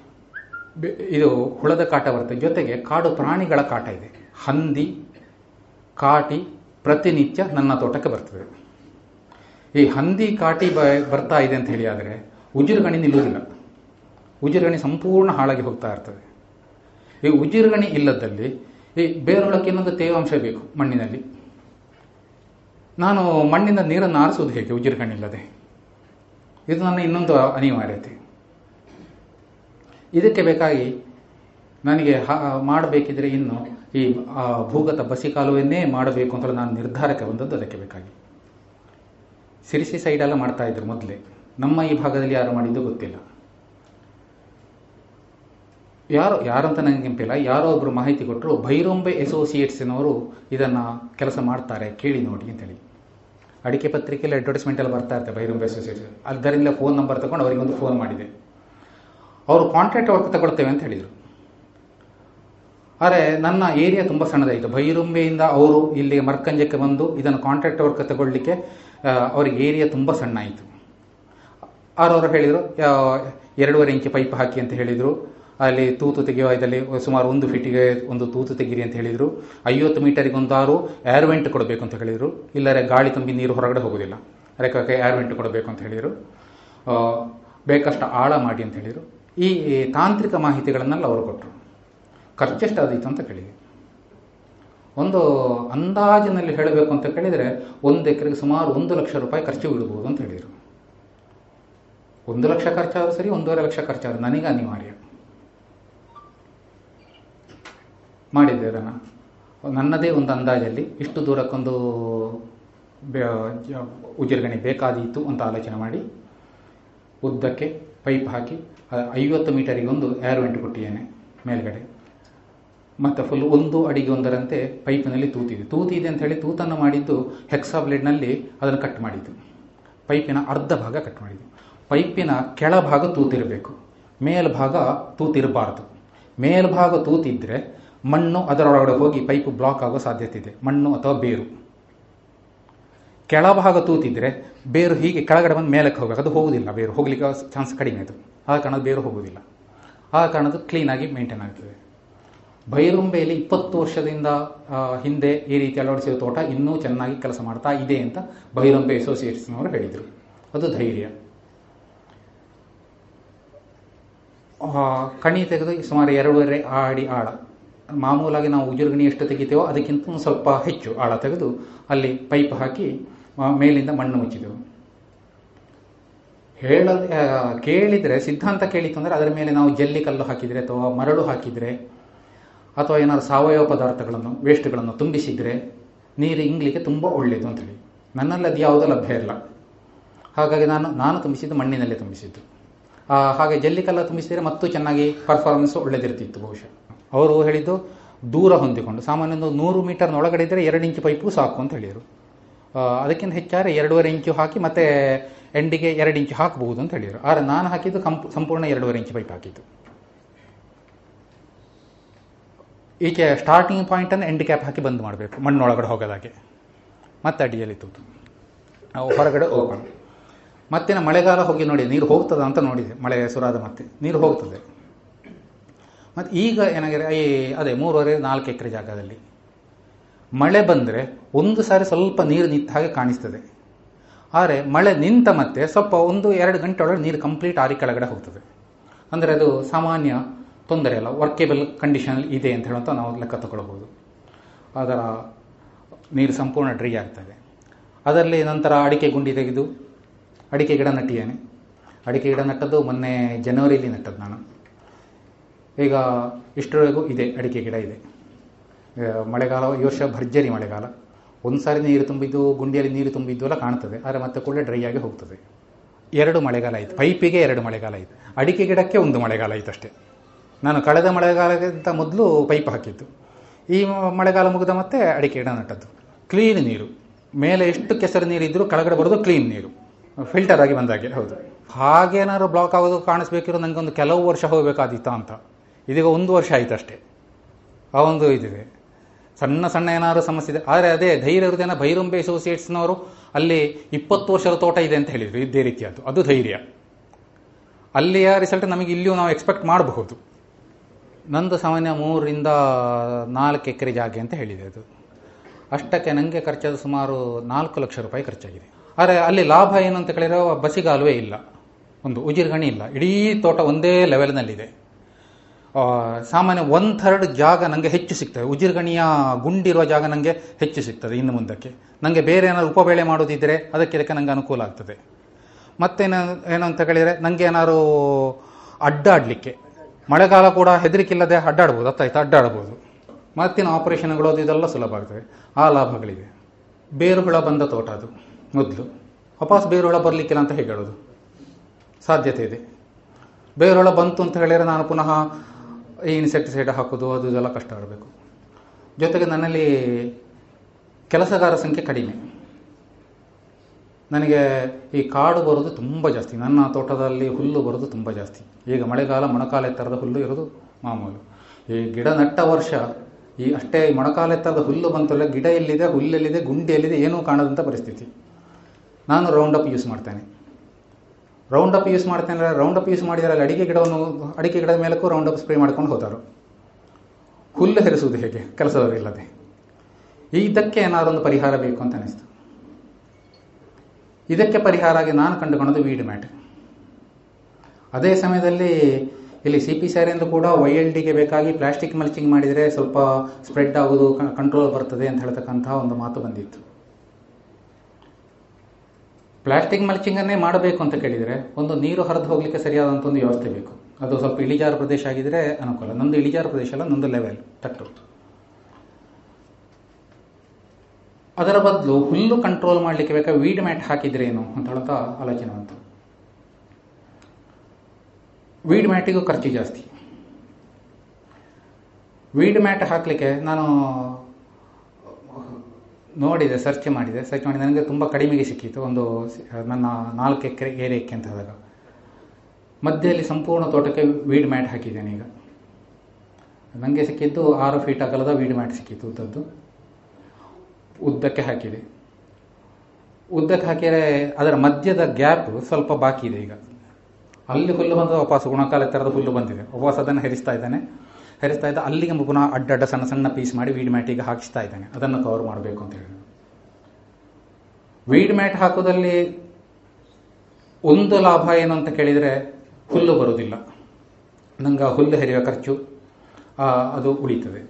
ಇದು ಹುಳದ ಕಾಟ ಬರುತ್ತೆ. ಜೊತೆಗೆ ಕಾಡು ಪ್ರಾಣಿಗಳ ಕಾಟ ಇದೆ. ಹಂದಿ, ಕಾಟಿ ಪ್ರತಿನಿತ್ಯ ನನ್ನ ತೋಟಕ್ಕೆ ಬರ್ತದೆ. ಈ ಹಂದಿ, ಕಾಟಿ ಬ ಬರ್ತಾ ಇದೆ ಅಂತ ಹೇಳಿ ಆದರೆ ಉಜಿರುಗಣಿ ನಿಲ್ಲುವುದಿಲ್ಲ. ಉಜಿರುಗಣಿ ಸಂಪೂರ್ಣ ಹಾಳಾಗಿ ಹೋಗ್ತಾ ಇರ್ತದೆ. ಈ ಉಜಿರ್ಗಣಿ ಇಲ್ಲದಲ್ಲಿ ಈ ಬೇರೊಳಕ್ಕೆ ಇನ್ನೊಂದು ತೇವಾಂಶ ಬೇಕು ಮಣ್ಣಿನಲ್ಲಿ. ನಾನು ಮಣ್ಣಿನ ನೀರನ್ನು ಆರಿಸುವುದು ಹೇಗೆ? ಉಜಿರ್ಗಣಿ ಇಲ್ಲದೆ. ಇದು ನನ್ನ ಇನ್ನೊಂದು ಅನಿವಾರ್ಯತೆ. ಇದಕ್ಕೆ ಬೇಕಾಗಿ ನನಗೆ ಮಾಡಬೇಕಿದ್ರೆ ಇನ್ನು ಈ ಭೂಗತ ಬಸಿ ಕಾಲುವೆಯನ್ನೇ ಮಾಡಬೇಕು ಅಂತ ನಾನು ನಿರ್ಧಾರಕ್ಕೆ ಬಂದದ್ದು ಅದಕ್ಕೆ ಬೇಕಾಗಿ. ಸಿರಿಸಿ ಸೈಡೆಲ್ಲ ಮಾಡ್ತಾ ಇದ್ರು ಮೊದಲೇ. ನಮ್ಮ ಈ ಭಾಗದಲ್ಲಿ ಯಾರು ಮಾಡಿದ್ದು ಗೊತ್ತಿಲ್ಲ. ಯಾರು ಯಾರಂತ ನನಗೆ ನೆನಪಿಲ್ಲ. ಯಾರೋ ಒಬ್ಬರು ಮಾಹಿತಿ ಕೊಟ್ಟರು ಭೈರೊಂಬೆ ಅಸೋಸಿಯೇಟ್ಸಿನವರು ಇದನ್ನು ಕೆಲಸ ಮಾಡ್ತಾರೆ, ಕೇಳಿ ನೋಡಿ ಅಂತೇಳಿ. ಅಡಿಕೆ ಪತ್ರಿಕೆಯಲ್ಲಿ ಅಡ್ವರ್ಟೈಸ್ಮೆಂಟ್ ಎಲ್ಲ ಬರ್ತಾ ಇರ್ತದೆ ಭೈರೊಂಬೆ ಅಸೋಸಿಯೇಟ್ಸ್ ಅದರಿಂದ ಫೋನ್ ನಂಬರ್ ತಗೊಂಡು ಅವರಿಗೊಂದು ಫೋನ್ ಮಾಡಿದೆ. ಅವರು ಕಾಂಟ್ರಾಕ್ಟ್ ವರ್ಕ್ ತಗೊಳ್ತೇವೆ ಅಂತ ಹೇಳಿದರು. ಆದರೆ ನನ್ನ ಏರಿಯಾ ತುಂಬ ಸಣ್ಣದಾಯಿತು. ಭೈರುಂಬೆಯಿಂದ ಅವರು ಇಲ್ಲಿ ಮರ್ಕಂಜಕ್ಕೆ ಬಂದು ಇದನ್ನು ಕಾಂಟ್ರಾಕ್ಟ್ ವರ್ಕ್ ತಗೊಳ್ಳಿಕ್ಕೆ ಅವ್ರಿಗೆ ಅವರಿಗೆ ಏರಿಯಾ ತುಂಬ ಸಣ್ಣ ಆಯಿತು ಆರವರು ಹೇಳಿದರು ಎರಡೂವರೆ ಇಂಚು ಪೈಪ್ ಹಾಕಿ ಅಂತ ಹೇಳಿದರು. ಅಲ್ಲಿ ತೂತು ತೆಗೆಯುವ ಇದರಲ್ಲಿ ಸುಮಾರು ಒಂದು ಫೀಟಿಗೆ ಒಂದು ತೂತು ತೆಗೀರಿ ಅಂತ ಹೇಳಿದರು. ಐವತ್ತು ಮೀಟರಿಗೊಂದಾರು ಒಂದು ಆರು ಏರ್ ವೆಂಟ್ ಕೊಡಬೇಕು ಅಂತ ಹೇಳಿದರು. ಇಲ್ಲರೆ ಗಾಳಿ ತುಂಬಿ ನೀರು ಹೊರಗಡೆ ಹೋಗೋದಿಲ್ಲ. ಅದಕ್ಕೆ ಏರ್ವೆಂಟ್ ಕೊಡಬೇಕು ಅಂತ ಹೇಳಿದರು. ಬೇಕಷ್ಟು ಆಳ ಮಾಡಿ ಅಂತ ಹೇಳಿದರು. ಈ ತಾಂತ್ರಿಕ ಮಾಹಿತಿಗಳನ್ನೆಲ್ಲ ಅವರು ಕೊಟ್ಟರು ಖರ್ಚೆಷ್ಟಾದೀತು ಅಂತ ಕೇಳಿದೆ. ಒಂದು ಅಂದಾಜಿನಲ್ಲಿ ಹೇಳಬೇಕು ಅಂತ ಕೇಳಿದರೆ ಒಂದು ಎಕರೆಗೆ ಸುಮಾರು ಒಂದು ಲಕ್ಷ ರೂಪಾಯಿ ಖರ್ಚು ಬಿಡ್ಬೋದು ಅಂತ ಹೇಳಿದರು. ಒಂದು ಲಕ್ಷ ಖರ್ಚಾದರೂ ಸರಿ, ಒಂದೂವರೆ ಲಕ್ಷ ಖರ್ಚಾದ್ರು. ನನಗೆ ಅನಿವಾರ್ಯ ಮಾಡಿದ್ದೆ ಅದನ್ನು ನನ್ನದೇ ಒಂದು ಅಂದಾಜಲ್ಲಿ ಇಷ್ಟು ದೂರಕ್ಕೊಂದು ಉಜಿರ್ಗಣಿ ಬೇಕಾದೀತು ಅಂತ ಆಲೋಚನೆ ಮಾಡಿ ಉದ್ದಕ್ಕೆ ಪೈಪ್ ಹಾಕಿ ಐವತ್ತು ಮೀಟರಿಗೆ ಒಂದು ಏರ್ ವೆಂಟ್ ಕೊಟ್ಟಿದ್ದೇನೆ ಮೇಲ್ಗಡೆ. ಮತ್ತು ಫುಲ್ ಒಂದು ಅಡಿಗೆ ಒಂದರಂತೆ ಪೈಪಿನಲ್ಲಿ ತೂತಿದೆ. ತೂತಿದೆ ಅಂತ ಹೇಳಿ ತೂತನ್ನು ಮಾಡಿದ್ದು ಹೆಕ್ಸಾ ಬ್ಲೇಡ್ನಲ್ಲಿ ಅದನ್ನು ಕಟ್ ಮಾಡಿದ್ದು. ಪೈಪಿನ ಅರ್ಧ ಭಾಗ ಕಟ್ ಮಾಡಿದ್ದು. ಪೈಪಿನ ಕೆಳಭಾಗ ತೂತಿರಬೇಕು. ಮೇಲ್ಭಾಗ ತೂತಿರಬಾರ್ದು. ಮೇಲ್ಭಾಗ ತೂತಿದ್ರೆ ಮಣ್ಣು ಅದರೊಳಗಡೆ ಹೋಗಿ ಪೈಪು ಬ್ಲಾಕ್ ಆಗೋ ಸಾಧ್ಯತೆ ಇದೆ. ಮಣ್ಣು ಅಥವಾ ಬೇರು. ಕೆಳಭಾಗ ತೂತಿದ್ರೆ ಬೇರು ಹೀಗೆ ಕೆಳಗಡೆ ಬಂದು ಮೇಲಕ್ಕೆ ಹೋಗಬೇಕು. ಅದು ಹೋಗುವುದಿಲ್ಲ ಬೇರು. ಹೋಗ್ಲಿಕ್ಕೆ ಚಾನ್ಸ್ ಕಡಿಮೆ ಅದು. ಆ ಕಾರಣದ ಬೇರು ಹೋಗುವುದಿಲ್ಲ ಆ ಕಾರಣದ ಕ್ಲೀನಾಗಿ ಮೇಂಟೈನ್ ಆಗ್ತದೆ. ಬೈರುಂಬೆಯಲ್ಲಿ ಇಪ್ಪತ್ತು ವರ್ಷದಿಂದ ಹಿಂದೆ ಈ ರೀತಿ ಅಳವಡಿಸಿದ ತೋಟ ಇನ್ನೂ ಚೆನ್ನಾಗಿ ಕೆಲಸ ಮಾಡ್ತಾ ಇದೆ ಅಂತ ಬೈರುಂಬೆ ಅಸೋಸಿಯೇಟ್ಸ್ನವರು ಹೇಳಿದರು. ಅದು ಧೈರ್ಯ. ಕಣಿ ತೆಗೆದು ಸುಮಾರು ಎರಡೂವರೆ ಆಡಿ ಆಳ. ಮಾಮೂಲಾಗಿ ನಾವು ಉಜುರುಗಣಿ ಎಷ್ಟು ತೆಗಿತೇವೋ ಅದಕ್ಕಿಂತ ಸ್ವಲ್ಪ ಹೆಚ್ಚು ಆಳ ತೆಗೆದು ಅಲ್ಲಿ ಪೈಪ್ ಹಾಕಿ ಮೇಲಿಂದ ಮಣ್ಣು ಮುಚ್ಚಿದೆವು. ಹೇಳ ಕೇಳಿದರೆ, ಸಿದ್ಧಾಂತ ಕೇಳಿತ್ತು ಅಂದರೆ ಅದರ ಮೇಲೆ ನಾವು ಜಲ್ಲಿ ಕಲ್ಲು ಹಾಕಿದರೆ ಅಥವಾ ಮರಳು ಹಾಕಿದರೆ ಅಥವಾ ಏನಾದ್ರು ಸಾವಯವ ಪದಾರ್ಥಗಳನ್ನು ವೇಸ್ಟ್ಗಳನ್ನು ತುಂಬಿಸಿದರೆ ನೀರು ಇಂಗ್ಲಿಕ್ಕೆ ತುಂಬ ಒಳ್ಳೆಯದು ಅಂತೇಳಿ. ನನ್ನಲ್ಲಿ ಅದು ಯಾವುದೂ ಲಭ್ಯ ಇಲ್ಲ. ಹಾಗಾಗಿ ನಾನು ನಾನು ತುಂಬಿಸಿದ್ದು ಮಣ್ಣಿನಲ್ಲೇ ತುಂಬಿಸಿದ್ದು. ಹಾಗೆ ಹಾಗೆ ಜಲ್ಲಿಕಲ್ಲ ತುಂಬಿಸಿದರೆ ಮತ್ತೂ ಚೆನ್ನಾಗಿ ಪರ್ಫಾರ್ಮೆನ್ಸ್ ಒಳ್ಳೆದಿರ್ತಿತ್ತು ಬಹುಶಃ. ಅವರು ಹೇಳಿದ್ದು ದೂರ ಹೊಂದಿಕೊಂಡು ಸಾಮಾನ್ಯ ಒಂದು ನೂರು ಮೀಟರ್ನ ಒಳಗಡೆ ಇದ್ದರೆ ಎರಡು ಇಂಚು ಪೈಪು ಸಾಕು ಅಂತ ಹೇಳಿದರು. ಅದಕ್ಕಿಂತ ಹೆಚ್ಚಾದ್ರೆ ಎರಡೂವರೆ ಇಂಚು ಹಾಕಿ ಮತ್ತೆ ಎಂಡಿಗೆ ಎರಡು ಇಂಚು ಹಾಕಬಹುದು ಅಂತ ಹೇಳಿದರು. ಆದರೆ ನಾನು ಹಾಕಿದ್ದು ಕಂಪ್, ಸಂಪೂರ್ಣ ಎರಡೂವರೆ ಇಂಚು ಪೈಪ್ ಹಾಕಿದ್ದು. ಈಕೆ ಸ್ಟಾರ್ಟಿಂಗ್ ಪಾಯಿಂಟನ್ನು ಎಂಡ್ ಕ್ಯಾಪ್ ಹಾಕಿ ಬಂದ್ ಮಾಡಬೇಕು, ಮಣ್ಣೊಳಗಡೆ ಹೋಗೋದಾಗೆ. ಮತ್ತೆ ಅಡಿಯಲ್ಲಿ ತೂತು. ಹೊರಗಡೆ ಓಪನ್ ಮತ್ತೆ ಮಳೆಗಾಲ ಹೋಗಿ ನೋಡಿ, ನೀರು ಹೋಗ್ತದ ಅಂತ ನೋಡಿದೆ. ಮಳೆ ಸುರಾದ ಮತ್ತೆ, ನೀರು ಹೋಗ್ತದೆ. ಮತ್ತು ಈಗ ಏನಾಗಿದೆ, ಈ, ಅದೇ ಮೂರುವರೆ, ನಾಲ್ಕು ಎಕರೆ ಜಾಗದಲ್ಲಿ ಮಳೆ ಬಂದರೆ ಒಂದು ಸಾರಿ ಸ್ವಲ್ಪ ನೀರು ನಿಂತ ಹಾಗೆ ಕಾಣಿಸ್ತದೆ. ಆದರೆ ಮಳೆ ನಿಂತ ಮತ್ತೆ ಸ್ವಲ್ಪ ಒಂದು ಎರಡು ಗಂಟೆ ಒಳಗೆ ನೀರು ಕಂಪ್ಲೀಟ್ ಆರಿ ಕೆಳಗಡೆ ಹೋಗ್ತದೆ. ಅಂದರೆ ಅದು ಸಾಮಾನ್ಯ ತೊಂದರೆ ಅಲ್ಲ ವರ್ಕೇಬಲ್ ಕಂಡೀಷನ್ ಇದೆ ಅಂತ ಹೇಳುವಂಥ ನಾವು ಲೆಕ್ಕ ತಗೊಳ್ಬೋದು ಅದರ ನೀರು ಸಂಪೂರ್ಣ ಡ್ರೈ ಆಗ್ತದೆ ಅದರಲ್ಲಿ ನಂತರ ಅಡಿಕೆ ಗುಂಡಿ ತೆಗೆದು, ಅಡಿಕೆ ಗಿಡ ನಟ್ಟಿದ್ದೇನೆ. ಅಡಿಕೆ ಗಿಡ ನಟ್ಟದ್ದು ಮೊನ್ನೆ ಜನವರಿಯಲ್ಲಿ ನಟ್ಟದ್ದು ನಾನು. ಈಗ ಇಷ್ಟರವರೆಗೂ ಇದೆ, ಅಡಿಕೆ ಗಿಡ ಇದೆ. ಮಳೆಗಾಲ, ಈ ವರ್ಷ ಭರ್ಜರಿ ಮಳೆಗಾಲ. ಒಂದು ಸಾರಿ ನೀರು ತುಂಬಿದ್ದು, ಗುಂಡಿಯಲ್ಲಿ ನೀರು ತುಂಬಿದ್ದು ಎಲ್ಲ ಕಾಣ್ತದೆ, ಆದರೆ ಮತ್ತೆ ಕೂಡ ಡ್ರೈ ಆಗಿ ಹೋಗ್ತದೆ. ಎರಡು ಮಳೆಗಾಲ ಆಯಿತು. ಪೈಪಿಗೆ ಎರಡು ಮಳೆಗಾಲ ಆಯಿತು. ಅಡಿಕೆ ಗಿಡಕ್ಕೆ ಒಂದು ಮಳೆಗಾಲ ಆಯಿತು ಅಷ್ಟೇ. ನಾನು ಕಳೆದ ಮಳೆಗಾಲಕ್ಕಿಂತ ಮೊದಲು ಪೈಪ್ ಹಾಕಿದ್ದು. ಈ ಮಳೆಗಾಲ ಮುಗಿದ ಮತ್ತೆ ಅಡಿಕೆ ಗಿಡ ನಟ್ಟದ್ದು. ಕ್ಲೀನ್ ನೀರು. ಮೇಲೆ ಎಷ್ಟು ಕೆಸರು ನೀರಿದ್ದರೂ ಕೆಳಗಡೆ ಬರೋದು ಕ್ಲೀನ್ ನೀರು. ಫಿಲ್ಟರ್ ಆಗಿ ಬಂದಾಗೆ, ಹೌದು. ಹಾಗೇನಾದ್ರು ಬ್ಲಾಕ್ ಆಗೋದು ಕಾಣಿಸ್ಬೇಕಿರೋ ನನಗೆ ಒಂದು ಕೆಲವು ವರ್ಷ ಹೋಗಬೇಕಾದಿತ್ತ ಅಂತ. ಇದೀಗ ಒಂದು ವರ್ಷ ಆಯಿತು ಅಷ್ಟೇ. ಆ ಒಂದು ಇದಿದೆ. ಸಣ್ಣ ಸಣ್ಣ ಏನಾದರೂ ಸಮಸ್ಯೆ ಇದೆ. ಆದರೆ ಅದೇ ಧೈರ್ಯ ಇರುತ್ತೇನ ಭೈರಂಬೆ ಅಸೋಸಿಯೇಟ್ಸ್ನವರು ಅಲ್ಲಿ ಇಪ್ಪತ್ತು ವರ್ಷದ ತೋಟ ಇದೆ ಅಂತ ಹೇಳಿದರು ಇದೇ ರೀತಿಯದ್ದು. ಅದು ಧೈರ್ಯ. ಅಲ್ಲಿಯ ರಿಸಲ್ಟ್ ನಮಗೆ ಇಲ್ಲಿಯೂ ನಾವು ಎಕ್ಸ್ಪೆಕ್ಟ್ ಮಾಡಬಹುದು. ನಂದು ಸಾಮಾನ್ಯ ಮೂರರಿಂದ ನಾಲ್ಕು ಎಕರೆ ಜಾಗ ಅಂತ ಹೇಳಿದೆ ಅದು. ಅಷ್ಟಕ್ಕೆ ನನಗೆ ಖರ್ಚಾದ ಸುಮಾರು ನಾಲ್ಕು ಲಕ್ಷ ರೂಪಾಯಿ ಖರ್ಚಾಗಿದೆ. ಆದರೆ ಅಲ್ಲಿ ಲಾಭ ಏನು ಅಂತ ಕೇಳಿರೋ ಬಸಿಗಾಲುವೆ ಇಲ್ಲ. ಒಂದು ಉಜಿರ್ಗಣಿ ಇಲ್ಲ. ಇಡೀ ತೋಟ ಒಂದೇ ಲೆವೆಲ್ನಲ್ಲಿದೆ ಸಾಮಾನ್ಯ ಒನ್ ಥರ್ಡ್ ಜಾಗ ನನಗೆ ಹೆಚ್ಚು ಸಿಗ್ತದೆ. ಉಜಿರ್ಗಣಿಯ ಗುಂಡಿರುವ ಜಾಗ ನನಗೆ ಹೆಚ್ಚು ಸಿಗ್ತದೆ ಇನ್ನು ಮುಂದಕ್ಕೆ. ನನಗೆ ಬೇರೆ ಏನಾದರೂ ಉಪಬೇಳೆ ಮಾಡೋದಿದ್ದರೆ ಅದಕ್ಕೆ ಇದಕ್ಕೆ ನನಗೆ ಅನುಕೂಲ ಆಗ್ತದೆ. ಮತ್ತೇನು ಏನು ಅಂತ ಕೇಳಿದರೆ ನನಗೆ ಏನಾದ್ರು ಅಡ್ಡಾಡಲಿಕ್ಕೆ. ಮಳೆಗಾಲ ಕೂಡ ಹೆದರಿಕಿಲ್ಲದೆ ಅಡ್ಡಾಡ್ಬೋದು, ಅತ್ತಾಯ್ತು, ಅಡ್ಡಾಡ್ಬೋದು. ಮತ್ತಿನ ಆಪರೇಷನ್ಗಳು ಅದು ಇದೆಲ್ಲ ಸುಲಭ ಆಗ್ತದೆ. ಆ ಲಾಭಗಳಿವೆ. ಬೇರುಹುಳ ಬಂದ ತೋಟ ಅದು, ಮೊದಲು. ವಾಪಸ್ ಬೇರುಹುಳ ಬರಲಿಕ್ಕಿಲ್ಲ ಅಂತ ಹೇಳೋದು? ಸಾಧ್ಯತೆ ಇದೆ. ಬೇರುಹುಳ ಬಂತು ಅಂತ ಹೇಳಿದರೆ ನಾನು ಪುನಃ ಈ ಇನ್ಸೆಕ್ಟಿಸೈಡ್ ಹಾಕೋದು ಅದು ಇದೆಲ್ಲ ಕಷ್ಟ ಆಗಬೇಕು. ಜೊತೆಗೆ ನನ್ನಲ್ಲಿ ಕೆಲಸಗಾರ ಸಂಖ್ಯೆ ಕಡಿಮೆ. ನನಗೆ ಈ ಕಾಡು ಬರೋದು ತುಂಬ ಜಾಸ್ತಿ. ನನ್ನ ತೋಟದಲ್ಲಿ ಹುಲ್ಲು ಬರೋದು ತುಂಬ ಜಾಸ್ತಿ. ಈಗ ಮಳೆಗಾಲ, ಮೊಣಕಾಲೆ ಎತ್ತರದ ಹುಲ್ಲು ಇರೋದು ಮಾಮೂಲು. ಈ ಗಿಡ ನಟ್ಟ ವರ್ಷ, ಈ ಅಷ್ಟೇ ಮೊಣಕಾಲ ಎತ್ತರದ ಹುಲ್ಲು ಬಂತಲ್ಲ ಗಿಡ ಎಲ್ಲಿದೆ, ಹುಲ್ಲೆಲ್ಲಿದೆ ಗುಂಡಿ ಎಲ್ಲಿದೆ ಏನೂ ಕಾಣದಂಥ ಪರಿಸ್ಥಿತಿ. ನಾನು ರೌಂಡಪ್ ಯೂಸ್ ಮಾಡ್ತೇನೆ. ರೌಂಡ್ ಅಪ್ ಯೂಸ್ ಮಾಡ್ತೇನೆ ರೌಂಡ್ ಅಪ್ ಯೂಸ್ ಮಾಡಿದರೆ ಅಲ್ಲಿ ಅಡಿಕೆ ಗಿಡವನ್ನು, ಅಡಿಕೆ ಗಿಡದ ಮೇಲಕ್ಕೂ ರೌಂಡ್ ಅಪ್ ಸ್ಪ್ರೇ ಮಾಡ್ಕೊಂಡು ಹೋದರು ಹುಲ್ಲು ಹೆರಿಸುವುದು ಹೇಗೆ? ಕೆಲಸದವರಿಲ್ಲದೆ ಇದಕ್ಕೆ ಏನಾದರೂ ಒಂದು ಪರಿಹಾರ ಬೇಕು ಅಂತ ಅನಿಸ್ತು. ಇದಕ್ಕೆ ಪರಿಹಾರ ಆಗಿ ನಾನು ಕಂಡುಕೊಂಡದ್ದು ವೀಡ್ ಮ್ಯಾಟ್ ಅದೇ ಸಮಯದಲ್ಲಿ ಇಲ್ಲಿ ಸಿ ಪಿ ಸ್ಯಾರಿಯಿಂದ ಕೂಡ ವೈ ಎಲ್ ಡಿಗೆ ಬೇಕಾಗಿ ಪ್ಲಾಸ್ಟಿಕ್ ಮಲ್ಚಿಂಗ್ ಮಾಡಿದರೆ ಸ್ವಲ್ಪ ಸ್ಪ್ರೆಡ್ ಆಗೋದು ಕಂಟ್ರೋಲ್ ಬರ್ತದೆ ಅಂತ ಹೇಳ್ತಕ್ಕಂತಹ ಒಂದು ಮಾತು ಬಂದಿತ್ತು. ಪ್ಲಾಸ್ಟಿಕ್ ಮಲ್ಚಿಂಗನ್ನೇ ಮಾಡಬೇಕು ಅಂತ ಕೇಳಿದರೆ ಒಂದು ನೀರು ಹರಿದು ಹೋಗಲಿಕ್ಕೆ ಸರಿಯಾದಂಥ ಒಂದು ವ್ಯವಸ್ಥೆ ಬೇಕು. ಅದು ಸ್ವಲ್ಪ ಇಳಿಜಾರು ಪ್ರದೇಶ ಆಗಿದ್ರೆ ಅನುಕೂಲ. ನಂದು ಇಳಿಜಾರು ಪ್ರದೇಶ ಅಲ್ಲ ನಂದು ಲೆವೆಲ್ ತಟ್ಟು. ಅದರ ಬದಲು ಹುಲ್ಲು ಕಂಟ್ರೋಲ್ ಮಾಡಲಿಕ್ಕೆ ಬೇಕಾ ವೀಡ್ ಮ್ಯಾಟ್ ಹಾಕಿದ್ರೆ ಏನು ಅಂತ ಹೇಳ್ತಾ ಆಲೋಚನೆ ಬಂತು. ವೀಡ್ ಮ್ಯಾಟಿಗೂ ಖರ್ಚು ಜಾಸ್ತಿ. ವೀಡ್ ಮ್ಯಾಟ್ ಹಾಕಲಿಕ್ಕೆ ನಾನು ನೋಡಿದೆ ಸರ್ಚ್ ಮಾಡಿದೆ ಸರ್ಚ್ ಮಾಡಿ ನನಗೆ ತುಂಬ ಕಡಿಮೆಗೆ ಸಿಕ್ಕಿತ್ತು, ಒಂದು ನನ್ನ ನಾಲ್ಕು ಎಕರೆ ಏರಿಯಕ್ಕೆ ಅಂತ ಹೇಳಿದಾಗ. ಮಧ್ಯದಲ್ಲಿ ಸಂಪೂರ್ಣ ತೋಟಕ್ಕೆ ವೀಡ್ ಮ್ಯಾಟ್ ಹಾಕಿದ್ದೇನೆ ಈಗ. ನನಗೆ ಸಿಕ್ಕಿದ್ದು ಆರು ಫೀಟ್ ಅಗಲದ ವೀಡ್ ಮ್ಯಾಟ್ ಸಿಕ್ಕಿತ್ತು ಉದ್ದದ್ದು. ಉದ್ದಕ್ಕೆ ಹಾಕಿದೆ. ಉದ್ದಕ್ಕೆ ಹಾಕಿದರೆ ಅದರ ಮಧ್ಯದ ಗ್ಯಾಪ್ ಸ್ವಲ್ಪ ಬಾಕಿ ಇದೆ ಈಗ. ಅಲ್ಲಿ ಹುಲ್ಲು ಬಂದು, ವಾಪಸ್ ಗುಣಕಾಲ ಥರದ ಹುಲ್ಲು ಬಂದಿದೆ. ವಾಪಸ್ ಅದನ್ನು ಹೆರಿಸ್ತಾ ಇದ್ದಾನೆ. ಹೆರಿಸ್ತಾ ಇದ್ದ, ಅಲ್ಲಿಗೆ ಪುನಃ ಅಡ್ಡಡ್ಡ ಸಣ್ಣ ಸಣ್ಣ ಪೀಸ್ ಮಾಡಿ ವೀಡ್ ಮ್ಯಾಟಿಗೆ ಹಾಕಿಸ್ತಾ ಇದ್ದಾನೆ. ಅದನ್ನು ಕವರ್ ಮಾಡಬೇಕು ಅಂತ ಹೇಳಿ. ವೀಡ್ ಮ್ಯಾಟ್ ಹಾಕೋದಲ್ಲಿ ಒಂದು ಲಾಭ ಏನು ಅಂತ ಕೇಳಿದರೆ ಹುಲ್ಲು ಬರೋದಿಲ್ಲ ನಂಗೆ ಹುಲ್ಲು ಹೆರಿಯುವ ಖರ್ಚು ಅದು ಉಳಿತದೆ.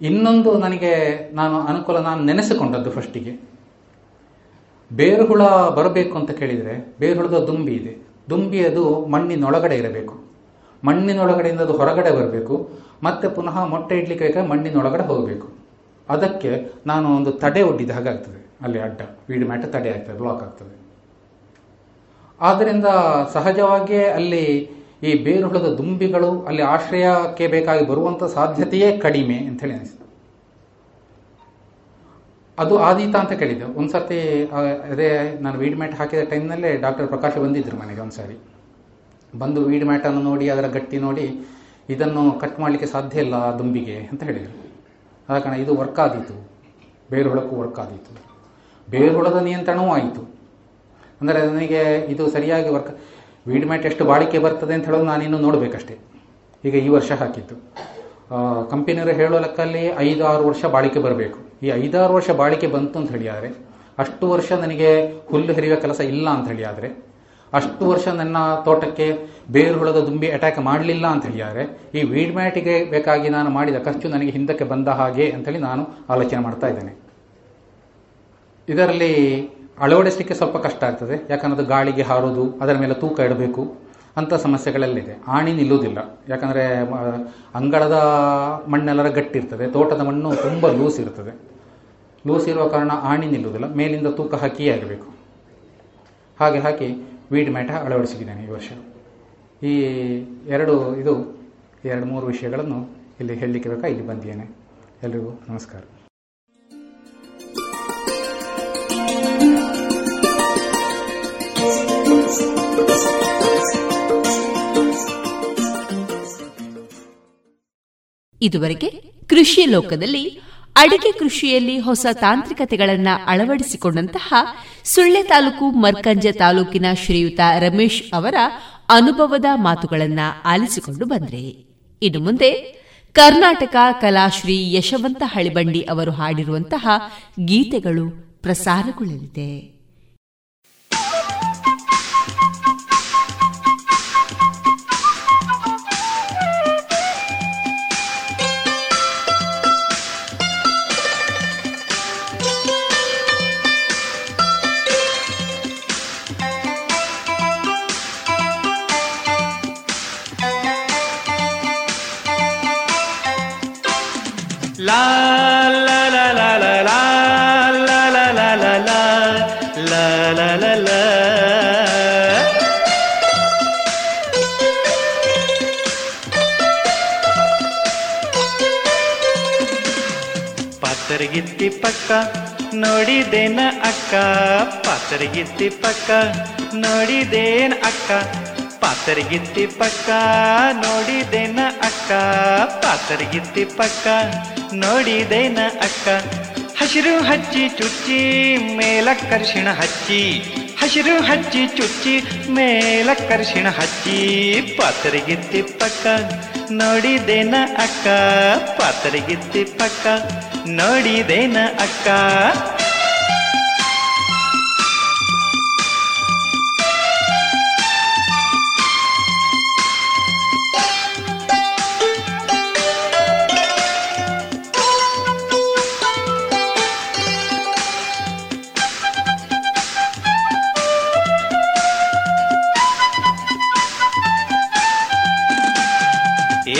ಇನ್ನೊಂದು ನನಗೆ ನಾನು ಅನುಕೂಲ, ನಾನು ನೆನೆಸಿಕೊಂಡದ್ದು ಫಸ್ಟಿಗೆ ಬೇರುಹುಳ ಬರಬೇಕು ಅಂತ ಕೇಳಿದರೆ, ಬೇರುಹುಳದ ದುಂಬಿ ಇದೆ. ದುಂಬಿ ಅದು ಮಣ್ಣಿನೊಳಗಡೆ ಇರಬೇಕು. ಮಣ್ಣಿನೊಳಗಡೆಯಿಂದ ಅದು ಹೊರಗಡೆ ಬರಬೇಕು ಮತ್ತೆ ಪುನಃ ಮೊಟ್ಟೆ ಇಡ್ಲಿಕ್ಕೆ ಬೇಕಾದ್ರೆ ಮಣ್ಣಿನೊಳಗಡೆ ಹೋಗಬೇಕು. ಅದಕ್ಕೆ ನಾನು ಒಂದು ತಡೆ ಒಡ್ಡಿದ ಹಾಗಾಗ್ತದೆ ಅಲ್ಲಿ ಅಡ್ಡ ವೀಡ್ ಮ್ಯಾಟ್ ತಡೆ ಆಗ್ತದೆ ಬ್ಲಾಕ್ ಆಗ್ತದೆ. ಆದ್ದರಿಂದ ಸಹಜವಾಗಿಯೇ ಅಲ್ಲಿ ಈ ಬೇರುಹುಳದ ದುಂಬಿಗಳು ಅಲ್ಲಿ ಆಶ್ರಯಕ್ಕೆ ಬೇಕಾಗಿ ಬರುವಂಥ ಸಾಧ್ಯತೆಯೇ ಕಡಿಮೆ ಅಂತೇಳಿ ಅನಿಸ್ತು. ಅದು ಆದೀತ ಅಂತ ಕೇಳಿದ್ದೆ. ಒಂದ್ಸತಿ ಆ, ಅದೇ ನಾನು ವೀಡ್ ಮ್ಯಾಟ್ ಹಾಕಿದ ಟೈಮ್ನಲ್ಲೇ ಡಾಕ್ಟರ್ ಪ್ರಕಾಶ್ ಬಂದಿದ್ರು ಮನೆಗೆ ಒಂದ್ಸಾರಿ. ಬಂದು ವೀಡ್ ಮ್ಯಾಟನ್ನು ನೋಡಿ, ಅದರ ಗಟ್ಟಿ ನೋಡಿ, ಇದನ್ನು ಕಟ್ ಮಾಡಲಿಕ್ಕೆ ಸಾಧ್ಯ ಇಲ್ಲ ದುಂಬಿಗೆ ಅಂತ ಹೇಳಿದರು. ಆದ ಕಾರಣ ಇದು ವರ್ಕ್ ಆದೀತು. ಬೇರುಹುಳಕ್ಕೂ ವರ್ಕ್ ಆದೀತು. ಬೇರುಹುಳದ ನಿಯಂತ್ರಣವೂ ಆಯಿತು. ಅಂದರೆ ನನಗೆ ಇದು ಸರಿಯಾಗಿ ವರ್ಕ್ ವೀಡ್ ಮ್ಯಾಟ್ ಎಷ್ಟು ಬಾಳಿಕೆ ಬರ್ತದೆ ಅಂತ ಹೇಳೋದು ನಾನಿನ್ನು ನೋಡಬೇಕಷ್ಟೇ. ಈಗ ಈ ವರ್ಷ ಹಾಕಿತ್ತು ಕಂಪನಿಯವರು ಹೇಳೋ ಲೆಕ್ಕಲ್ಲಿ ಐದು ಆರು ವರ್ಷ ಬಾಳಿಕೆ ಬರಬೇಕು. ಈ ಐದಾರು ವರ್ಷ ಬಾಳಿಕೆ ಬಂತು ಅಂತ ಹೇಳಿ ಆದರೆ ಅಷ್ಟು ವರ್ಷ ನನಗೆ ಹುಲ್ಲು ಹೆರಿಯುವ ಕೆಲಸ ಇಲ್ಲ ಅಂತ ಹೇಳಿ ಆದರೆ ಅಷ್ಟು ವರ್ಷ ನನ್ನ ತೋಟಕ್ಕೆ ಬೇರುಹುಳದ ದುಂಬಿ ಅಟ್ಯಾಕ್ ಮಾಡಲಿಲ್ಲ ಅಂತ ಹೇಳಿದ್ದಾರೆ. ಈ ವೀಡ್ ಮ್ಯಾಟಿಗೆ ಬೇಕಾಗಿ ನಾನು ಮಾಡಿದ ಖರ್ಚು ನನಗೆ ಹಿಂದಕ್ಕೆ ಬಂದ ಹಾಗೆ ಅಂತೇಳಿ ನಾನು ಆಲೋಚನೆ ಮಾಡ್ತಾ ಇದ್ದೇನೆ. ಇದರಲ್ಲಿ ಅಳವಡಿಸಲಿಕ್ಕೆ ಸ್ವಲ್ಪ ಕಷ್ಟ ಆಗ್ತದೆ. ಯಾಕಂದ್ರೆ ಗಾಳಿಗೆ ಹಾರೋದು, ಅದರ ಮೇಲೆ ತೂಕ ಇಡಬೇಕು. ಅಂಥ ಸಮಸ್ಯೆಗಳಲ್ಲಿದೆ. ಆಣಿ ನಿಲ್ಲುವುದಿಲ್ಲ. ಯಾಕಂದರೆ ಅಂಗಳದ ಮಣ್ಣೆಲ್ಲರ ಗಟ್ಟಿರ್ತದೆ ತೋಟದ ಮಣ್ಣು ತುಂಬ ಲೂಸ್ ಇರ್ತದೆ. ಲೂಸ್ ಇರುವ ಕಾರಣ ಆಣಿ ನಿಲ್ಲುವುದಿಲ್ಲ. ಮೇಲಿಂದ ತೂಕ ಹಾಕಿಯೇ ಆಗಬೇಕು ಹಾಗೆ ಹಾಕಿ ವೀಡ್ ಮ್ಯಾಟ ಅಳವಡಿಸಿದ್ದೇನೆ ಈ ವರ್ಷ. ಈ ಎರಡು, ಇದು ಎರಡು, ಮೂರು ವಿಷಯಗಳನ್ನು ಇಲ್ಲಿ ಹೇಳಲಿಕ್ಕೆ ಬೇಕಾ? ಇಲ್ಲಿ ಬಂದಿದ್ದೇನೆ. ಎಲ್ರಿಗೂ ನಮಸ್ಕಾರ. ಇದುವರೆಗೆ ಕೃಷಿ ಲೋಕದಲ್ಲಿ ಅಡಿಕೆ ಕೃಷಿಯಲ್ಲಿ ಹೊಸ ತಾಂತ್ರಿಕತೆಗಳನ್ನು ಅಳವಡಿಸಿಕೊಂಡಂತಹ ಸುಳ್ಳೆ ತಾಲೂಕು ಮರ್ಕಂಜ ತಾಲೂಕಿನ ಶ್ರೀಯುತ ರಮೇಶ್ ಅವರ ಅನುಭವದ ಮಾತುಗಳನ್ನು ಆಲಿಸಿಕೊಂಡು ಬಂದ್ರೆ. ಇನ್ನು ಮುಂದೆ ಕರ್ನಾಟಕ ಕಲಾಶ್ರೀ ಯಶವಂತ ಹಳಿಬಂಡಿ ಅವರು ಹಾಡಿರುವಂತಹ ಗೀತೆಗಳು ಪ್ರಸಾರಗೊಳ್ಳಲಿದೆ. ಪಾತರಗಿತ್ತಿ ಪಕ್ಕ, ನೋಡಿದೇನ ಅಕ್ಕ? ಪಾತರಗಿತ್ತಿ ಪಕ್ಕ, ನೋಡಿದೇನ ಅಕ್ಕ? ಪಾತರಗಿತ್ತಿ ಪಕ್ಕ, ನೋಡಿದೇನ ಅಕ್ಕ? ಪಾತರಗಿತ್ತಿ ಪಕ್ಕ, ನೋಡಿದೇನ ಅಕ್ಕ? ಹಸಿರು ಹಚ್ಚಿ ಚುಚ್ಚಿ ಮೇಲಕ್ಕರ್ಷಿಣ ಹಚ್ಚಿ. ಹಸಿರು ಹಚ್ಚಿ ಚುಚ್ಚಿ ಮೇಲಕ್ಕರ್ಷಿಣ ಹಚ್ಚಿ. ಪಾತರಗಿತ್ತಿ ಪಕ್ಕ, ನೋಡಿದೇನ ಅಕ್ಕ? ಪಾತರಗಿತ್ತಿ ಪಕ್ಕ ನೋಡಿದೇನ ಅಕ್ಕ?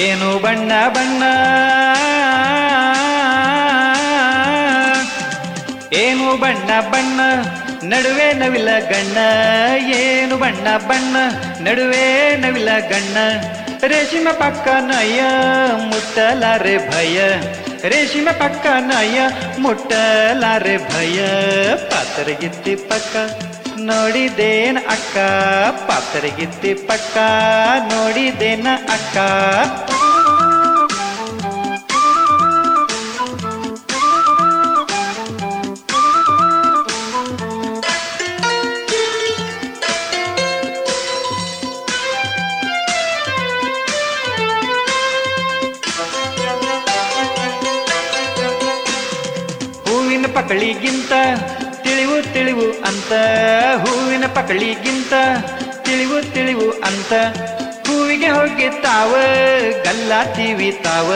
ಏನು ಬಣ್ಣ ಬಣ್ಣ ಬಣ್ಣ, ನಡುವೆ ನವಿಲ ಗಣ್ಣ, ಏನು ಬಣ್ಣ ಬಣ್ಣ, ನಡುವೆ ನವಿಲ ಗಣ್ಣ. ರೇಷಿಮ ಪಕ್ಕ ನಯ, ಮುಟ್ಟಲಾರೆ ಭಯ. ರೇಷಿಮ ಪಕ್ಕ ನಯ, ಮುಟ್ಟಲಾರೆ ಭಯ. ಪಾತರಗಿತ್ತಿ ಪಕ್ಕ, ನೋಡಿದೇನ ಅಕ್ಕ. ಪಾತರಗಿತ್ತಿ ಪಕ್ಕ, ನೋಡಿದೇನ ಅಕ್ಕ. ಪಕಳಿಗಿಂತ ತಿಳಿವು ತಿಳಿವು ಅಂತ. ಹೂವಿನ ಪಕಳಿಗಿಂತ ತಿಳಿವು ತಿಳಿವು ಅಂತ. ಹೂವಿಗೆ ಹೋಗಿ ತಾವ ಗಲ್ಲಾತೀವಿ ತಾವ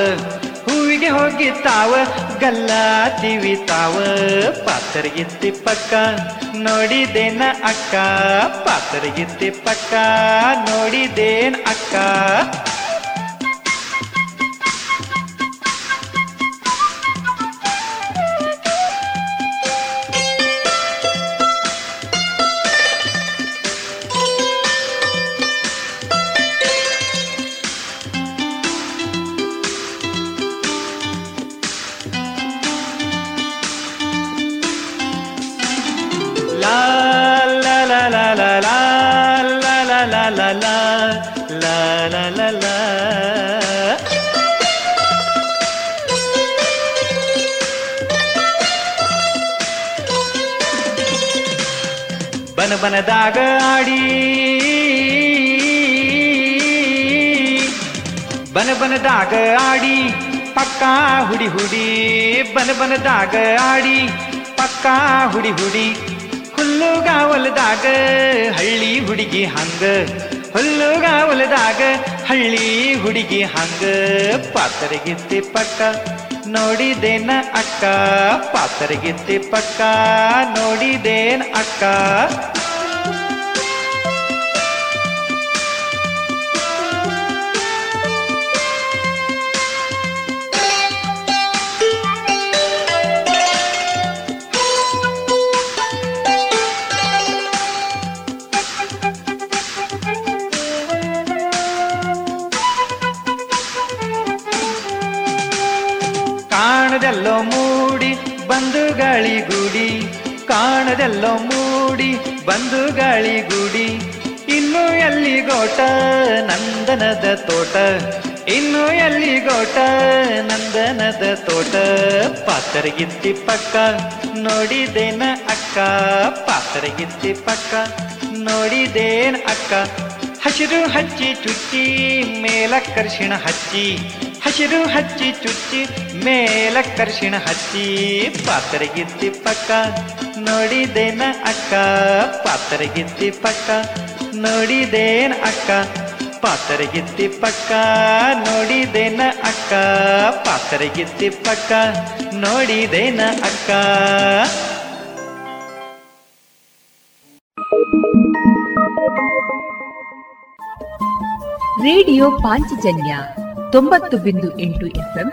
ಹೂವಿಗೆ ಹೋಗಿ ತಾವ ಗಲ್ಲಾತೀವಿ ತಾವ ಪಾತ್ರಗಿತ್ತಿ ಪಕ್ಕ ನೋಡಿದೇನ ಅಕ್ಕ. ಪಾತ್ರಗಿತ್ತಿ ಪಕ್ಕ ನೋಡಿದೇನ ಅಕ್ಕ. ಹುಡಿ, ಬನ ಬನದಾಗ ಆಡಿ, ಪಕ್ಕಾ ಹುಡಿ ಹುಡಿ, ಹುಲ್ಲುಗಾವಲದಾಗ ಹಳ್ಳಿ ಹುಡುಗಿ ಹಂಗ, ಹುಲ್ಲುಗಾವಲದಾಗ ಹಳ್ಳಿ ಹುಡುಗಿ ಹಂಗ. ಪಾತರಗಿತ್ತಿ ಪಕ್ಕ ನೋಡಿದೇನ ಅಕ್ಕ ಪಾತರಗಿತ್ತಿ ಪಕ್ಕ ನೋಡಿದೇನ ಅಕ್ಕ. ಬಂದು ಗಾಳಿ ಗುಡಿ ಇನ್ನು ಎಲ್ಲಿ ಗೋಟ, ನಂದನದ ತೋಟ? ಇನ್ನು ಎಲ್ಲಿ ಗೋಟ, ನಂದನದ ತೋಟ? ಪಾತರಗಿತ್ತಿ ಪಕ್ಕ, ನೋಡಿದೇನ ಅಕ್ಕ? ಪಾತರಗಿತ್ತಿ ಪಕ್ಕ, ನೋಡಿದೇನ ಅಕ್ಕ? ಹಸಿರು ಹಚ್ಚಿ ಚುಚ್ಚಿ ಮೇಲಕ್ಕರ್ಷಿಣ ಹಚ್ಚಿ. ಹಸಿರು ಹಚ್ಚಿ ಚುಚ್ಚಿ ಮೇಲಕ್ಕರ್ಷಿಣ ಹಚ್ಚಿ. ಪಾತರಗಿತ್ತಿ ಪಕ್ಕ ನೋಡಿದೇನ ಅಕ್ಕ? ಪಾತರಗಿತ್ತಿ ಪಕ್ಕ. ನೋಡಿದೇನ ಅಕ್ಕ? ಪಾತರಗಿತ್ತಿ ಪಕ್ಕ. ನೋಡಿದೇನ ಅಕ್ಕ? ಪಾತರಗಿತ್ತಿ ಪಕ್ಕ. ನೋಡಿದೇನ ಅಕ್ಕ? ರೇಡಿಯೋ ಪಾಂಚಜನ್ಯ ತೊಂಬತ್ತು ಬಿಂದು ಎಂಟು ಎಫ್ಎಂ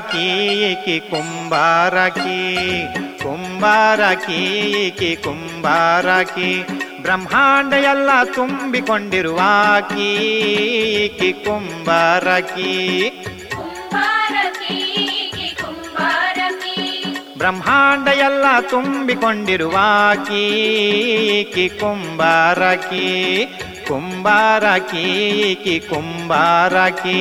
ಕುಂಬಾರಕಿ ಏಕೆ ಕುಂಬಾರಕಿ ಕುಂಬಾರಕಿ ಏಕೆ ಕುಂಬಾರಕಿ ಬ್ರಹ್ಮಾಂಡ ಎಲ್ಲ ತುಂಬಿಕೊಂಡಿರುವಾಕಿ ಏಕೆ ಕುಂಬಾರಕಿ ಬ್ರಹ್ಮಾಂಡ ಎಲ್ಲ ತುಂಬಿಕೊಂಡಿರುವಾಕಿ ಕಿ ಕುಂಬಾರಕಿ ಕುಂಬಾರಕಿ ಕುಂಬಾರ ಕುಂಬಾರಕಿ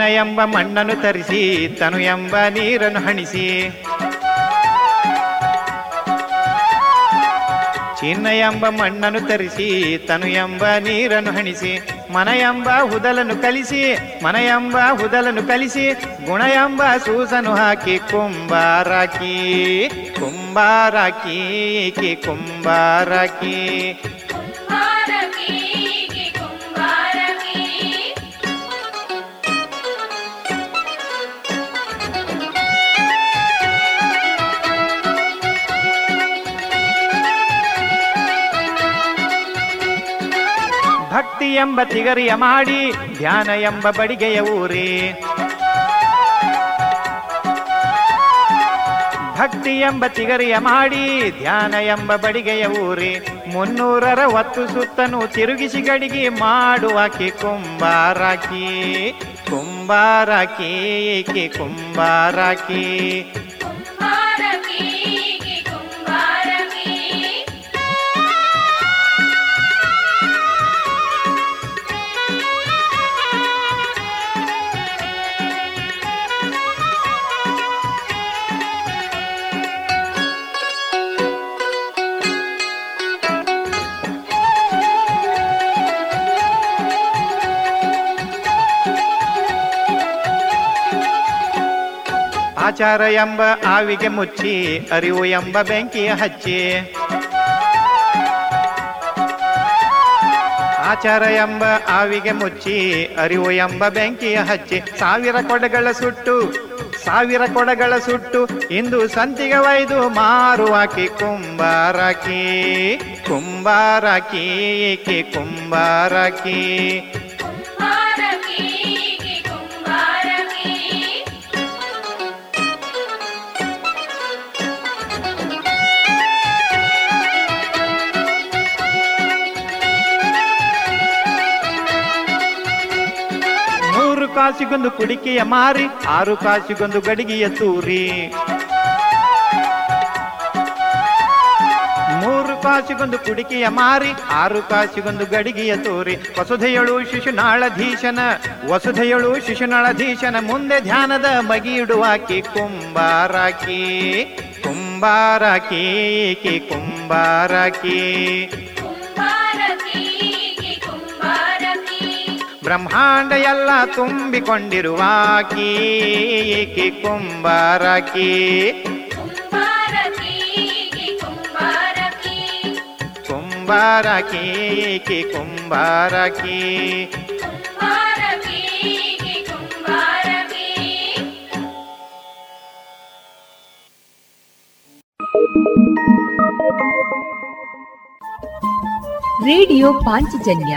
ಚಿನ್ನ ಎಂಬ ಮಣ್ಣನ್ನು ತರಿಸಿ, ತನು ಎಂಬ ನೀರನ್ನು ಹಣಿಸಿ. ಚಿನ್ನ ಎಂಬ ಮಣ್ಣನ್ನು ತರಿಸಿ, ತನು ಎಂಬ ನೀರನ್ನು ಹಣಿಸಿ. ಮನ ಎಂಬ ಹುದಲನ್ನು ಕಲಿಸಿ, ಮನ ಎಂಬ ಹುದಲನ್ನು ಕಲಿಸಿ, ಗುಣ ಎಂಬ ಸೂಸನು ಹಾಕಿ ಕುಂಬಾರಾಕಿ ಕುಂಬಾರಾಕಿ ಕಿ ಕುಂಬಾರಾಕಿ ಭಕ್ತಿ ಎಂಬ ತಿಗರಿಯ ಮಾಡಿ ಧ್ಯಾನ ಎಂಬ ಬಡಿಗೆಯ ಊರಿ. ಭಕ್ತಿ ಎಂಬ ತಿಗರಿಯ ಮಾಡಿ ಧ್ಯಾನ ಎಂಬ ಬಡಿಗೆಯ ಊರಿ. ಮುನ್ನೂರರ ಒತ್ತು ಸುತ್ತನು ತಿರುಗಿಸಿ ಗಡಿಗೆ ಮಾಡುವಾಕೆ ಕುಂಬಾರಾಕಿ. ಕುಂಬಾರಾಕಿ ಕುಂಬಾರಾಕಿ. ಆಚಾರ ಎಂಬ ಆವಿಗೆ ಮುಚ್ಚಿ, ಅರಿವು ಎಂಬ ಬೆಂಕಿಯ ಹಚ್ಚಿ. ಆಚಾರ ಎಂಬ ಆವಿಗೆ ಮುಚ್ಚಿ, ಅರಿವು ಎಂಬ ಬೆಂಕಿಯ ಹಚ್ಚಿ. ಸಾವಿರ ಕೊಡಗಳ ಸುಟ್ಟು, ಸಾವಿರ ಕೊಡಗಳ ಸುಟ್ಟು, ಇಂದು ಸಂತಿಗೆ ಒಯ್ದು ಮಾರುವಾಕಿ, ಕುಂಬಾರಕಿ ಕುಂಬಾರಕಿ ಕುಂಬಾರಕಿ. ಕಾಸಿಗೊಂದು ಕುಡಿಕೆಯ ಮಾರಿ, ಆರು ಕಾಸಿಗೊಂದು ಗಡಿಗೆಯ ತೂರಿ. ಮೂರು ಕಾಸಿಗೊಂದು ಕುಡಿಕೆಯ ಮಾರಿ, ಆರು ಕಾಸಿಗೊಂದು ಗಡಿಗೆಯ ತೂರಿ. ವಸುಧೆಯಳು ಶಿಶುನಾಳಧೀಶನ ವಸುಧೆಯಳು ಶಿಶುನಾಳಧೀಶನ ಮುಂದೆ ಧ್ಯಾನದ ಮಗಿಯಿಡುವಾಕಿ ಕುಂಬಾರಾಕಿ ಕುಂಬಾರಾಕಿ ಕಿ ಕುಂಬಾರಾಕಿ. ಬ್ರಹ್ಮಾಂಡ ಎಲ್ಲ ತುಂಬಿಕೊಂಡಿರುವಾಕಿ ಏಕೆ ಕುಂಬಾರಕಿ. ಕುಂಬಾರಕಿ ಏಕೆ ಕುಂಬಾರಕಿ. ರೇಡಿಯೋ ಪಾಂಚಜನ್ಯ.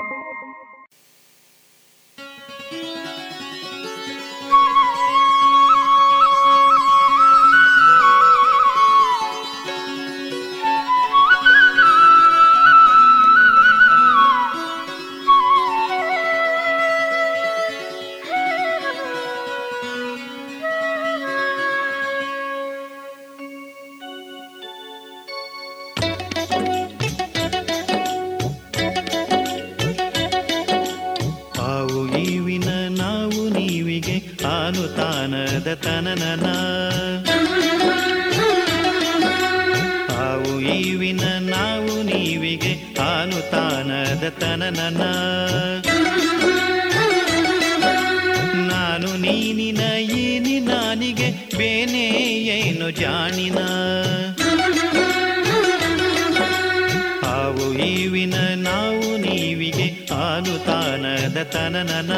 ಆನು ತಾನದ ತನನನ.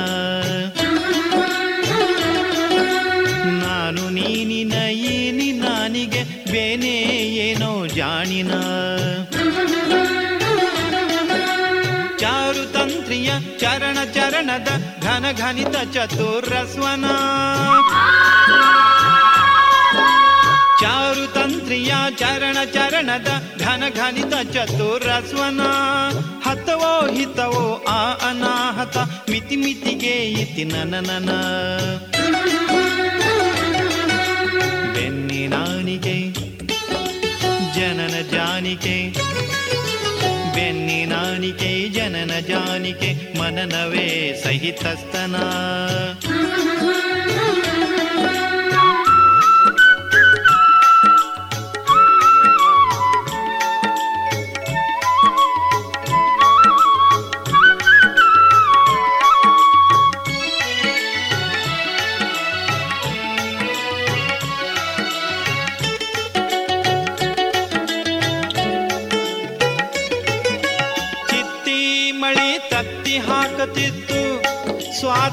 ನಾನು ನೀನಿನ ಏನಿ ನಾನಿಗೆ ಬೇನೆ ಏನೋ ಜಾಣಿನ. ಚಾರು ತಂತ್ರಿಯ ಚರಣ ಚರಣದ ಘನ ಘನಿತ ಚತುರಸ್ವನ. ಚಾರು ತಂತ್ರಿಯ ಚರಣ ಚರಣದ ಘನ ಘನಿತ ಚತುರಸ್ವನ ಹತವೋ ಹಿತವೋ ಆ ಅನಾಹತ ಮಿತಿ ಮಿತಿಗೆ ಇತಿ ನನ ಬೆನ್ನಿನಾನಿಗೆ ಜನನ ಜಾನಿಕೆ ಬೆನ್ನಿನಾನಿಕೆ ಜನನ ಜಾನಿಕೆ ಮನನವೇ ಸಹಿತಸ್ತನ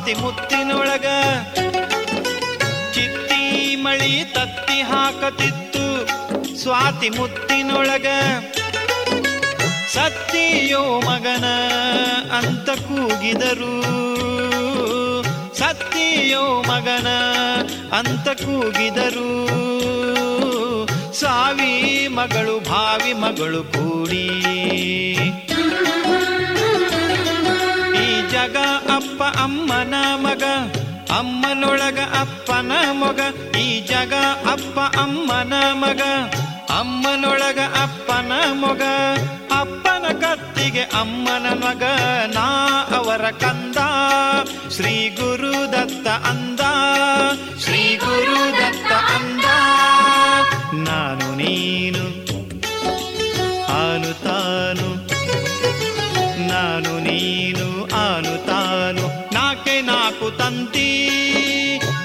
ಸ್ವಾತಿ ಮುತ್ತಿನೊಳಗ ಚಿತ್ತಿ ಮಳಿ ತತ್ತಿ ಹಾಕತಿತ್ತು. ಸ್ವಾತಿ ಮುತ್ತಿನೊಳಗ ಸತ್ತಿಯೋ ಮಗನ ಅಂತ ಕೂಗಿದರು. ಸತ್ತಿಯೋ ಮಗನ ಅಂತ ಕೂಗಿದರು. ಸಾವಿ ಮಗಳು ಭಾವಿ ಮಗಳು ಕೂಡಿ. ಜಗ ಅಪ್ಪ ಅಮ್ಮನ ಮಗ, ಅಮ್ಮನೊಳಗ ಅಪ್ಪನ ಮಗ, ಈ ಜಗ ಅಪ್ಪ ಅಮ್ಮನ ಮಗ, ಅಮ್ಮನೊಳಗ ಅಪ್ಪನ ಮಗ. ಅಪ್ಪನ ಕತ್ತಿಗೆ ಅಮ್ಮನ ಮಗ, ನಾ ಅವರ ಕಂದ. ಶ್ರೀ ಗುರು ದತ್ತ ಅಂದ, ಶ್ರೀ ಗುರು ದತ್ತ ಅಂದ. ನಾನು ನೀನು ನಾಕು ತಂತಿ,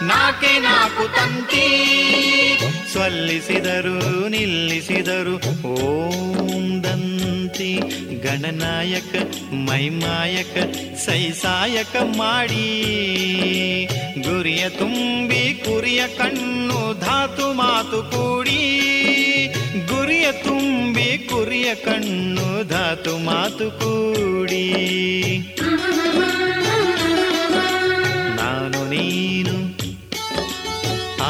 ನಾಕೆ ನಾಕು ತಂತಿ. ಸ್ವಲ್ಲಿಸಿದರು, ನಿಲ್ಲಿಸಿದರು ಓಂದಂತಿ ಗಣನಾಯಕ, ಮೈಮಾಯಕ, ಸೈಸಾಯಕ ಮಾಡಿ. ಗುರಿಯ ತುಂಬಿ, ಕುರಿಯ ಕಣ್ಣು, ಧಾತು ಮಾತು ಕೂಡಿ. ಗುರಿಯ ತುಂಬಿ, ಕುರಿಯ ಕಣ್ಣು, ಧಾತು ಮಾತು ಕೂಡಿ.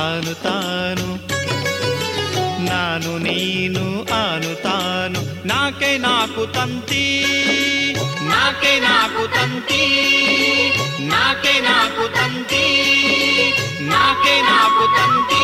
ಆನು ತಾನು ನಾನು ನೀನು ಆನು ತಾನು ನಾಕೆ ನಾಕು ತಂತಿ ನಾಕೆ ನಾಕು ತಂತಿ ನಾಕೆ ನಾಕು ತಂತಿ ನಾಕೆ ನಾಕು ತಂತಿ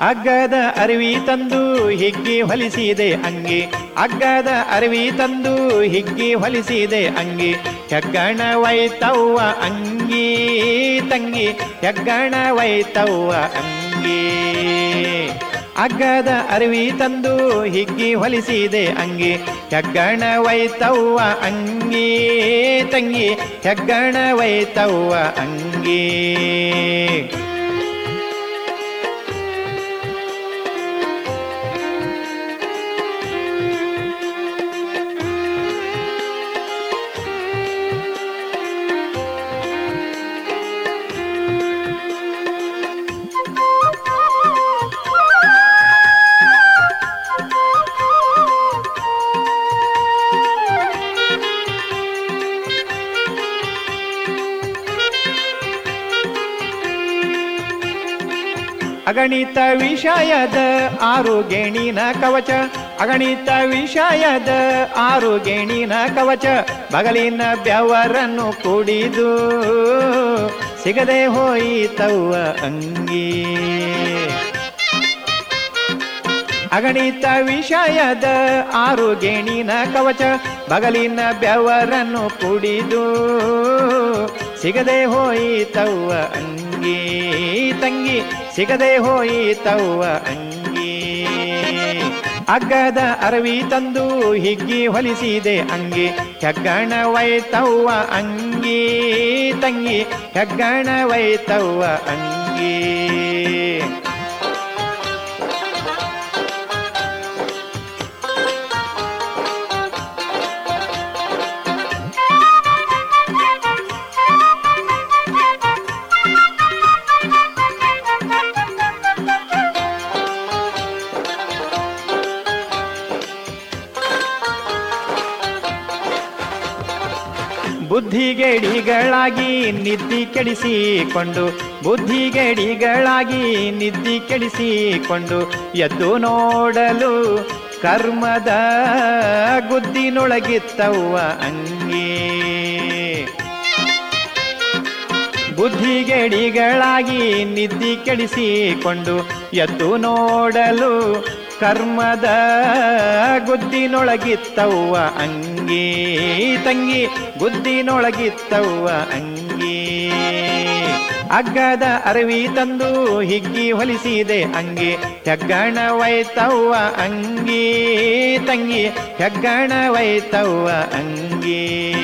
ಅಗ್ಗದ ಅರಿವಿ ತಂದು ಹಿಗ್ಗಿ ಹೊಲಿಸಿದೆ ಅಂಗಿ. ಅಗ್ಗದ ಅರಿವಿ ತಂದು ಹಿಗ್ಗಿ ಹೊಲಿಸಿದೆ ಅಂಗಿ. ಹೆಗ್ಗಣ ವೈತವ್ವ ಅಂಗಿ ತಂಗಿ. ಹೆಗ್ಗಣ ವೈತವ್ವ ಅಂಗಿ. ಅಗ್ಗದ ಅರಿವಿ ತಂದು ಹಿಗ್ಗಿ ಹೊಲಿಸಿದೆ ಅಂಗಿ. ಹೆಗ್ಗಣ ವೈತವ್ವ ಅಂಗಿ ತಂಗಿ. ಹೆಗ್ಗಣ ವೈತವ್ವ ಅಂಗಿ. ಅಗಣಿತ ವಿಷಯದ ಆರು ಗೇಣಿನ ಕವಚ, ಅಗಣಿತ ವಿಷಯದ ಆರು ಗೇಣಿನ ಕವಚ, ಬಗಲಿನ ಬೆವರನ್ನು ಕುಡಿದು ಸಿಗದೆ ಹೋಯಿತವ್ವ ಅಂಗಿ. ಅಗಣಿತ ವಿಷಯದ ಆರು ಗೇಣಿನ ಕವಚ, ಬಗಲಿನ ಬೆವರನ್ನು ಕುಡಿದು ಸಿಗದೆ ಹೋಯಿತವ್ವ ಅಂಗಿ. ತಂಗಿ ಸಿಗದೆ ಹೋಯಿತವ್ವ ಅಂಗಿ. ಅಗ್ಗದ ಅರವಿ ತಂದು ಹಿಗ್ಗಿ ಹೊಲಿಸಿದೆ ಅಂಗಿ. ಹೆಗ್ಗಣ ವೈತವ್ವ ಅಂಗಿ ತಂಗಿ ಹೆಗ್ಗಣ ವೈತವ್ವ ಅಂಗಿ. ಬುದ್ಧಿಗೆಡಿಗಳಾಗಿ ನಿದ್ದಿ ಕೆಡಿಸಿಕೊಂಡು, ಬುದ್ಧಿಗೆಡಿಗಳಾಗಿ ನಿದ್ದಿ ಕೆಡಿಸಿಕೊಂಡು ಎದ್ದು ನೋಡಲು ಕರ್ಮದ ಗುದ್ದಿನೊಳಗಿತ್ತವ್ವ ಅಂಗಿ. ಬುದ್ಧಿಗೆಡಿಗಳಾಗಿ ನಿದ್ದಿ ಕೆಡಿಸಿಕೊಂಡು, ಎದ್ದು ನೋಡಲು ಕರ್ಮದ ಗುದ್ದಿನೊಳಗಿತ್ತವ್ವ ಅಂಗಿ. ತಂಗಿ, ಗುದ್ದಿನೊಳಗಿತ್ತವ್ವ ಅಂಗಿ. ಅಗ್ಗದ ಅರವಿ ತಂದು ಹಿಗ್ಗಿ ಹೊಲಿಸಿದೆ ಅಂಗಿ ಹೆಗ್ಗಣ ವೈತವ್ವ ಅಂಗಿ. ತಂಗಿ ಹೆಗ್ಗಣ ವೈತವ್ವ ಅಂಗಿ.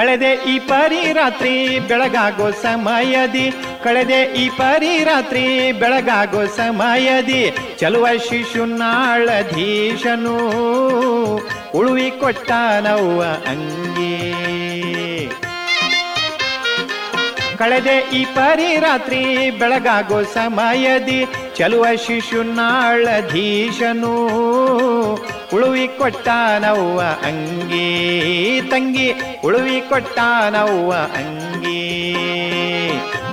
ಕಳೆದೆ ಈ ಪರಿ ರಾತ್ರಿ ಬೆಳಗಾಗೋ ಸಮಯದಿ. ಕಳೆದೆ ಈ ಪರಿ ರಾತ್ರಿ ಬೆಳಗಾಗೋ ಸಮಯದಿ. ಚಲುವ ಶಿಶುನಾಳಧೀಶನು ಉಳುವಿ ಕೊಟ್ಟಾನವ್ವ ಅಂಗಿ. ಕಳೆದೆ ಈ ಪರಿ ರಾತ್ರಿ ಬೆಳಗಾಗೋ ಸಮಯದಿ. ಚಲುವ ಶಿಶುನಾಳಧೀಶನು ಉಳುವಿ ಕೊಟ್ಟಾನವ್ವ ಅಂಗಿ ತಂಗಿ, ಉಳುವಿ ಕೊಟ್ಟಾನವ್ವ ಅಂಗಿ.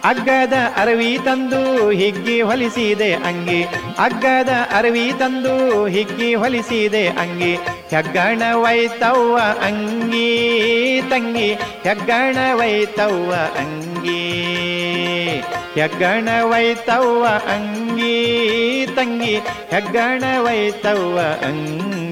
ಅಗ್ಗದ ಅರವಿ ತಂದು ಹಿಗ್ಗಿ ಹೊಲಿಸಿದೆ ಅಂಗಿ, ಅಗ್ಗದ ಅರವಿ ತಂದು ಹಿಗ್ಗಿ ಹೊಲಿಸಿದೆ ಅಂಗಿ. ಹೆಗ್ಗಣ ವೈತವ್ವ ಅಂಗಿ ತಂಗಿ, ಹೆಗ್ಗಣ ವೈತವ್ವ ಅಂಗಿ. ಹೆಗ್ಗಣ ವೈತವ್ವ ಅಂಗಿ ತಂಗಿ, ಹೆಗ್ಗಣ ವೈತವ್ವ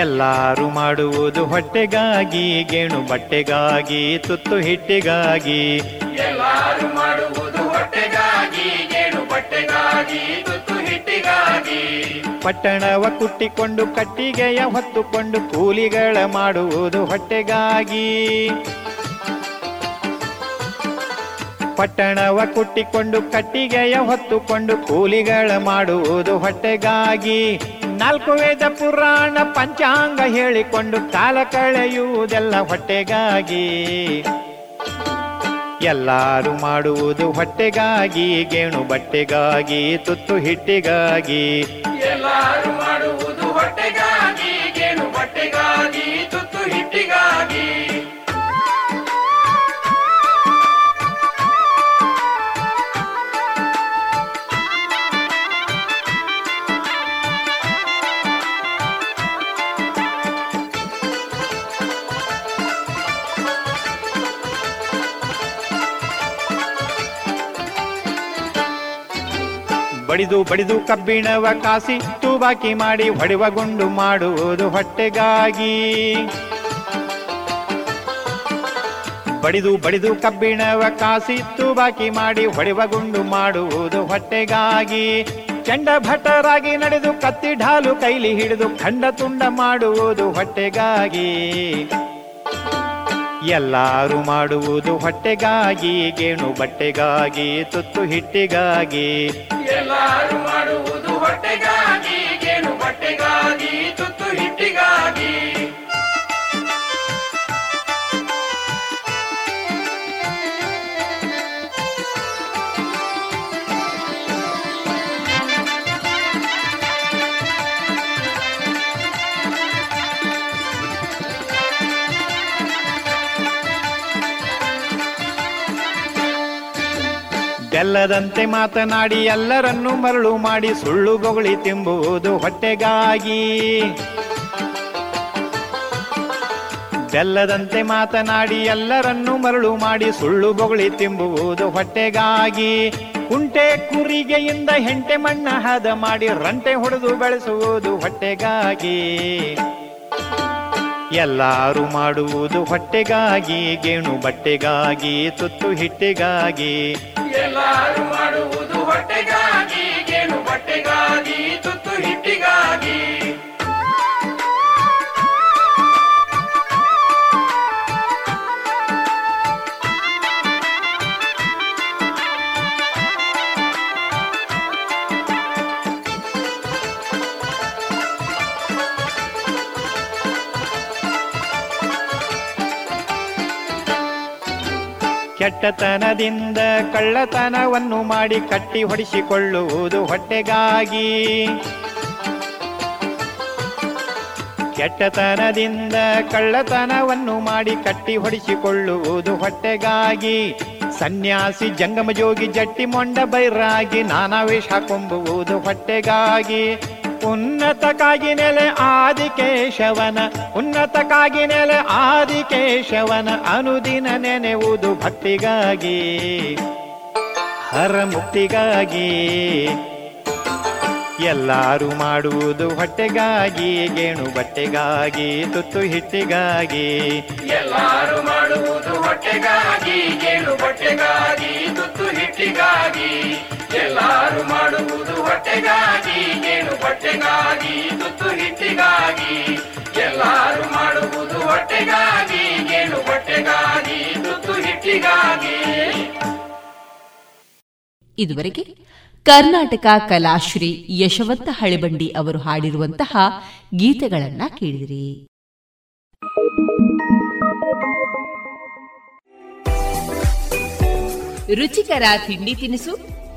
ಎಲ್ಲಾರು ಮಾಡುವುದು ಹೊಟ್ಟೆಗಾಗಿ ಗೇಣು ಬಟ್ಟೆಗಾಗಿ ತುತ್ತು ಹಿಟ್ಟಿಗಾಗಿ. ಎಲ್ಲಾರು ಮಾಡುವುದು ಹೊಟ್ಟೆಗಾಗಿ ಗೇಣು ಬಟ್ಟೆಗಾಗಿ ತುತ್ತು ಹಿಟ್ಟಿಗಾಗಿ. ಪಟ್ಟಣವ ಕುಟ್ಟಿಕೊಂಡು ಕಟ್ಟಿಗೆಯ ಹೊತ್ತುಕೊಂಡು ಕೂಲಿಗಳ ಮಾಡುವುದು ಹೊಟ್ಟೆಗಾಗಿ. ಪಟ್ಟಣವ ಕುಟ್ಟಿಕೊಂಡು ಕಟ್ಟಿಗೆಯ ಹೊತ್ತುಕೊಂಡು ಕೂಲಿಗಳ ಮಾಡುವುದು ಹೊಟ್ಟೆಗಾಗಿ. ನಾಲ್ಕು ವೇದ ಪುರಾಣ ಪಂಚಾಂಗ ಹೇಳಿಕೊಂಡು ಕಾಲ ಕಳೆಯುವುದೆಲ್ಲ ಹೊಟ್ಟೆಗಾಗಿ. ಎಲ್ಲಾರು ಮಾಡುವುದು ಹೊಟ್ಟೆಗಾಗಿ, ಗೇಣು ಬಟ್ಟೆಗಾಗಿ, ತುತ್ತು ಹಿಟ್ಟಿಗಾಗಿ. ಎಲ್ಲಾರು ಮಾಡುವುದು ಹೊಟ್ಟೆಗಾಗಿ, ಗೇಣು ಬಟ್ಟೆಗಾಗಿ. ಬಡಿದು ಬಡಿದು ಕಬ್ಬಿಣವ ಕಾಸಿ ತೂಬಾಕಿ ಮಾಡಿ ಹೊಡೆವ ಗುಂಡು ಮಾಡುವುದು ಹೊಟ್ಟೆಗಾಗಿ. ಬಡಿದು ಬಡಿದು ಕಬ್ಬಿಣವ ಕಾಸಿ ತೂಬಾಕಿ ಮಾಡಿ ಹೊಡೆವ ಗುಂಡು ಮಾಡುವುದು ಹೊಟ್ಟೆಗಾಗಿ. ಚಂಡ ಭಟರಾಗಿ ನಡೆದು ಕತ್ತಿ ಢಾಲು ಕೈಲಿ ಹಿಡಿದು ಖಂಡ ತುಂಡ ಮಾಡುವುದು ಹೊಟ್ಟೆಗಾಗಿ. ಎಲ್ಲಾರು ಮಾಡುವುದು ಹೊಟ್ಟೆಗಾಗಿ ಗೇಣು ಬಟ್ಟೆಗಾಗಿ ತುತ್ತು ಹಿಟ್ಟಿಗಾಗಿ. ಎಲ್ಲಾರು ಮಾಡುವುದು ಹೊಟ್ಟೆಗಾಗಿ. ಬೆಲ್ಲದಂತೆ ಮಾತನಾಡಿ ಎಲ್ಲರನ್ನು ಮರಳು ಮಾಡಿ ಸುಳ್ಳು ಬೊಗಳಿ ತಿಂಬುವುದು ಹೊಟ್ಟೆಗಾಗಿ. ಬೆಲ್ಲದಂತೆ ಮಾತನಾಡಿ ಎಲ್ಲರನ್ನು ಮರಳು ಮಾಡಿ ಸುಳ್ಳು ಬೊಗಳಿ ತಿಂಬುವುದು ಹೊಟ್ಟೆಗಾಗಿ. ಕುಂಟೆ ಕುರಿಗೆಯಿಂದ ಹೆಂಟೆ ಮಣ್ಣ ಹದ ಮಾಡಿ ರಂಟೆ ಹೊಡೆದು ಬೆಳೆಸುವುದು ಹೊಟ್ಟೆಗಾಗಿ. ಎಲ್ಲಾರು ಮಾಡುವುದು ಹೊಟ್ಟೆಗಾಗಿ, ಗೇಣು ಬಟ್ಟೆಗಾಗಿ, ತುತ್ತು ಹಿಟ್ಟಿಗಾಗಿ. ಎಲ್ಲಾರು ಮಾಡುವುದು ಹೊಟ್ಟೆಗಾಗಿ. ಕೆಟ್ಟತನದಿಂದ ಕಳ್ಳತನವನ್ನು ಮಾಡಿ ಕಟ್ಟಿ ಹೊಡಿಸಿಕೊಳ್ಳುವುದು ಹೊಟ್ಟೆಗಾಗಿ. ಕೆಟ್ಟತನದಿಂದ ಕಳ್ಳತನವನ್ನು ಮಾಡಿ ಕಟ್ಟಿ ಹೊಡಿಸಿಕೊಳ್ಳುವುದು ಹೊಟ್ಟೆಗಾಗಿ. ಸನ್ಯಾಸಿ ಜಂಗಮ ಜೋಗಿ ಜಟ್ಟಿ ಮೊಂಡ ಬೈರಾಗಿ ನಾನಾ ವೇಷ ಕೊಂಬುವುದು ಹೊಟ್ಟೆಗಾಗಿ. ಉನ್ನತಕ್ಕಾಗಿ ನೆಲೆ ಆದಿಕೇಶವನ, ಉನ್ನತಕ್ಕಾಗಿ ನೆಲೆ ಆದಿಕೇಶವನ ಅನುದಿನ ನೆನೆವುದು ಭಕ್ತಿಗಾಗಿ ಹರ ಮುಕ್ತಿಗಾಗಿ ಎಲ್ಲಾರು ಮಾಡುವುದು ಹೊಟ್ಟೆಗಾಗಿ, ಗೇಣು ಬಟ್ಟೆಗಾಗಿ, ತುತ್ತು ಹಿಟ್ಟಿಗಾಗಿ. ಎಲ್ಲಾರು ಮಾಡುವುದು ಹೊಟ್ಟೆಗಾಗಿ, ಗೇಣು ಬಟ್ಟೆಗಾಗಿ, ತುತ್ತು ಹಿಟ್ಟಿಗಾಗಿ. ಎಲ್ಲಾರು ಮಾಡುವುದು ಹೊಟ್ಟೆಗಾಗಿ, ಏನು ಬಟ್ಟೆಗಾಗಿ ತುತ್ತು ಹಿಟ್ಟಿಗಾಗಿ. ಎಲ್ಲಾರು ಮಾಡುವುದು ಹೊಟ್ಟೆಗಾಗಿ, ಏನು ಬಟ್ಟೆಗಾಗಿ ತುತ್ತು ಹಿಟ್ಟಿಗಾಗಿ. ಇದುವರೆಗೆ ಕರ್ನಾಟಕ ಕಲಾಶ್ರೀ ಯಶವಂತ ಹಳಿಬಂಡಿ ಅವರು ಹಾಡಿರುವಂತಹ ಗೀತೆಗಳನ್ನ ಕೇಳಿದಿರಿ. ರುಚಿಕರ ತಿಂಡಿ ತಿನಿಸು